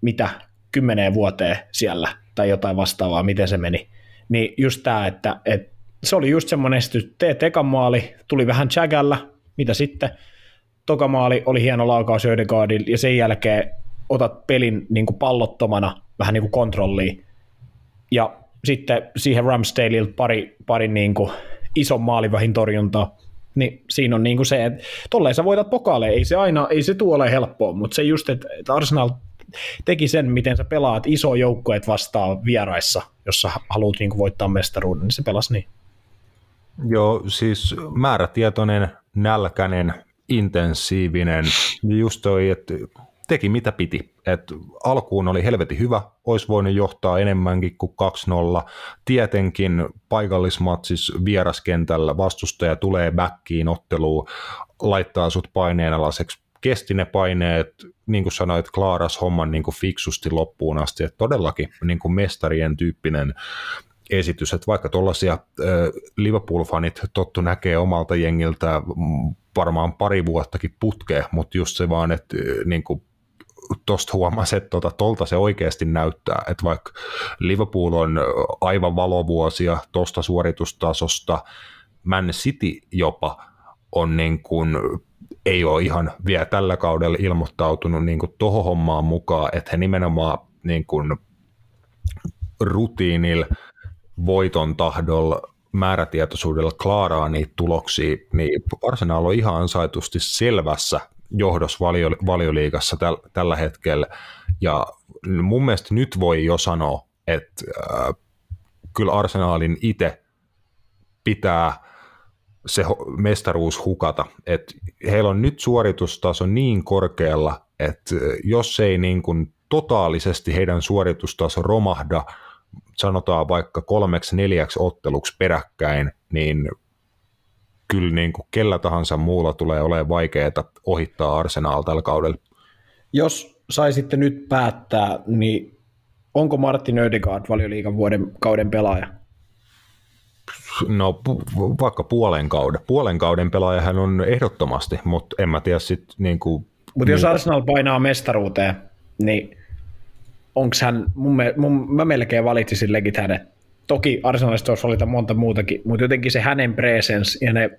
Speaker 3: mitä kymmeneen vuoteen siellä tai jotain vastaavaa, miten se meni. Niin just tämä, että, että se oli just semmoinen esitys, teet ekan maali, tuli vähän chagällä, mitä sitten, toka maali oli hieno laukaus Ödegaardilla, ja sen jälkeen otat pelin niin kuin pallottomana vähän niin kuin kontrolliin, ja sitten siihen Ramsdaleilta pari, pari niin kuin ison maalivahin torjuntaa, niin siinä on niin kuin se, että tolleen sä voitat pokaaleja, ei se aina, ei se tule ole helppoa, mutta se just, että, Arsenal teki sen, miten sä pelaat iso joukkoet vastaan vieraissa, jos sä haluat niin kuin voittaa mestaruuden, niin se pelasi niin.
Speaker 1: Joo, siis määrätietoinen, nälkäinen, intensiivinen, just toi, että teki mitä piti. Et alkuun oli helvetin hyvä, olisi voinut johtaa enemmänkin kuin 2-0. Tietenkin paikallismatsis vieraskentällä vastustaja tulee backiin otteluun, laittaa sut paineenalaiseksi. Kesti ne paineet, niin kuin sanoit, klaaras homman niin kuin fiksusti loppuun asti. Et todellakin niin kuin mestarien tyyppinen esitys, että vaikka tuollaisia Liverpool-fanit tottu näkee omalta jengiltä varmaan pari vuottakin putkea, mutta just se vaan, että niin kuin tuosta huomasi, että tuota, tolta se oikeasti näyttää, että vaikka Liverpool on aivan valovuosia tuosta suoritustasosta, Man City jopa on niin kuin, ei ole ihan vielä tällä kaudella ilmoittautunut niin tuohon hommaan mukaan, että he nimenomaan niin kuin rutiinilla, voiton tahdolla, määrätietoisuudella klaaraa niitä tuloksia, niin Arsenal on ihan ansaitusti selvässä johdos valio, valioliigassa täl, tällä hetkellä. Ja mun mielestä nyt voi jo sanoa, että äh, kyllä Arsenaalin itse pitää se mestaruus hukata. Et heillä on nyt suoritustaso niin korkealla, että jos ei niin kuin totaalisesti heidän suoritustaso romahda sanotaan vaikka kolmeksi neljäksi otteluksi peräkkäin, niin kyllä niin kuin kellä tahansa muulla tulee olemaan vaikeaa ohittaa Arsenal tällä kaudella.
Speaker 3: Jos saisitte nyt päättää, niin onko Martin Ödegaard valioliikan vuoden kauden pelaaja?
Speaker 1: No vaikka puolen kauden. Puolen kauden pelaaja hän on ehdottomasti, mutta en mä tiedä sitten niin kuin...
Speaker 3: Mutta jos Arsenal painaa mestaruuteen, niin onko hän, mun, mun, mä melkein valitsisin legit hänet. Toki Arsenalista olisi valita monta muutakin, mutta jotenkin se hänen presence ja ne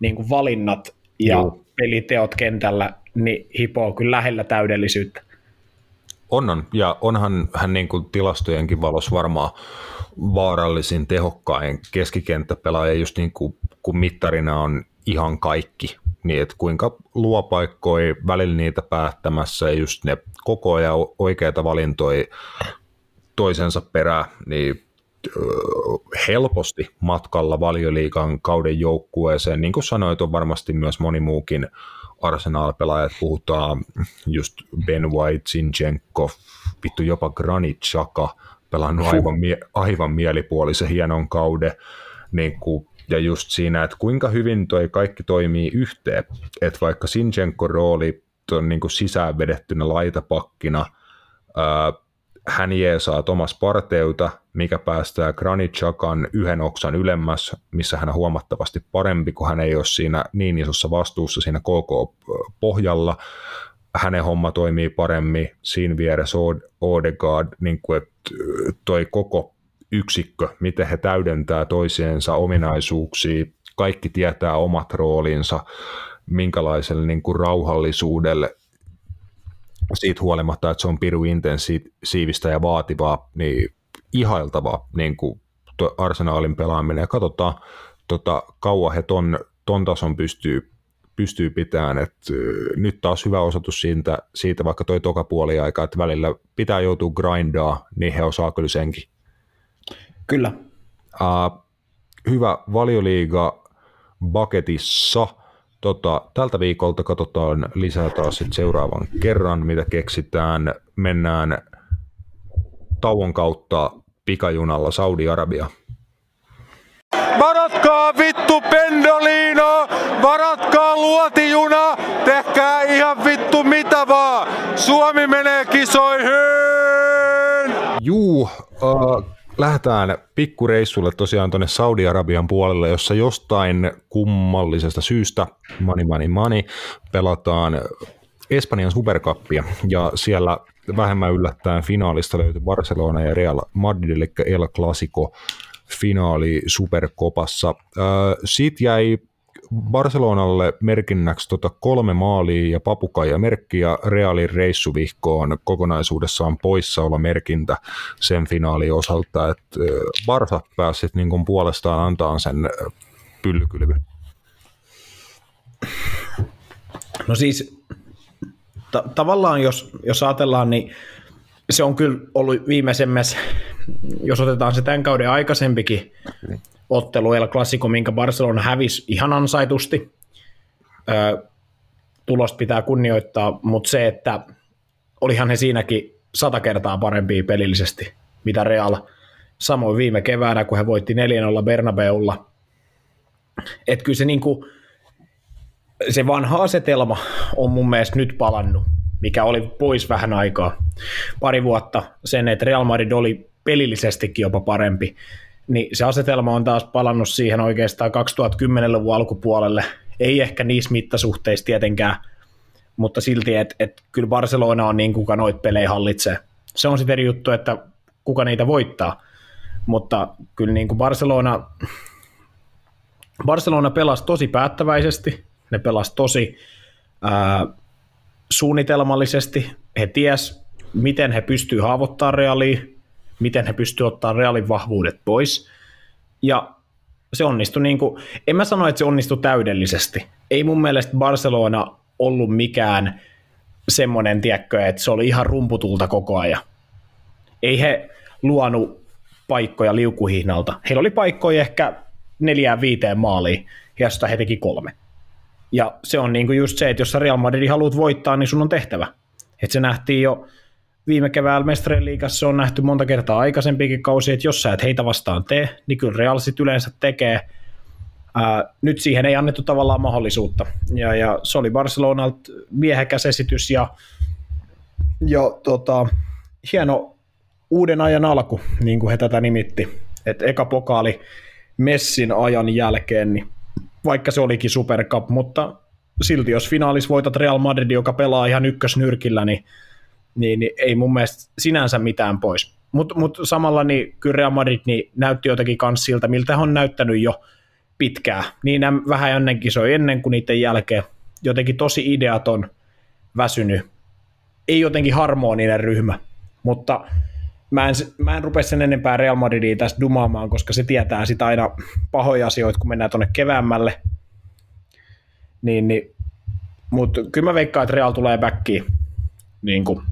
Speaker 3: niin kuin valinnat ja Joo. peliteot kentällä, niin hipoo kyllä lähellä täydellisyyttä.
Speaker 1: On, on. ja onhan hän niin kuin tilastojenkin valossa varmaan vaarallisin, tehokkain keskikenttäpelaaja, just niin kuin, kun mittarina on ihan kaikki, niin että kuinka luo paikkoja, välillä niitä päättämässä ja just ne koko ajan oikeita valintoja toisensa perään, niin helposti matkalla valioliikan kauden joukkueeseen. Niin kuin sanoit, on varmasti myös moni muukin Arsenal-pelaajat. Puhutaan just Ben White, Zinchenko, vittu jopa Granit Xhaka, pelannut aivan, mie- aivan mielipuolisen hienon kauden. Niin kuin, ja just siinä, että kuinka hyvin toi kaikki toimii yhteen. Että vaikka Sinchenko rooli on niin kuin sisään vedettynä laitapakkina, ää, hän jeesaa Thomas Parteuta, mikä päästää Granit Chakan yhden oksan ylemmäs, missä hän on huomattavasti parempi, kun hän ei ole siinä niin isossa vastuussa siinä KK-pohjalla. Hänen homma toimii paremmin, siinä vieressä Odegaard, niin kuin, että toi koko yksikkö, miten he täydentää toisiensa ominaisuuksia, kaikki tietää omat roolinsa, minkälaiselle niin kuin rauhallisuudelle siitä huolimatta, että se on piru intensiivistä ja vaativaa, niin ihailtavaa niin kuin arsenaalin pelaaminen. Ja katsotaan, tota, kauan he ton, ton tason pystyy, pystyy pitämään. Et, nyt taas hyvä osoitus siitä, siitä vaikka toi toka puoli aika, että välillä pitää joutua grindaa, niin he osaa kyllä senkin.
Speaker 3: Kyllä.
Speaker 1: Uh, hyvä valioliiga baketissa – Tota, tältä viikolta katsotaan lisää taas sit seuraavan kerran, mitä keksitään. Mennään tauon kautta pikajunalla Saudi-Arabia.
Speaker 4: Varatkaa vittu pendolino, varatkaa luotijuna, tehkää ihan vittu mitä vaan. Suomi menee kisoihin!
Speaker 1: Juu, uh, lähdetään pikkureissulle tosiaan tuonne Saudi-Arabian puolelle, jossa jostain kummallisesta syystä, money money money, pelataan Espanjan superkappia ja siellä vähemmän yllättäen finaalista löytyi Barcelona ja Real Madrid, eli El Clasico finaali Superkopassa. Siitä jäi Barcelonalle merkinnäksi tota kolme maalia ja papukaija merkki ja Realin reissuvihkoon kokonaisuudessaan poissaolomerkintä sen finaalin osalta, että Barsa pääsi niin puolestaan antaa sen pyllykylvy.
Speaker 3: No siis ta- tavallaan jos, jos ajatellaan, niin se on kyllä ollut viimeisemmässä, jos otetaan se tämän kauden aikaisempikin ottelu El Clasico, minkä Barcelona hävisi ihan ansaitusti. Ö, tulosta pitää kunnioittaa, mutta se, että olihan he siinäkin sata kertaa parempia pelillisesti, mitä Real. Samoin viime keväänä, kun he voitti 4-0 Bernabeulla. Että kyllä se, niinku, se vanha asetelma on mun mielestä nyt palannut, mikä oli pois vähän aikaa. Pari vuotta sen, että Real Madrid oli pelillisestikin jopa parempi niin se asetelma on taas palannut siihen oikeastaan 2010-luvun alkupuolelle. Ei ehkä niissä mittasuhteissa tietenkään, mutta silti, että et kyllä Barcelona on niin, kuka noit pelejä hallitsee. Se on sitten eri juttu, että kuka niitä voittaa, mutta kyllä niin kuin Barcelona, Barcelona pelasi tosi päättäväisesti, ne pelasi tosi ää, suunnitelmallisesti, he ties, miten he pystyvät haavoittamaan reaalia, miten he pystyvät ottaa reaalin vahvuudet pois. Ja se onnistui, niin kuin, en mä sano, että se onnistui täydellisesti. Ei mun mielestä Barcelona ollut mikään semmoinen, tiedätkö, että se oli ihan rumputulta koko ajan. Ei he luonut paikkoja liukuhihnalta. Heillä oli paikkoja ehkä neljään viiteen maaliin, josta he teki kolme. Ja se on niinku just se, että jos Real Madrid haluat voittaa, niin sun on tehtävä. Että se nähtiin jo viime keväällä Mestarien liigassa on nähty monta kertaa aikaisempikin kausi, että jos sä et heitä vastaan tee, niin kyllä Real sit yleensä tekee. Ää, nyt siihen ei annettu tavallaan mahdollisuutta. Ja, ja se oli Barcelonalta miehekäs esitys ja, ja tota, hieno uuden ajan alku, niin kuin he tätä nimitti. Et eka pokaali Messin ajan jälkeen, niin vaikka se olikin Super Cup, mutta silti jos finaalis voitat Real Madrid, joka pelaa ihan ykkösnyrkillä, niin, niin, niin ei mun mielestä sinänsä mitään pois. Mutta mut samalla niin kyllä Real Madrid niin näytti jotenkin kans siltä, miltä on näyttänyt jo pitkään. Niin vähän ennen kisoi ennen kuin niiden jälkeen. Jotenkin tosi ideaton, väsynyt. Ei jotenkin harmoninen ryhmä, mutta mä en, mä en rupea sen enempää Real Madridia tästä dumaamaan, koska se tietää sitä aina pahoja asioita, kun mennään tuonne keväämmälle. Niin, niin, Mutta kyllä mä veikkaan, että Real tulee backiin niin kuin,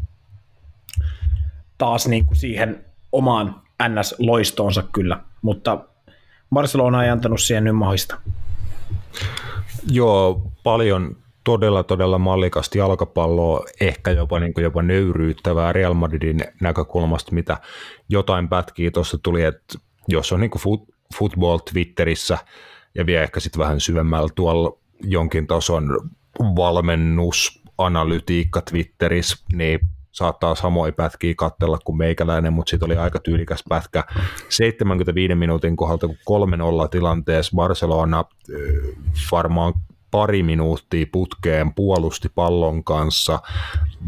Speaker 3: taas niin kuin siihen omaan NS-loistoonsa kyllä, mutta Barcelona ei antanut siihen nyt mahista.
Speaker 1: Joo, paljon todella, todella mallikasta jalkapalloa, ehkä jopa, niin kuin jopa nöyryyttävää Real Madridin näkökulmasta, mitä jotain pätkiä tuossa tuli, että jos on niin kuin foot, football Twitterissä ja vielä ehkä sitten vähän syvemmällä tuolla jonkin tason valmennusanalytiikka Twitterissä, niin saattaa samoin pätkiä katsella kuin meikäläinen, mutta sitten oli aika tyylikäs pätkä. 75 minuutin kohdalta, kun 3-0 tilanteessa Barcelona varmaan pari minuuttia putkeen puolusti pallon kanssa,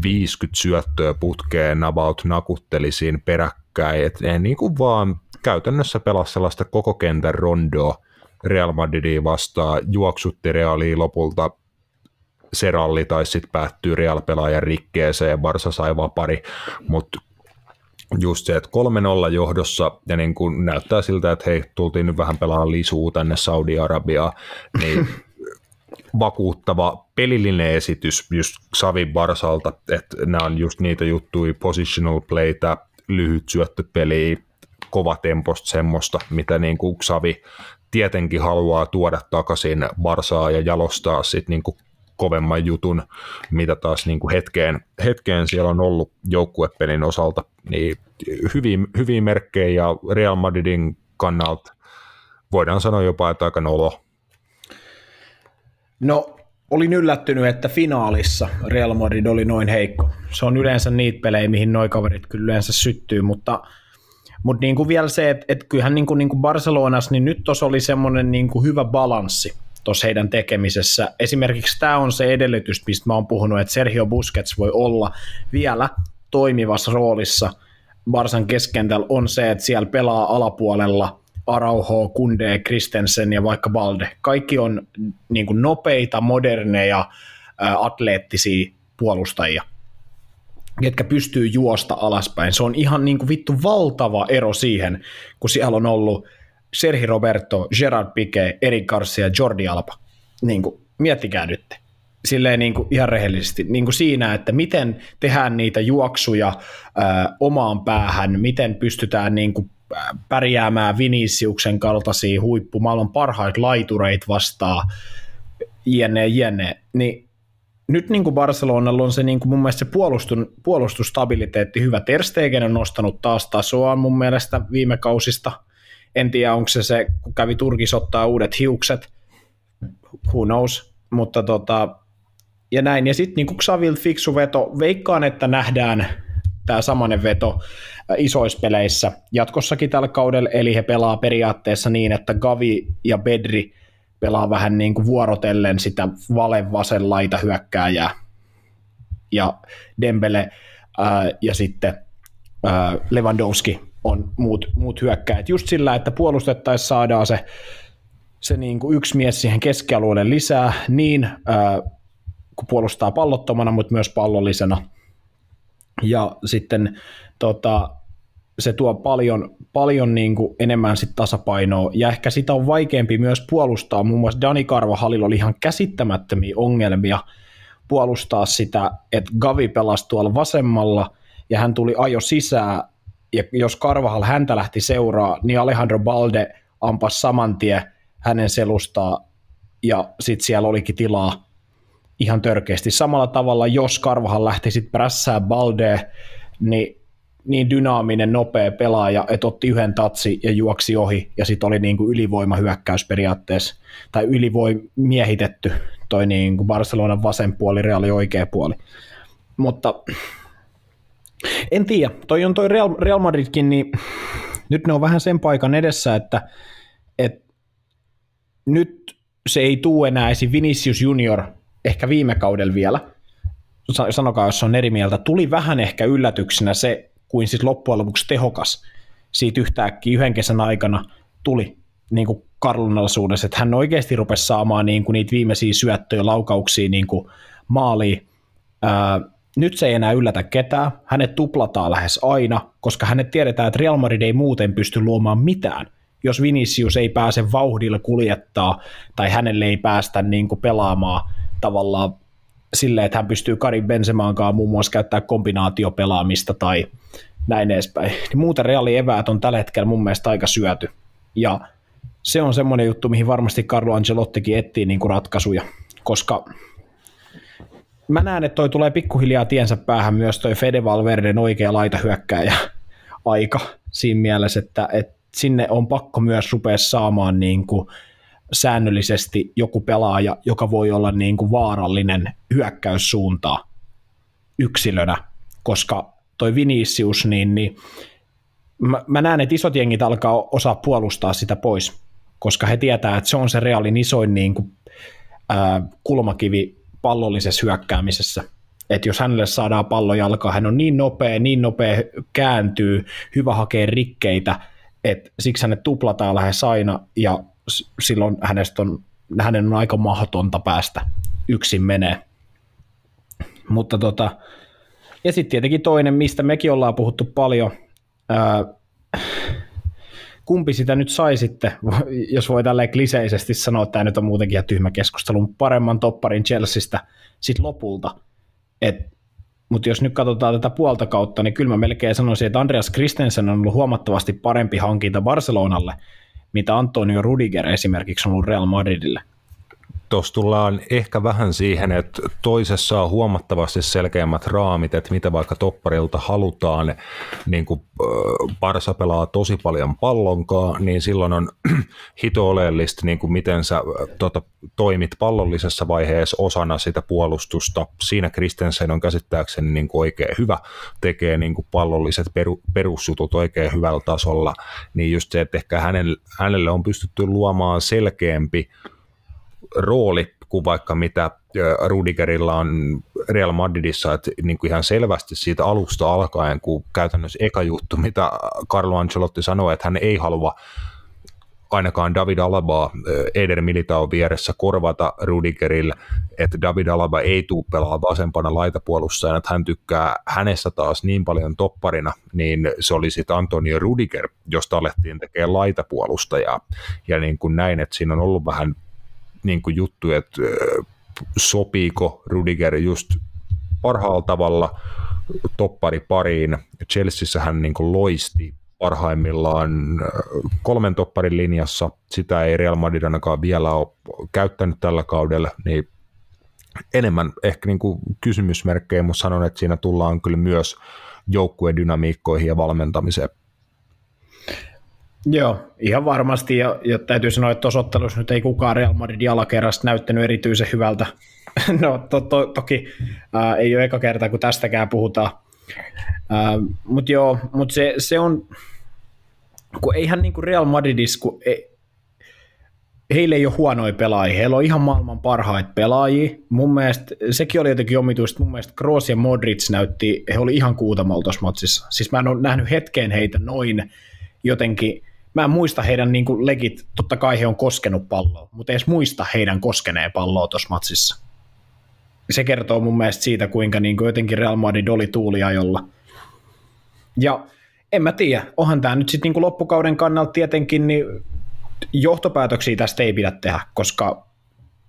Speaker 1: 50 syöttöä putkeen about nakutteli siinä peräkkäin, että ne niin kuin vaan käytännössä pelasi sellaista koko kentän rondoa Real Madridia vastaan, juoksutti Realia lopulta se ralli taisi sitten päättyä Real-pelaajan rikkeeseen ja Barsa sai vapari, mutta just se, että 3-0 johdossa ja niin kun näyttää siltä, että hei, tultiin nyt vähän pelaamaan lisuu tänne Saudi-Arabiaan, niin [laughs] vakuuttava pelillinen esitys just Savin Barsalta, että nämä on just niitä juttuja, positional playtä, lyhyt syöttöpeliä, kova temposta semmoista, mitä niin kuin Savi tietenkin haluaa tuoda takaisin Barsaa ja jalostaa sitten niin kovemman jutun, mitä taas niin kuin hetkeen, hetkeen siellä on ollut joukkuepelin osalta, niin hyviä, hyviä merkkejä ja Real Madridin kannalta voidaan sanoa jopa, että aika nolo
Speaker 3: No, olin yllättynyt, että finaalissa Real Madrid oli noin heikko. Se on yleensä niitä pelejä, mihin noi kaverit kyllä yleensä syttyy, mutta, mutta niin kuin vielä se, että, että kyllähän niin kuin, niin kuin Barcelonassa, niin nyt tuossa oli semmoinen niin kuin hyvä balanssi tuossa heidän tekemisessä. Esimerkiksi tämä on se edellytys, mistä mä oon puhunut, että Sergio Busquets voi olla vielä toimivassa roolissa Barsan keskentällä on se, että siellä pelaa alapuolella Arauho, Kunde, Kristensen ja vaikka Balde. Kaikki on niin kuin nopeita, moderneja, atleettisia puolustajia, jotka pystyy juosta alaspäin. Se on ihan niin kuin vittu valtava ero siihen, kun siellä on ollut Serhi Roberto, Gerard Piqué, Eric Garcia, Jordi Alba. Niin kuin, miettikää nyt. Silleen niin kuin ihan rehellisesti niin kuin siinä, että miten tehdään niitä juoksuja ää, omaan päähän, miten pystytään niin kuin pärjäämään Viniciuksen kaltaisia huippu, maailman parhaita laitureita vastaan, jne, jne, niin nyt niin kuin Barcelonalla on se niin kuin mun mielestä se puolustun, puolustustabiliteetti hyvä. Ter Stegen on nostanut taas tasoa mun mielestä viime kausista. En tiedä, onko se se, kun kävi Turkissa ottaa uudet hiukset, who knows, mutta tota, ja näin. Ja sitten niin Xavil fiksu veto, veikkaan, että nähdään tämä samanen veto isoissa peleissä jatkossakin tällä kaudella, eli he pelaa periaatteessa niin, että Gavi ja Bedri pelaa vähän niin kuin vuorotellen sitä vale vasen laita hyökkääjää ja Dembele ää, ja sitten ää, Lewandowski on muut, muut hyökkäät. Just sillä, että puolustettaisiin saadaan se, se niin kuin yksi mies siihen keskialueelle lisää, niin ää, kun puolustaa pallottomana, mutta myös pallollisena. Ja sitten tota, se tuo paljon, paljon niin kuin enemmän sit tasapainoa, ja ehkä sitä on vaikeampi myös puolustaa. Muun muassa Dani Karvahalilla oli ihan käsittämättömiä ongelmia puolustaa sitä, että Gavi pelasi tuolla vasemmalla, ja hän tuli ajo sisään, ja jos Karvahal häntä lähti seuraa, niin Alejandro Balde ampas saman tien hänen selustaa, ja sitten siellä olikin tilaa ihan törkeästi. Samalla tavalla, jos Karvahal lähti sitten prässää Balde, niin niin dynaaminen, nopea pelaaja, että otti yhden tatsi ja juoksi ohi, ja sitten oli niin kuin ylivoimahyökkäys periaatteessa, tai ylivoim miehitetty toi niin kuin Barcelonan vasen puoli, Reali oikea puoli. Mutta en tiedä, toi on toi Real, Real Madridkin, niin nyt ne on vähän sen paikan edessä, että, että nyt se ei tuu enää esim. Vinicius Junior, ehkä viime kaudella vielä, sanokaa jos on eri mieltä, tuli vähän ehkä yllätyksenä se, kuin siis loppujen lopuksi tehokas siitä yhtäkkiä yhden kesän aikana tuli niin kuin karlunallisuudessa, että hän oikeasti rupesi saamaan niin kuin niitä viimeisiä syöttöjä, laukauksia niin kuin maaliin. Ää, nyt se ei enää yllätä ketään, hänet tuplataan lähes aina, koska hänet tiedetään, että Real Madrid ei muuten pysty luomaan mitään, jos Vinicius ei pääse vauhdilla kuljettaa tai hänelle ei päästä niin kuin pelaamaan tavallaan silleen, että hän pystyy Karin Benzemaankaan muun muassa käyttää kombinaatiopelaamista tai näin edespäin. Niin muuten reaali eväät on tällä hetkellä mun mielestä aika syöty. Ja se on semmoinen juttu, mihin varmasti Carlo Ancelottikin etsii niin kuin ratkaisuja, koska mä näen, että toi tulee pikkuhiljaa tiensä päähän myös toi Fede Valverden oikea laita hyökkääjä aika siinä mielessä, että, että sinne on pakko myös rupea saamaan niin kuin säännöllisesti joku pelaaja, joka voi olla niin kuin vaarallinen hyökkäyssuuntaa yksilönä, koska toi Vinicius, niin, niin mä, mä näen, että isot jengit alkaa osaa puolustaa sitä pois, koska he tietää, että se on se reaalin isoin niin kuin, ää, kulmakivi pallollisessa hyökkäämisessä. Että jos hänelle saadaan pallo jalkaan, hän on niin nopea, niin nopea kääntyy, hyvä hakee rikkeitä, että siksi hänet tuplataan lähes aina ja silloin hänestä on, hänen on aika mahdotonta päästä yksin menee. Mutta tota, ja sitten tietenkin toinen, mistä mekin ollaan puhuttu paljon, ää, kumpi sitä nyt sai sitten, [laughs] jos voi tälleen kliseisesti sanoa, että tämä nyt on muutenkin ihan tyhmä keskustelu, paremman topparin Chelseastä sitten lopulta. mutta jos nyt katsotaan tätä puolta kautta, niin kyllä mä melkein sanoisin, että Andreas Christensen on ollut huomattavasti parempi hankinta Barcelonalle, mitä Antonio Rudiger esimerkiksi on ollut Real Madridille
Speaker 1: tuossa tullaan ehkä vähän siihen, että toisessa on huomattavasti selkeämmät raamit, että mitä vaikka topparilta halutaan, niin kuin Barsa pelaa tosi paljon pallonkaa, niin silloin on [clears throat] hito oleellista, niin kuin miten sä tota, toimit pallollisessa vaiheessa osana sitä puolustusta. Siinä Kristensen on käsittääkseni niin kuin oikein hyvä, tekee niin kuin pallolliset peru, perusjutut oikein hyvällä tasolla, niin just se, että ehkä hänelle, hänelle on pystytty luomaan selkeämpi rooli kuin vaikka mitä Rudigerilla on Real Madridissa, että niin kuin ihan selvästi siitä alusta alkaen, kun käytännössä eka juttu, mitä Carlo Ancelotti sanoi, että hän ei halua ainakaan David Alabaa Eder Militao vieressä korvata Rudigerille, että David Alaba ei tule pelaa vasempana laitapuolustajana, että hän tykkää hänestä taas niin paljon topparina, niin se oli sitten Antonio Rudiger, josta alettiin tekemään laitapuolustajaa. Ja niin kuin näin, että siinä on ollut vähän niin kuin juttu, että sopiiko Rudiger just parhaalla tavalla toppari pariin. Chelseassa hän niin loisti parhaimmillaan kolmen topparin linjassa. Sitä ei Real Madrid ainakaan vielä ole käyttänyt tällä kaudella, niin enemmän ehkä niin kuin kysymysmerkkejä, mutta sanon, että siinä tullaan kyllä myös joukkuedynamiikkoihin ja valmentamiseen
Speaker 3: Joo, ihan varmasti. Ja, ja täytyy sanoa, että tuossa ottelussa nyt ei kukaan Real Madrid alakerrasta näyttänyt erityisen hyvältä. [laughs] no to, to, toki ää, ei ole eka kerta, kun tästäkään puhutaan. Mutta joo, mutta se, se on, kun eihän niin kuin Real Madridissa, kun ei, heillä ei ole huonoja pelaajia, heillä on ihan maailman parhaita pelaajia. Mun mielestä, sekin oli jotenkin omituista, mun mielestä Kroos ja Modric näytti, he oli ihan kuutamalla tuossa matsissa. Siis mä en ole nähnyt hetkeen heitä noin jotenkin mä en muista heidän niin kuin legit, totta kai he on koskenut palloa, mutta edes muista heidän koskeneen palloa tuossa matsissa. Se kertoo mun mielestä siitä, kuinka niin kuin jotenkin Real Madrid oli tuuliajolla. Ja en mä tiedä, onhan tämä nyt sitten niin loppukauden kannalta tietenkin, niin johtopäätöksiä tästä ei pidä tehdä, koska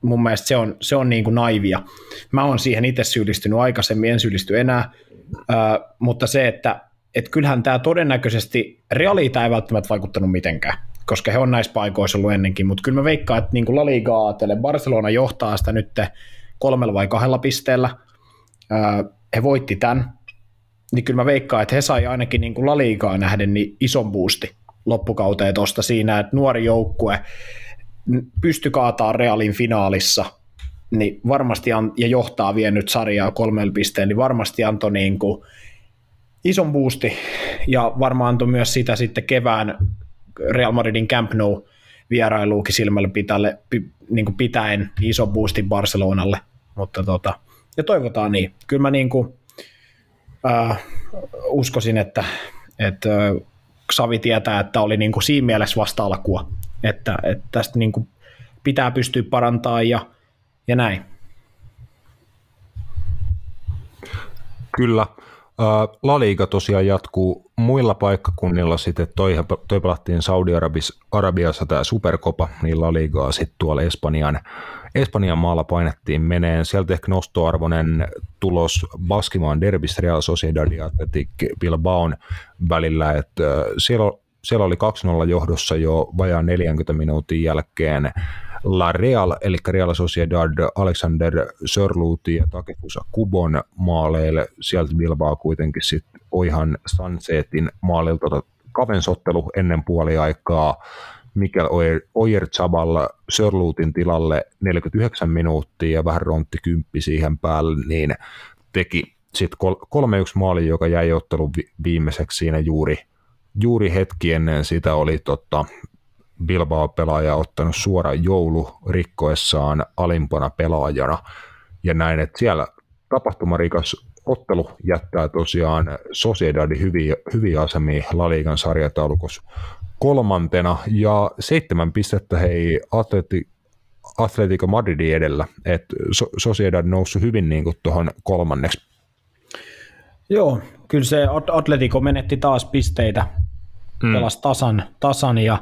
Speaker 3: mun mielestä se on, se on niin kuin naivia. Mä oon siihen itse syyllistynyt aikaisemmin, en syyllisty enää, äh, mutta se, että että kyllähän tämä todennäköisesti, realiita ei välttämättä vaikuttanut mitenkään, koska he on näissä paikoissa ollut ennenkin, mutta kyllä mä veikkaan, että niin kuin La Liga ajatellen, Barcelona johtaa sitä nyt kolmella vai kahdella pisteellä, he voitti tämän, niin kyllä mä veikkaan, että he sai ainakin niin kuin La Ligaa nähden niin ison boosti loppukauteen tuosta siinä, että nuori joukkue pysty kaataa Realin finaalissa niin varmasti an, ja johtaa vielä nyt sarjaa kolmella pisteen, niin varmasti antoi niin kuin ison boosti ja varmaan antoi myös sitä sitten kevään Real Madridin Camp Nou vierailuukin silmällä pitälle, pi, niin pitäen iso boosti Barcelonalle, mutta tota, ja toivotaan niin. Kyllä mä niin kuin, äh, uskoisin, että, että Savi tietää, että oli niin kuin siinä mielessä vasta alkua, että, että tästä niin kuin pitää pystyä parantamaan ja, ja näin.
Speaker 1: Kyllä. La Liga tosiaan jatkuu muilla paikkakunnilla sitten, toi, toi pelattiin Saudi-Arabiassa tämä Supercopa, niin La Ligaa sitten tuolla Espanjan, Espanjan maalla painettiin meneen. Sieltä ehkä nostoarvoinen tulos Baskimaan derbistä Real Sociedad ja Bilbaon välillä, että siellä, siellä oli 2-0 johdossa jo vajaan 40 minuutin jälkeen La Real, eli Real Sociedad, Alexander Sörluuti ja Takefusa Kubon maaleille. Sieltä Bilbao kuitenkin sitten Oihan Sansetin maalilta kavensottelu ennen puoliaikaa. Mikel Oyer-Zabal Sörluutin tilalle 49 minuuttia ja vähän rontti kymppi siihen päälle, niin teki sitten 3-1 maali, joka jäi ottelun viimeiseksi siinä juuri, juuri hetki ennen sitä oli tota, Bilbao-pelaaja ottanut suoraan joulu rikkoessaan alimpana pelaajana. Ja näin, että siellä tapahtumarikas ottelu jättää tosiaan Sociedadin hyviä, hyviä asemia Laliikan sarjataulukossa kolmantena ja seitsemän pistettä hei Atleti, Atletico Madridin edellä, että Sociedad noussut hyvin niin tuohon kolmanneksi.
Speaker 3: Joo, kyllä se Atletico menetti taas pisteitä, mm. pelasi tasan, tasan ja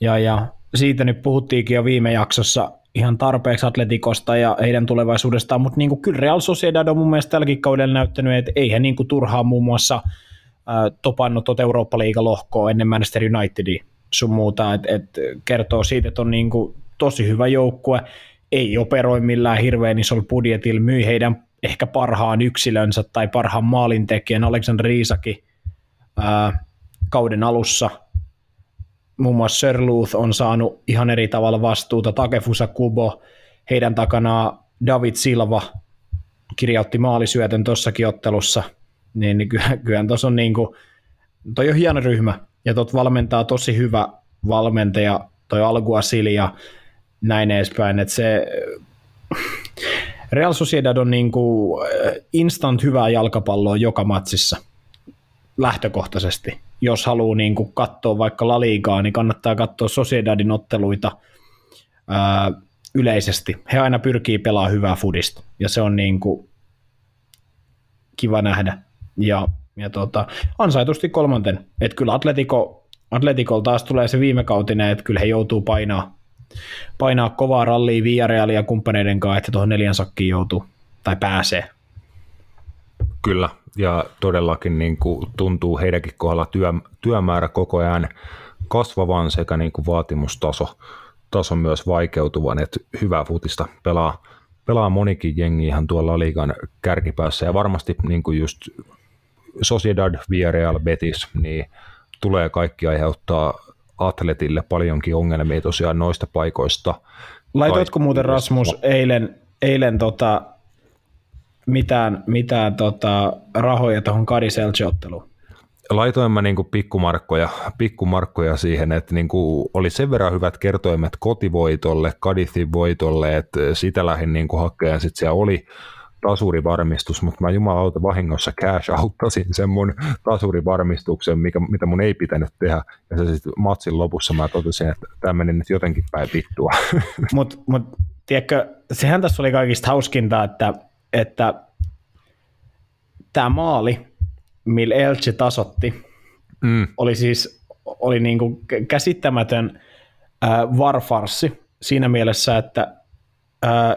Speaker 3: ja, ja siitä nyt puhuttiinkin jo viime jaksossa ihan tarpeeksi Atletikosta ja heidän tulevaisuudestaan, mutta niin kuin kyllä Real Sociedad on mun mielestä tälläkin kaudella näyttänyt, että ei he niin kuin turhaan muun muassa äh, topannut tuota Eurooppa-liigalohkoa ennen Manchester Unitedia sun muuta, että et kertoo siitä, että on niin kuin tosi hyvä joukkue, ei operoi millään hirveän isolla budjetilla, myi heidän ehkä parhaan yksilönsä tai parhaan maalintekijän. Alexander Riisaki kauden alussa – muun muassa Sörluth on saanut ihan eri tavalla vastuuta, Takefusa Kubo, heidän takanaan David Silva kirjautti maalisyötön tuossakin ottelussa, niin, niin kyllä, kyllä tuossa on niin kuin, toi on hieno ryhmä, ja tot valmentaa tosi hyvä valmentaja, toi Alguacil ja näin edespäin, että se Real Sociedad on niin kuin instant hyvää jalkapalloa joka matsissa lähtökohtaisesti jos haluaa niin kuin katsoa vaikka La Ligaa, niin kannattaa katsoa Sociedadin otteluita ää, yleisesti. He aina pyrkii pelaamaan hyvää fudista, ja se on niin kuin kiva nähdä. Ja, ja tota, ansaitusti kolmanten. Että kyllä Atletico, Atletico taas tulee se viime kautinen, että kyllä he joutuu painaa, painaa kovaa rallia Villarealia kumppaneiden kanssa, että tuohon neljän sakkiin joutuu tai pääsee.
Speaker 1: Kyllä, ja todellakin niin kuin tuntuu heidänkin kohdalla työ, työmäärä koko ajan kasvavan sekä niin kuin vaatimustaso taso myös vaikeutuvan, että hyvää futista pelaa, pelaa monikin jengi ihan tuolla liigan kärkipäässä. Ja varmasti niin kuin just Sociedad, Villarreal, Betis, niin tulee kaikki aiheuttaa atletille paljonkin ongelmia tosiaan noista paikoista.
Speaker 3: Laitoitko muuten Rasmus eilen, eilen tota, mitään, mitään tota, rahoja tuohon Kadiselci-otteluun?
Speaker 1: Laitoin mä niin pikkumarkkoja, pikkumarkkoja siihen, että niin oli sen verran hyvät kertoimet kotivoitolle, Kadithin voitolle, että sitä lähdin niin hakkeen. Sitten siellä oli tasurivarmistus, mutta mä jumalauta vahingossa cash auttasin sen mun tasurivarmistuksen, mikä, mitä mun ei pitänyt tehdä. Ja se sitten matsin lopussa mä totesin, että tämä meni nyt jotenkin päin vittua. [laughs]
Speaker 3: Mutta mut, tiedätkö, sehän tässä oli kaikista hauskinta, että että tämä maali, millä Elche tasotti, mm. oli siis oli niin kuin käsittämätön äh, varfarsi siinä mielessä, että äh,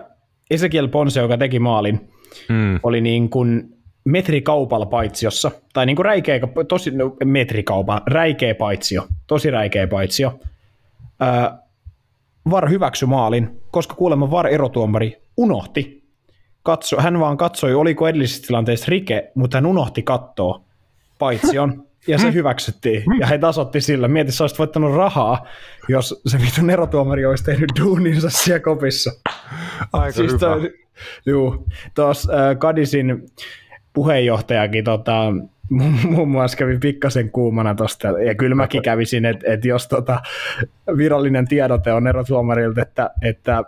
Speaker 3: Ezekiel Ponce, joka teki maalin, mm. oli niin kuin metrikaupalla paitsiossa, tai niin kuin räikeä, tosi no, metrikaupa, räikeä paitsio, tosi räikeä paitsio. Äh, VAR hyväksy maalin, koska kuulemma VAR erotuomari unohti katso, hän vaan katsoi, oliko edellisessä tilanteessa rike, mutta hän unohti katsoa paitsi on. Ja se hyväksyttiin. Ja he tasotti sillä. Mieti, sä olisit voittanut rahaa, jos se vitun erotuomari olisi tehnyt duuninsa siellä kopissa.
Speaker 1: Aika siis hyvä. Toi,
Speaker 3: juu. Tuossa äh, Kadisin puheenjohtajakin tota, muun muassa kävi pikkasen kuumana tuosta, ja kyllä mäkin kävisin, että, että jos tota, virallinen tiedote on erotuomarilta, että, että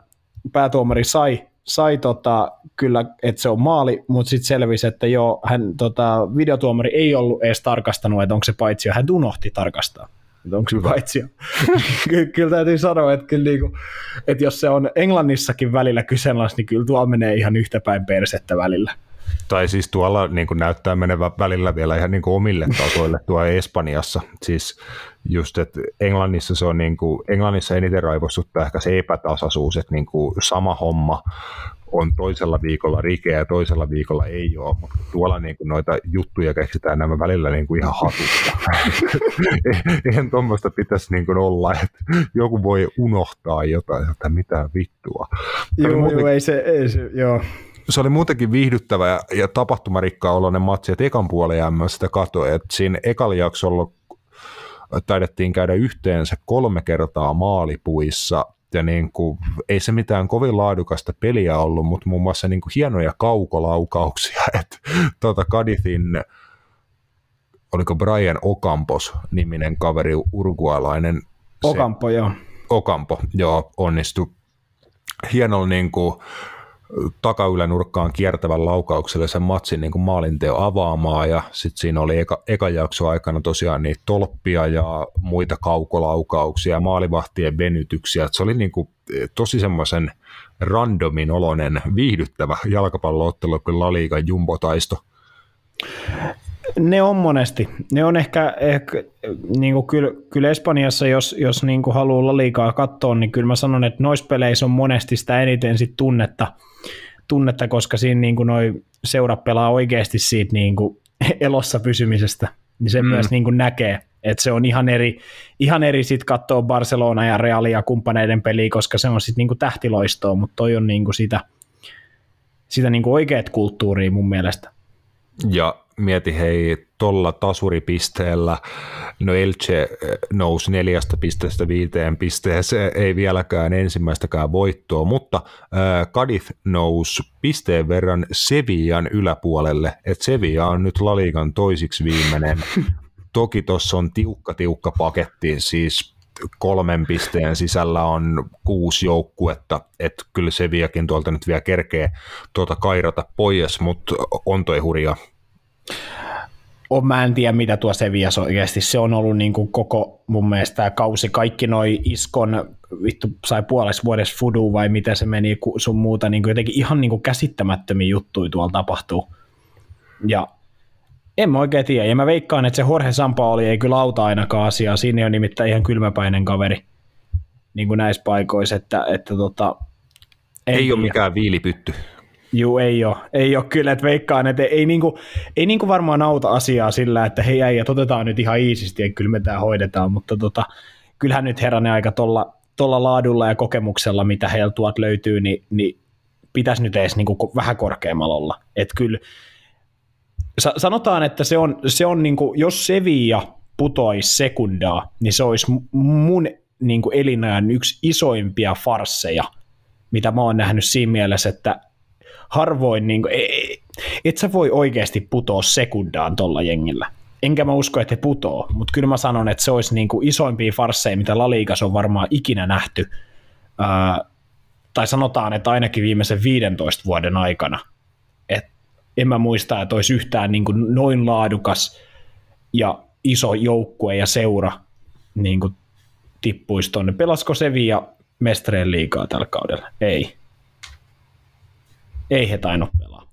Speaker 3: päätuomari sai, sai tota, kyllä, että se on maali, mutta sitten selvisi, että joo, hän, tota, videotuomari ei ollut edes tarkastanut, että onko se paitsi, hän unohti tarkastaa että onko se paitsi. [laughs] kyllä täytyy sanoa, että, kyllä niinku, että jos se on Englannissakin välillä kyseenalaista, niin kyllä tuo menee ihan yhtä päin persettä välillä.
Speaker 1: Tai siis tuolla niin kuin näyttää menevä välillä vielä ihan niin kuin omille tasoille tuo Espanjassa. Siis just, että Englannissa se on niin kuin, Englannissa eniten raivostuttaa ehkä se epätasaisuus, että niin kuin sama homma on toisella viikolla rikeä ja toisella viikolla ei ole, mutta tuolla niin kuin noita juttuja keksitään nämä välillä niin kuin ihan hatusta. [laughs] Eihän tuommoista pitäisi niin kuin olla, että joku voi unohtaa jotain, että mitä vittua.
Speaker 3: Joo, muutenkin... joo, ei se, ei se, joo
Speaker 1: se oli muutenkin viihdyttävä ja, ja tapahtumarikkaa oloinen matsi, että ekan puolen myös sitä katoi, että siinä ekalla jaksolla taidettiin käydä yhteensä kolme kertaa maalipuissa, ja niin kuin, ei se mitään kovin laadukasta peliä ollut, mutta muun muassa niin kuin hienoja kaukolaukauksia, [laughs] että tuota Kadithin, oliko Brian Okampos niminen kaveri, urgualainen.
Speaker 3: Okampo, joo.
Speaker 1: Okampo, joo, onnistui hienolla niin kuin, takaylänurkkaan kiertävän laukaukselle sen matsin niin kuin maalinteo avaamaan ja sitten siinä oli eka, eka jakso aikana tosiaan niitä tolppia ja muita kaukolaukauksia maalivahtien venytyksiä. Et se oli niin kuin tosi semmoisen randomin oloinen viihdyttävä jalkapalloottelu La Liga jumbotaisto.
Speaker 3: Ne on monesti. Ne on ehkä, ehkä niin kuin kyllä, kyllä Espanjassa, jos, jos niin kuin haluaa La Ligaa katsoa, niin kyllä mä sanon, että noissa peleissä on monesti sitä eniten sit tunnetta – tunnetta, koska siinä niin kuin noi seurat pelaa oikeasti siitä niin kuin [laughs] elossa pysymisestä, niin se mm. myös niin kuin näkee, että se on ihan eri, ihan eri sitten katsoa Barcelona ja Realia kumppaneiden peliä, koska se on sitten niin kuin tähtiloistoa, mutta toi on niin kuin sitä, sitä niin kuin oikeat kulttuuria mun mielestä.
Speaker 1: Ja mieti hei, tuolla tasuripisteellä, no Elche eh, nousi neljästä pisteestä viiteen pisteeseen, ei vieläkään ensimmäistäkään voittoa, mutta äh, Cadiz nousi pisteen verran Sevillan yläpuolelle, että Sevilla on nyt Laligan toisiksi viimeinen. [laughs] Toki tuossa on tiukka tiukka paketti, siis kolmen pisteen sisällä on kuusi joukkuetta, että kyllä Sevillakin tuolta nyt vielä kerkee tuota kairata pois, mutta on toi hurja
Speaker 3: on, mä en tiedä, mitä tuo Sevias oikeasti. Se on ollut niin kuin koko mun mielestä tämä kausi. Kaikki noi iskon, vittu sai puolessa vuodessa fudu vai mitä se meni sun muuta. Niin kuin jotenkin ihan niin kuin käsittämättömiä juttuja tuolla tapahtuu. Ja en mä oikein tiedä. Ja mä veikkaan, että se Jorge oli ei kyllä auta ainakaan asiaa. Siinä on nimittäin ihan kylmäpäinen kaveri niin kuin näissä paikoissa. Että, että tota,
Speaker 1: ei tiedä. ole mikään viilipytty.
Speaker 3: Juu, ei ole. Ei ole kyllä, että veikkaan, että ei, niinku, ei niinku varmaan auta asiaa sillä, että hei äijä, otetaan nyt ihan iisisti ja kyllä me tämä hoidetaan, mutta tota, kyllähän nyt herranen aika tuolla tolla laadulla ja kokemuksella, mitä heillä tuot löytyy, niin, niin pitäisi nyt edes niinku vähän korkeammalla olla. Että kyllä, sanotaan, että se on, se on niinku, jos Sevilla putoisi sekundaa, niin se olisi mun niinku elinajan yksi isoimpia farsseja, mitä mä oon nähnyt siinä mielessä, että harvoin, niin kuin, et sä voi oikeasti putoa sekundaan tuolla jengillä. Enkä mä usko, että he putoo, mutta kyllä mä sanon, että se olisi niin kuin isoimpia farsseja, mitä La Ligas on varmaan ikinä nähty. Ää, tai sanotaan, että ainakin viimeisen 15 vuoden aikana. Et en mä muista, että olisi yhtään niin kuin noin laadukas ja iso joukkue ja seura niin kuin tippuisi tuonne. Pelasko Sevilla mestareen liikaa tällä kaudella? Ei ei he tainnut pelaa.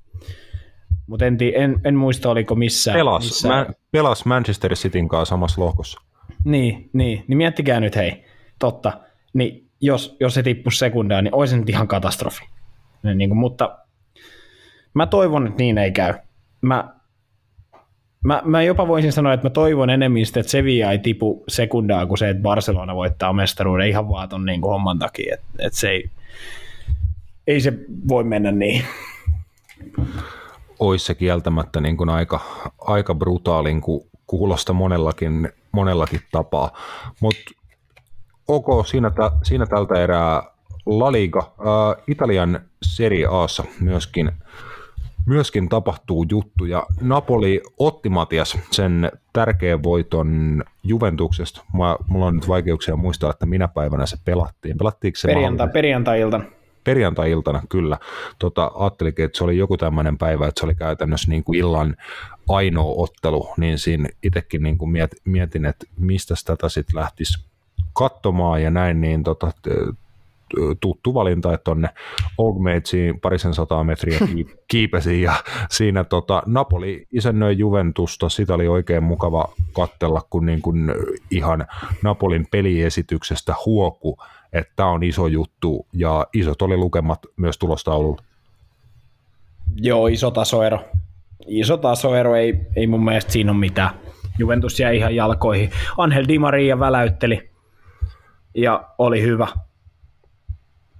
Speaker 3: Mutta en, en, en, muista, oliko missään.
Speaker 1: Pelas,
Speaker 3: missään.
Speaker 1: Mä, pelas Manchester Cityn kanssa samassa lohkossa.
Speaker 3: Niin, niin, niin miettikää nyt hei, totta, niin jos, jos se tippuisi sekundaan, niin olisi nyt ihan katastrofi. Niin, kuin, mutta mä toivon, että niin ei käy. Mä, mä, mä jopa voisin sanoa, että mä toivon enemmän sitä, että Sevilla ei tipu sekundaa kuin se, että Barcelona voittaa mestaruuden ihan vaan ton niin kuin homman takia. Että, että se ei, ei se voi mennä niin.
Speaker 1: olisi se kieltämättä niin kuin aika, aika brutaalin ku, kuulosta monellakin, monellakin tapaa. Mutta ok, siinä, tä, siinä tältä erää La Liga. Äh, Italian Serie Aassa myöskin, myöskin tapahtuu juttuja. Napoli otti Matias sen tärkeän voiton Juventuksesta. Mä, mulla on nyt vaikeuksia muistaa, että minä päivänä se pelattiin. Pelattiinko se
Speaker 3: Perjantai, perjantai-iltana
Speaker 1: perjantai-iltana kyllä. Tota, ajattelinkin, että se oli joku tämmöinen päivä, että se oli käytännössä niin kuin illan ainoa ottelu, niin siinä itsekin niin kuin mietin, että mistä tätä sitten lähtisi katsomaan ja näin, niin tota, tuttu valinta, että tonne Old Matesiin parisen sataa metriä [laughs] kiipesi ja siinä tota, Napoli isännöi Juventusta, sitä oli oikein mukava kattella, kun niin kuin ihan Napolin peliesityksestä huoku että tämä on iso juttu ja isot oli lukemat myös tulostaululla.
Speaker 3: Joo, iso tasoero. Iso tasoero, ei, ei mun mielestä siinä ole mitään. Juventus jäi ihan jalkoihin. Angel Di Maria väläytteli ja oli hyvä.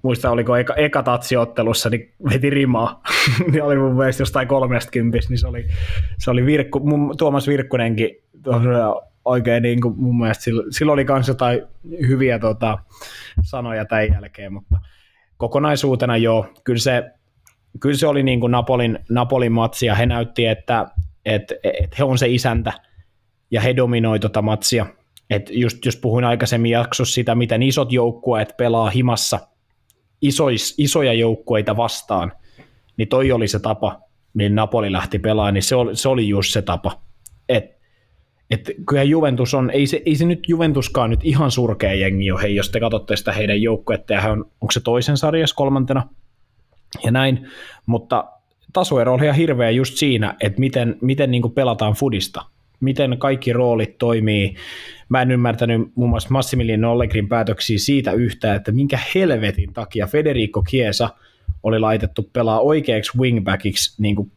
Speaker 3: Muista oliko eka, eka tatsiottelussa, niin veti rimaa. [laughs] niin oli mun mielestä jostain kympistä, niin se oli, se oli Virkku, mun, Tuomas Virkkunenkin oikein niin kuin mun mielestä sillä, sillä oli myös jotain hyviä tota, sanoja tämän jälkeen, mutta kokonaisuutena joo, kyllä se, kyllä se oli niin kuin Napolin, Napolin matsi ja he näytti, että, että, että he on se isäntä ja he dominoi tota matsia. Et just jos puhuin aikaisemmin jaksossa sitä, miten isot joukkueet pelaa himassa isois, isoja joukkueita vastaan, niin toi oli se tapa, millä Napoli lähti pelaamaan, niin se oli, se oli just se tapa. Et että kyllä Juventus on, ei se, ei se nyt Juventuskaan nyt ihan surkea jengi ole, hei, jos te katsotte sitä heidän joukkuetta, ja on, onko se toisen sarjassa kolmantena, ja näin, mutta tasoero oli ihan hirveä just siinä, että miten, miten niin pelataan fudista, miten kaikki roolit toimii. Mä en ymmärtänyt muun muassa Massimiliano Allegrin päätöksiä siitä yhtään, että minkä helvetin takia Federico Chiesa oli laitettu pelaa oikeaksi wingbackiksi niin kuin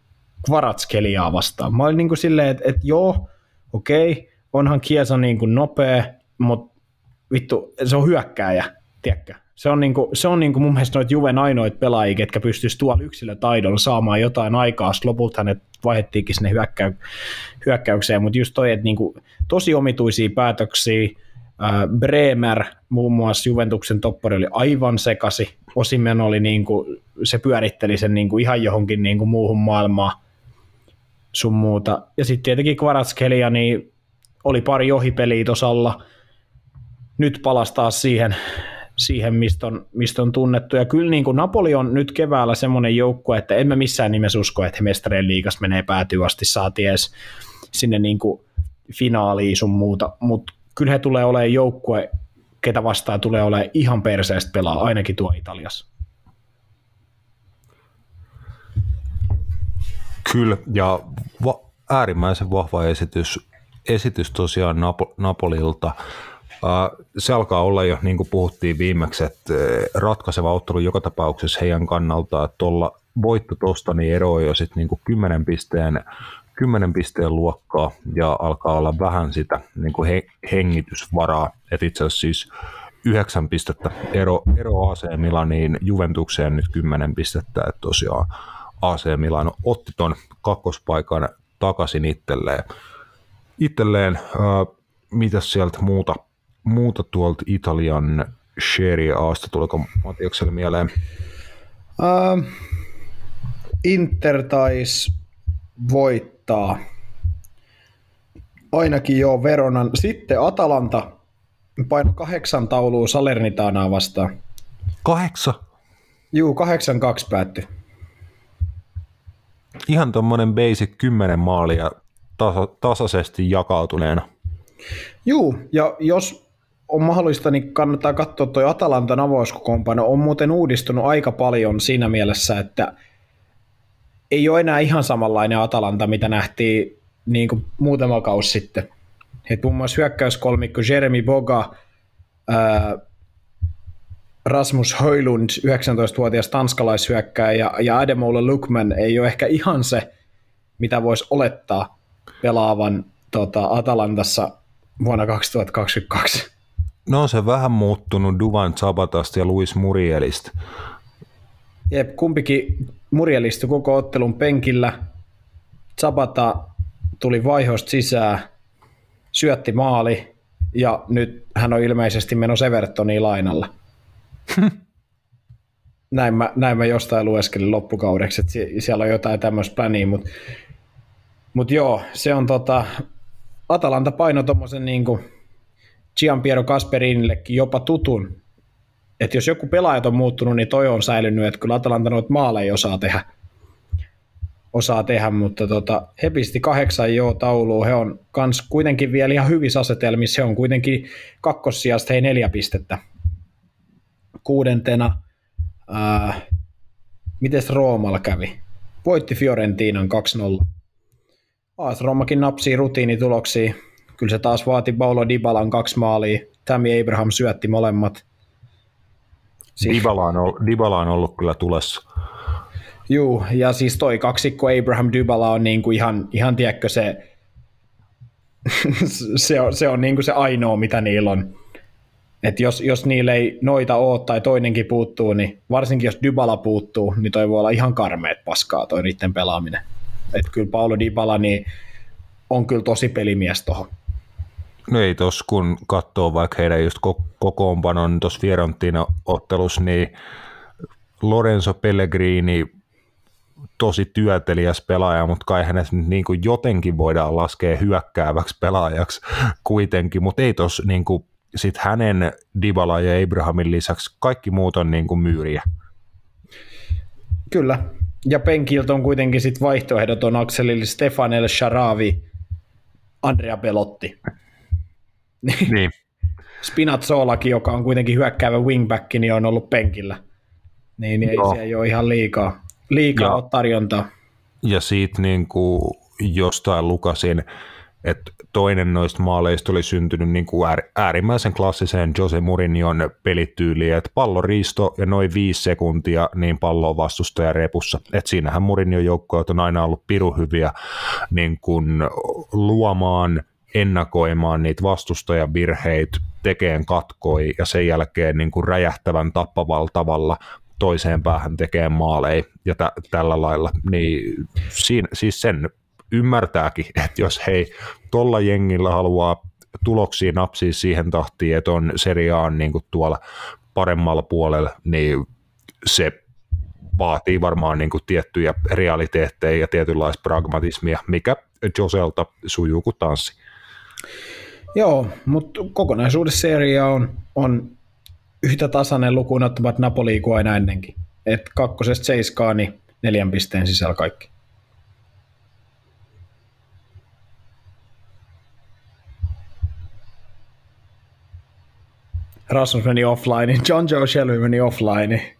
Speaker 3: vastaan. Mä olin niin kuin silleen, että, että joo, okei, onhan Kiesa niin kuin nopea, mutta vittu, se on hyökkääjä, tiedätkö? Se on, niin kuin, se on niin kuin mun mielestä noita Juven ainoita pelaajia, ketkä pystyisi tuolla yksilötaidolla saamaan jotain aikaa, lopulta hänet vaihettiinkin sinne hyökkäy, hyökkäykseen, mutta just toi, että niin kuin, tosi omituisia päätöksiä, Bremer, muun muassa Juventuksen toppari, oli aivan sekasi. Osimen oli niin kuin, se pyöritteli sen niin kuin ihan johonkin niin kuin muuhun maailmaan sun muuta. Ja sitten tietenkin Kvaratskhelia, niin oli pari ohipeliä tosalla. Nyt palastaa siihen, siihen mistä, on, mistä on tunnettu. Ja kyllä niin kuin Napoli on nyt keväällä semmoinen joukkue, että emme missään nimessä usko, että he mestareen liigas menee päätyä asti, saati edes sinne niin kuin finaaliin sun muuta. Mutta kyllä he tulee olemaan joukkue, ketä vastaan tulee olemaan ihan perseestä pelaa, ainakin tuo Italiassa.
Speaker 1: Kyllä, ja va- äärimmäisen vahva esitys, esitys tosiaan Napo- Napolilta. Se alkaa olla jo, niin kuin puhuttiin viimeksi, että ratkaiseva ottelu joka tapauksessa heidän kannalta, että tuolla voitto tuosta niin eroaa jo sitten niin 10 pisteen 10 pisteen luokkaa ja alkaa olla vähän sitä niin kuin he, hengitysvaraa. että itse asiassa siis 9 pistettä ero, ero AC Milaniin Juventukseen nyt 10 pistettä, että tosiaan AC Milano otti ton kakkospaikan takaisin itselleen. Itselleen, äh, mitä sieltä muuta, muuta tuolta Italian Serie Asta, tuliko Matiakselle mieleen?
Speaker 3: Uh, Inter taisi voittaa ainakin jo Veronan. Sitten Atalanta paino kahdeksan taulua Salernitaanaa vastaan.
Speaker 1: Kahdeksan?
Speaker 3: Juu, kahdeksan kaksi päättyi
Speaker 1: ihan tuommoinen basic 10 maalia tasa, tasaisesti jakautuneena.
Speaker 3: Juu, ja jos on mahdollista, niin kannattaa katsoa tuo Atalantan avauskokoonpano. On muuten uudistunut aika paljon siinä mielessä, että ei ole enää ihan samanlainen Atalanta, mitä nähtiin niin kuin muutama kausi sitten. Et muun muassa hyökkäyskolmikko Jeremy Boga, ää, Rasmus Höjlund, 19-vuotias tanskalaishyökkääjä, ja, ja Ademola Lukman ei ole ehkä ihan se, mitä voisi olettaa pelaavan tota, Atalantassa vuonna 2022.
Speaker 1: No on se vähän muuttunut Duvan Zabatasta ja Luis Murielista.
Speaker 3: Jep, kumpikin Murielistu koko ottelun penkillä, Zapata tuli vaihosta sisään, syötti maali ja nyt hän on ilmeisesti menossa Evertoniin lainalla. [laughs] näin, mä, näin mä jostain lueskelin loppukaudeksi, että siellä on jotain tämmöistä pläniä, mutta mut joo, se on tota, Atalanta paino tuommoisen niin Gianpiero Casperinillekin jopa tutun, että jos joku pelaajat on muuttunut, niin toi on säilynyt, että kyllä Atalanta noita maaleja osaa tehdä. Osaa tehdä, mutta tota, he pisti kahdeksan jo tauluun, he on kans kuitenkin vielä ihan hyvissä asetelmissa, he on kuitenkin kakkossijasta hei neljä pistettä. Kuudentena, ää, mites Roomalla kävi? Voitti Fiorentinan 2-0. AS Roomakin napsii rutiinituloksia, kyllä se taas vaati Paulo Dybalan kaksi maalia, Tammy Abraham syötti molemmat.
Speaker 1: Dybala on, ollut, Dybala on ollut kyllä tulessa
Speaker 3: Juu, ja siis toi kaksikko Abraham Dybala on niinku ihan, ihan tiedätkö se, [laughs] se on, se on niinku se ainoa, mitä niillä on. Et jos, jos niillä ei noita ole tai toinenkin puuttuu, niin varsinkin jos Dybala puuttuu, niin toi voi olla ihan karmeet paskaa toi niiden pelaaminen. Et kyllä Paulo Dybala niin on kyllä tosi pelimies tuohon.
Speaker 1: No ei tos, kun katsoo vaikka heidän just kokoonpanon tuossa Fiorentina-ottelussa, niin Lorenzo Pellegrini tosi työtelijäs pelaaja, mutta kai hänet niin kuin jotenkin voidaan laskea hyökkääväksi pelaajaksi kuitenkin, mutta ei tos niin kuin sit hänen Dybala ja Abrahamin lisäksi kaikki muut on niin kuin myyriä.
Speaker 3: Kyllä, ja penkiltä on kuitenkin sit vaihtoehdoton akselille Stefan El Sharavi, Andrea Belotti. [laughs]
Speaker 1: Niin.
Speaker 3: Spinazzolakin, joka on kuitenkin hyökkäävä wingback, niin on ollut penkillä. Niin, ei se ei ole ihan liikaa liikaa ja, tarjontaa.
Speaker 1: Ja siitä niin kuin jostain lukasin, että toinen noista maaleista oli syntynyt niin kuin äärimmäisen klassiseen Jose Mourinhon pelityyliin, että palloriisto ja noin viisi sekuntia niin pallo on vastustaja repussa. Et siinähän Mourinhon joukkoja on aina ollut piruhyviä niin kuin luomaan, ennakoimaan niitä vastustajan virheitä, tekeen katkoi ja sen jälkeen niin kuin räjähtävän tappavalla tavalla toiseen päähän tekee maaleja ja tä, tällä lailla, niin siinä, siis sen ymmärtääkin, [laughs] että jos hei tuolla jengillä haluaa tuloksia napsia siihen tahtiin, että on seriaan niin kuin tuolla paremmalla puolella, niin se vaatii varmaan niin kuin tiettyjä realiteetteja ja tietynlaista pragmatismia, mikä Joselta sujuu kuin tanssi.
Speaker 3: Joo, mutta kokonaisuudessa seria on, on yhtä tasainen lukuun ottamat Napoli kuin aina ennenkin. Et kakkosesta seiskaa, niin neljän pisteen sisällä kaikki. Rasmus meni offline, [laughs] John Joe Shelby meni offline. [laughs]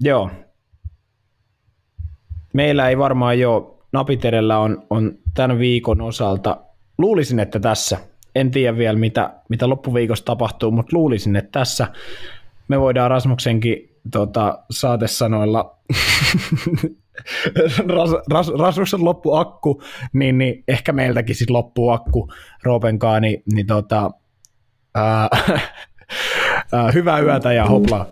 Speaker 3: Joo. Meillä ei varmaan jo, napit edellä on, on tämän viikon osalta luulisin, että tässä, en tiedä vielä mitä, mitä loppuviikosta tapahtuu, mutta luulisin, että tässä me voidaan Rasmuksenkin tota, saatesanoilla [laughs] Ras, ras, Rasmuksen loppu akku, niin, niin ehkä meiltäkin sitten loppuu akku Roopenkaan, niin, niin tota, ää, [laughs] ää, hyvää yötä ja hoplaa.